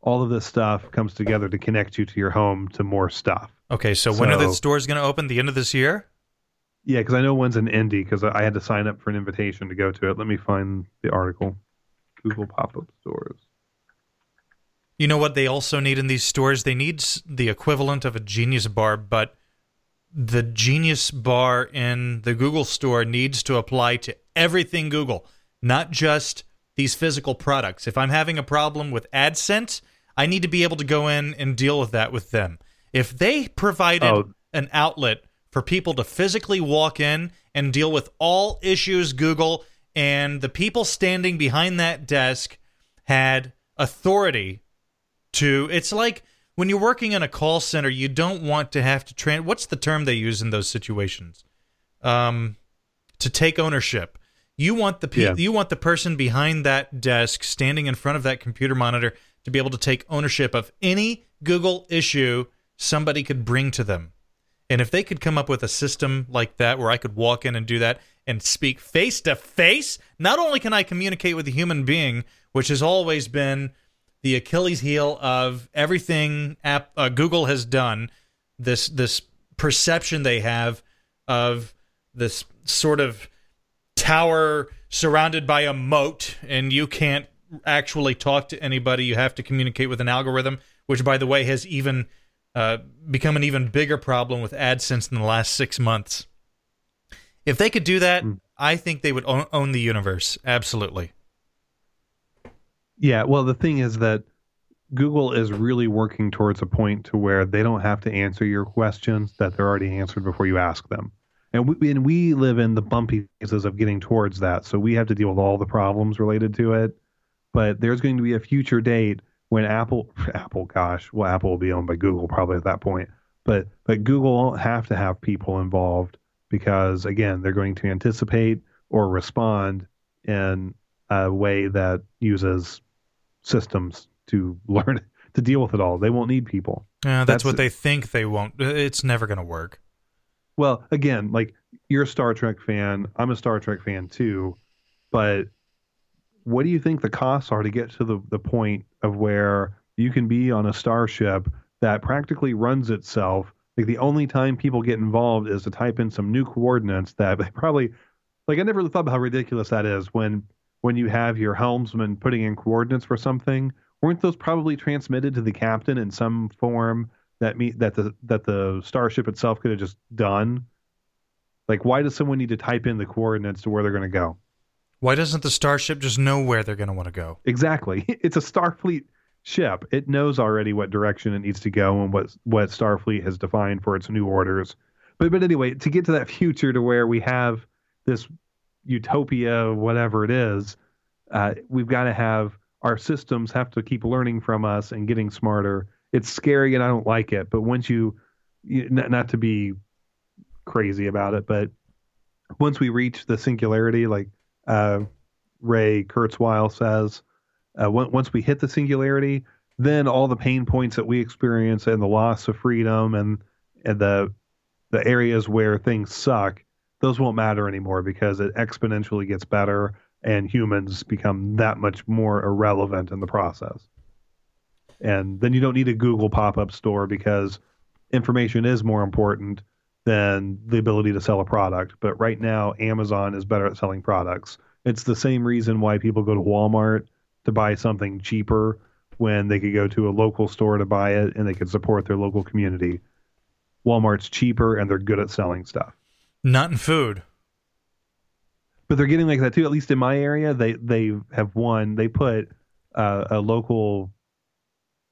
all of this stuff comes together to connect you to your home to more stuff. Okay, so, when are the stores going to open? The end of this year? Yeah, because I know one's in Indy because I had to sign up for an invitation to go to it. Let me find the article. Google pop up stores. You know what they also need in these stores? They need the equivalent of a Genius Bar, but the Genius Bar in the Google store needs to apply to everything Google, not just these physical products. If I'm having a problem with AdSense, I need to be able to go in and deal with that with them. If they provided Oh. an outlet for people to physically walk in and deal with all issues Google and the people standing behind that desk had authority to. It's like when you're working in a call center you don't want to have to train what's the term they use in those situations? Um to take ownership. You want the pe- Yeah. you want the person behind that desk standing in front of that computer monitor to be able to take ownership of any Google issue somebody could bring to them and if they could come up with a system like that where I could walk in and do that and speak face to face, not only can I communicate with a human being, which has always been the Achilles heel of everything app, uh, Google has done, this this perception they have of this sort of tower surrounded by a moat and you can't actually talk to anybody. You have to communicate with an algorithm which by the way has even uh, become an even bigger problem with AdSense in the last six months. If they could do that, Mm. I think they would own, own the universe. Absolutely. Yeah, well, the thing is that Google is really working towards a point to where they don't have to answer your questions that they're already answered before you ask them. And we, and we live in the bumpy phases of getting towards that, so we have to deal with all the problems related to it. But there's going to be a future date when Apple, *laughs* Apple, gosh, well, Apple will be owned by Google probably at that point. But but Google won't have to have people involved because again, they're going to anticipate or respond in a way that uses systems to *laughs* learn to deal with it all. They won't need people. Uh, that's, That's- what they think they won't. It's never going to work. Well, again, like you're a Star Trek fan, I'm a Star Trek fan too, but what do you think the costs are to get to the, the point of where you can be on a starship that practically runs itself? Like the only time people get involved is to type in some new coordinates that they probably like I never thought about how ridiculous that is when when you have your helmsman putting in coordinates for something. Weren't those probably transmitted to the captain in some form that me that the that the starship itself could have just done? Like, why does someone need to type in the coordinates to where they're to go? Why doesn't the starship just know where they're going to want to go? Exactly. *laughs* It's a Starfleet ship. It knows already what direction it needs to go and what what Starfleet has defined for its new orders. But but anyway, to get to that future to where we have this utopia, whatever it is, uh, we've got to have our systems have to keep learning from us and getting smarter. It's scary and I don't like it. But once you, you not, not to be crazy about it, but once we reach the singularity, like uh, Ray Kurzweil says, uh, once we hit the singularity, then all the pain points that we experience and the loss of freedom and and the the areas where things suck, those won't matter anymore because it exponentially gets better and humans become that much more irrelevant in the process. And then you don't need a Google pop up store because information is more important than the ability to sell a product. But right now, Amazon is better at selling products. It's the same reason why people go to Walmart to buy something cheaper when they could go to a local store to buy it and they could support their local community. Walmart's cheaper and they're good at selling stuff. Not in food. But they're getting like that too. At least in my area, they they have won. They put uh, a local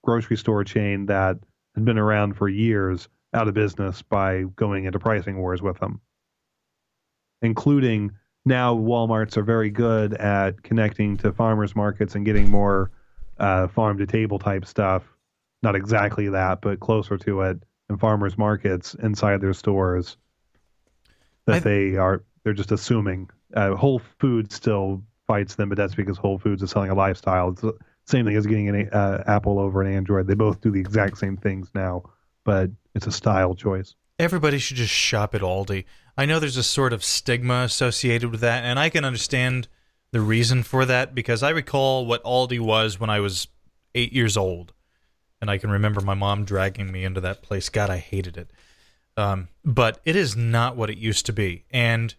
grocery store chain that had been around for years out of business by going into pricing wars with them, including now Walmarts are very good at connecting to farmers markets and getting more uh, farm to table type stuff. Not exactly that, but closer to it. And farmers markets inside their stores that I- they are they're just assuming. Uh, Whole Foods still fights them, but that's because Whole Foods is selling a lifestyle. It's the same thing as getting an uh, Apple over an Android. They both do the exact same things now, but it's a style choice. Everybody should just shop at Aldi. I know there's a sort of stigma associated with that, and I can understand the reason for that because I recall what Aldi was when I was eight years old, and I can remember my mom dragging me into that place. God, I hated it. Um, but it is not what it used to be, and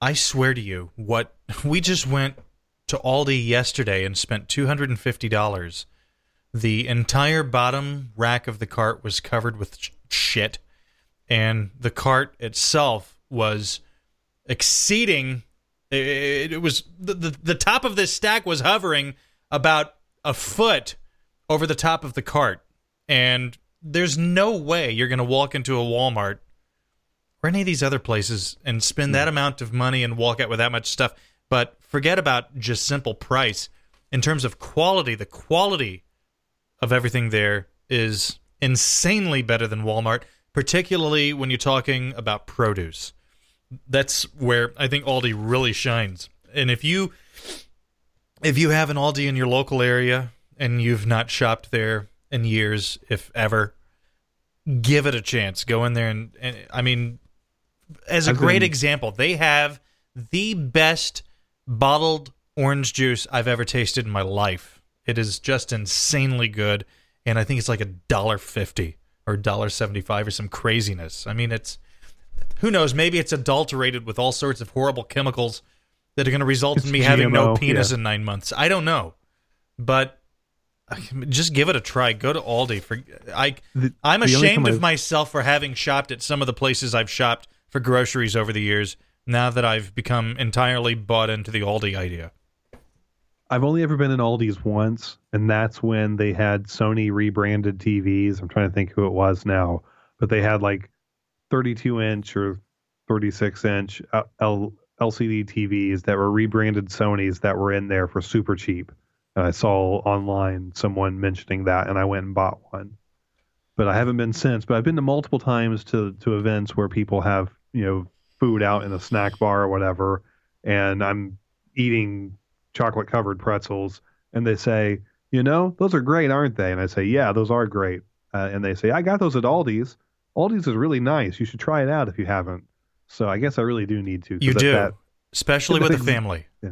I swear to you, what *laughs* we just went to Aldi yesterday and spent two hundred and fifty dollars. The entire bottom rack of the cart was covered with sh- shit and the cart itself was exceeding it, it was the, the the top of this stack was hovering about a foot over the top of the cart. And there's no way you're going to walk into a Walmart or any of these other places and spend that hmm. amount of money and walk out with that much stuff. But forget about just simple price. In terms of quality the quality of everything there is insanely better than Walmart, particularly when you're talking about produce. That's where I think Aldi really shines. And if you if you have an Aldi in your local area and you've not shopped there in years, if ever, give it a chance. Go in there and, and I mean as a I've great been- example, they have the best bottled orange juice I've ever tasted in my life. It is just insanely good, and I think it's like a dollar fifty or dollar seventy five or some craziness. I mean, it's who knows? Maybe it's adulterated with all sorts of horrible chemicals that are going to result in It's me having no penis yeah. in nine months. I don't know, but uh, just give it a try. Go to Aldi for I. The- I'm ashamed of I've- myself for having shopped at some of the places I've shopped for groceries over the years. Now that I've become entirely bought into the Aldi idea. I've only ever been in Aldi's once, and that's when they had Sony rebranded TVs. I'm trying to think who it was now, but they had like 32 inch or 36 inch uh, L- LCD TVs that were rebranded Sony's that were in there for super cheap. And I saw online someone mentioning that, and I went and bought one. But I haven't been since. But I've been to multiple times to to events where people have you know food out in a snack bar or whatever, and I'm eating chocolate covered pretzels and they say you know those are great aren't they? And i say yeah those are great. Uh, and they say i got those at aldi's. Aldi's is really nice. You should try it out if you haven't. So i guess i really do need to. You do, that, especially with a family. Yeah,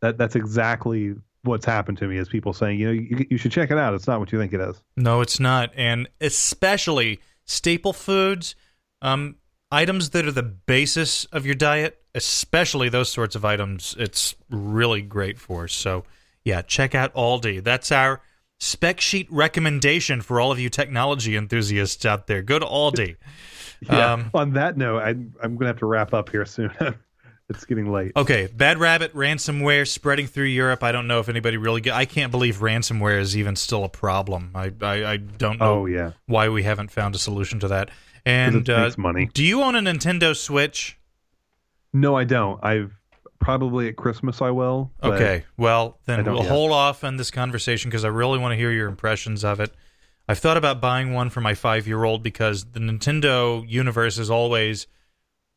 that that's exactly what's happened to me is people saying you know you, you should check it out. It's not what you think it is. No, it's not, and especially staple foods, um, items that are the basis of your diet, especially those sorts of items. It's really great for. So, yeah, check out Aldi. That's our spec sheet recommendation for all of you technology enthusiasts out there. Go to Aldi. *laughs* yeah Um, on that note I, i'm gonna have to wrap up here soon *laughs* it's getting late Okay, Bad Rabbit ransomware spreading through Europe. I don't know if anybody really. Get, I can't believe ransomware is even still a problem. I I, I don't know oh yeah why we haven't found a solution to that. And uh, money do you own a Nintendo Switch? no i don't i've probably at christmas i will Okay, well then we'll yet. hold off on this conversation because I really want to hear your impressions of it. I've thought about buying one for my five-year-old because the Nintendo universe has always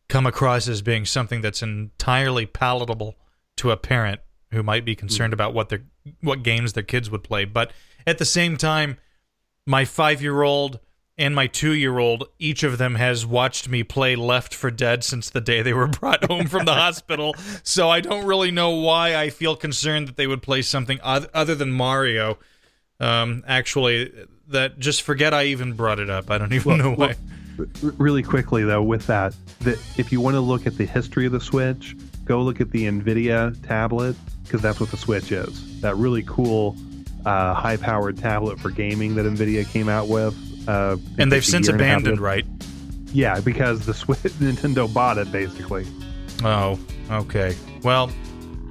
come across as being something that's entirely palatable to a parent who might be concerned about what their what games their kids would play. But at the same time, my five-year-old and my two year old, each of them has watched me play Left for Dead since the day they were *laughs* brought home from the hospital. So I don't really know why I feel concerned that they would play something other than Mario. Um, actually, that just forget I even brought it up. I don't even know why. R- really quickly though, with that, that if you want to look at the history of the Switch, go look at the Nvidia tablet because that's what the Switch is. That really cool, uh, high-powered tablet for gaming that Nvidia came out with. Uh, and they've since abandoned, right? Yeah, because the Switch *laughs* Nintendo bought it basically. Oh, okay. Well,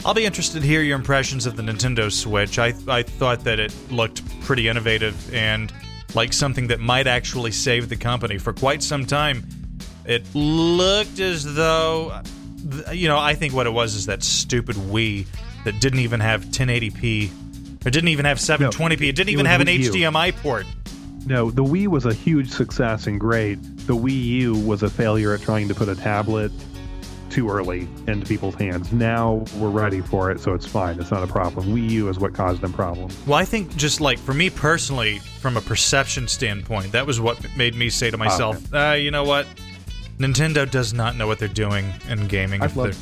I'll be interested to hear your impressions of the Nintendo Switch. I I thought that it looked pretty innovative and like something that might actually save the company for quite some time. It looked as though you know, I think what it was is that stupid Wii that didn't even have 1080p or didn't even have 720p. it didn't it even have an HDMI port. No, the Wii was a huge success and great. The Wii U was a failure at trying to put a tablet too early into people's hands. Now we're ready for it, so it's fine. It's not a problem. Wii U is what caused them problems. Well, I think just like for me personally, from a perception standpoint, that was what made me say to myself, uh, you know what? Nintendo does not know what they're doing in gaming. If they're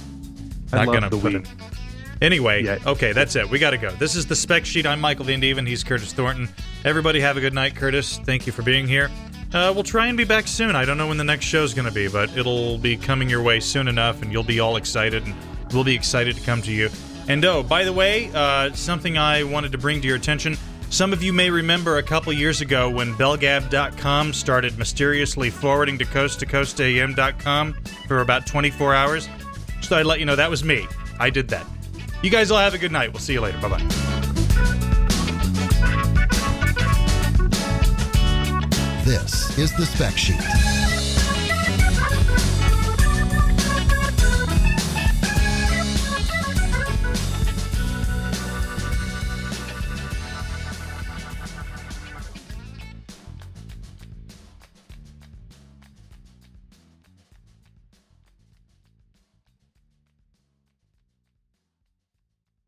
I not love gonna the put Wii. it. Anyway, Yeah. okay, that's it. We got to go. This is the spec sheet. I'm Michael Van Deven. He's Curtis Thornton. Everybody have a good night, Curtis. Thank you for being here. Uh, we'll try and be back soon. I don't know when the next show's going to be, but it'll be coming your way soon enough, and you'll be all excited, and we'll be excited to come to you. And oh, by the way, uh, something I wanted to bring to your attention. Some of you may remember a couple years ago when BellGab.com started mysteriously forwarding to coast to coastam.com for about 24 hours. So I'd let you know that was me. I did that. You guys all have a good night. We'll see you later. Bye bye. This is the Spec Sheet.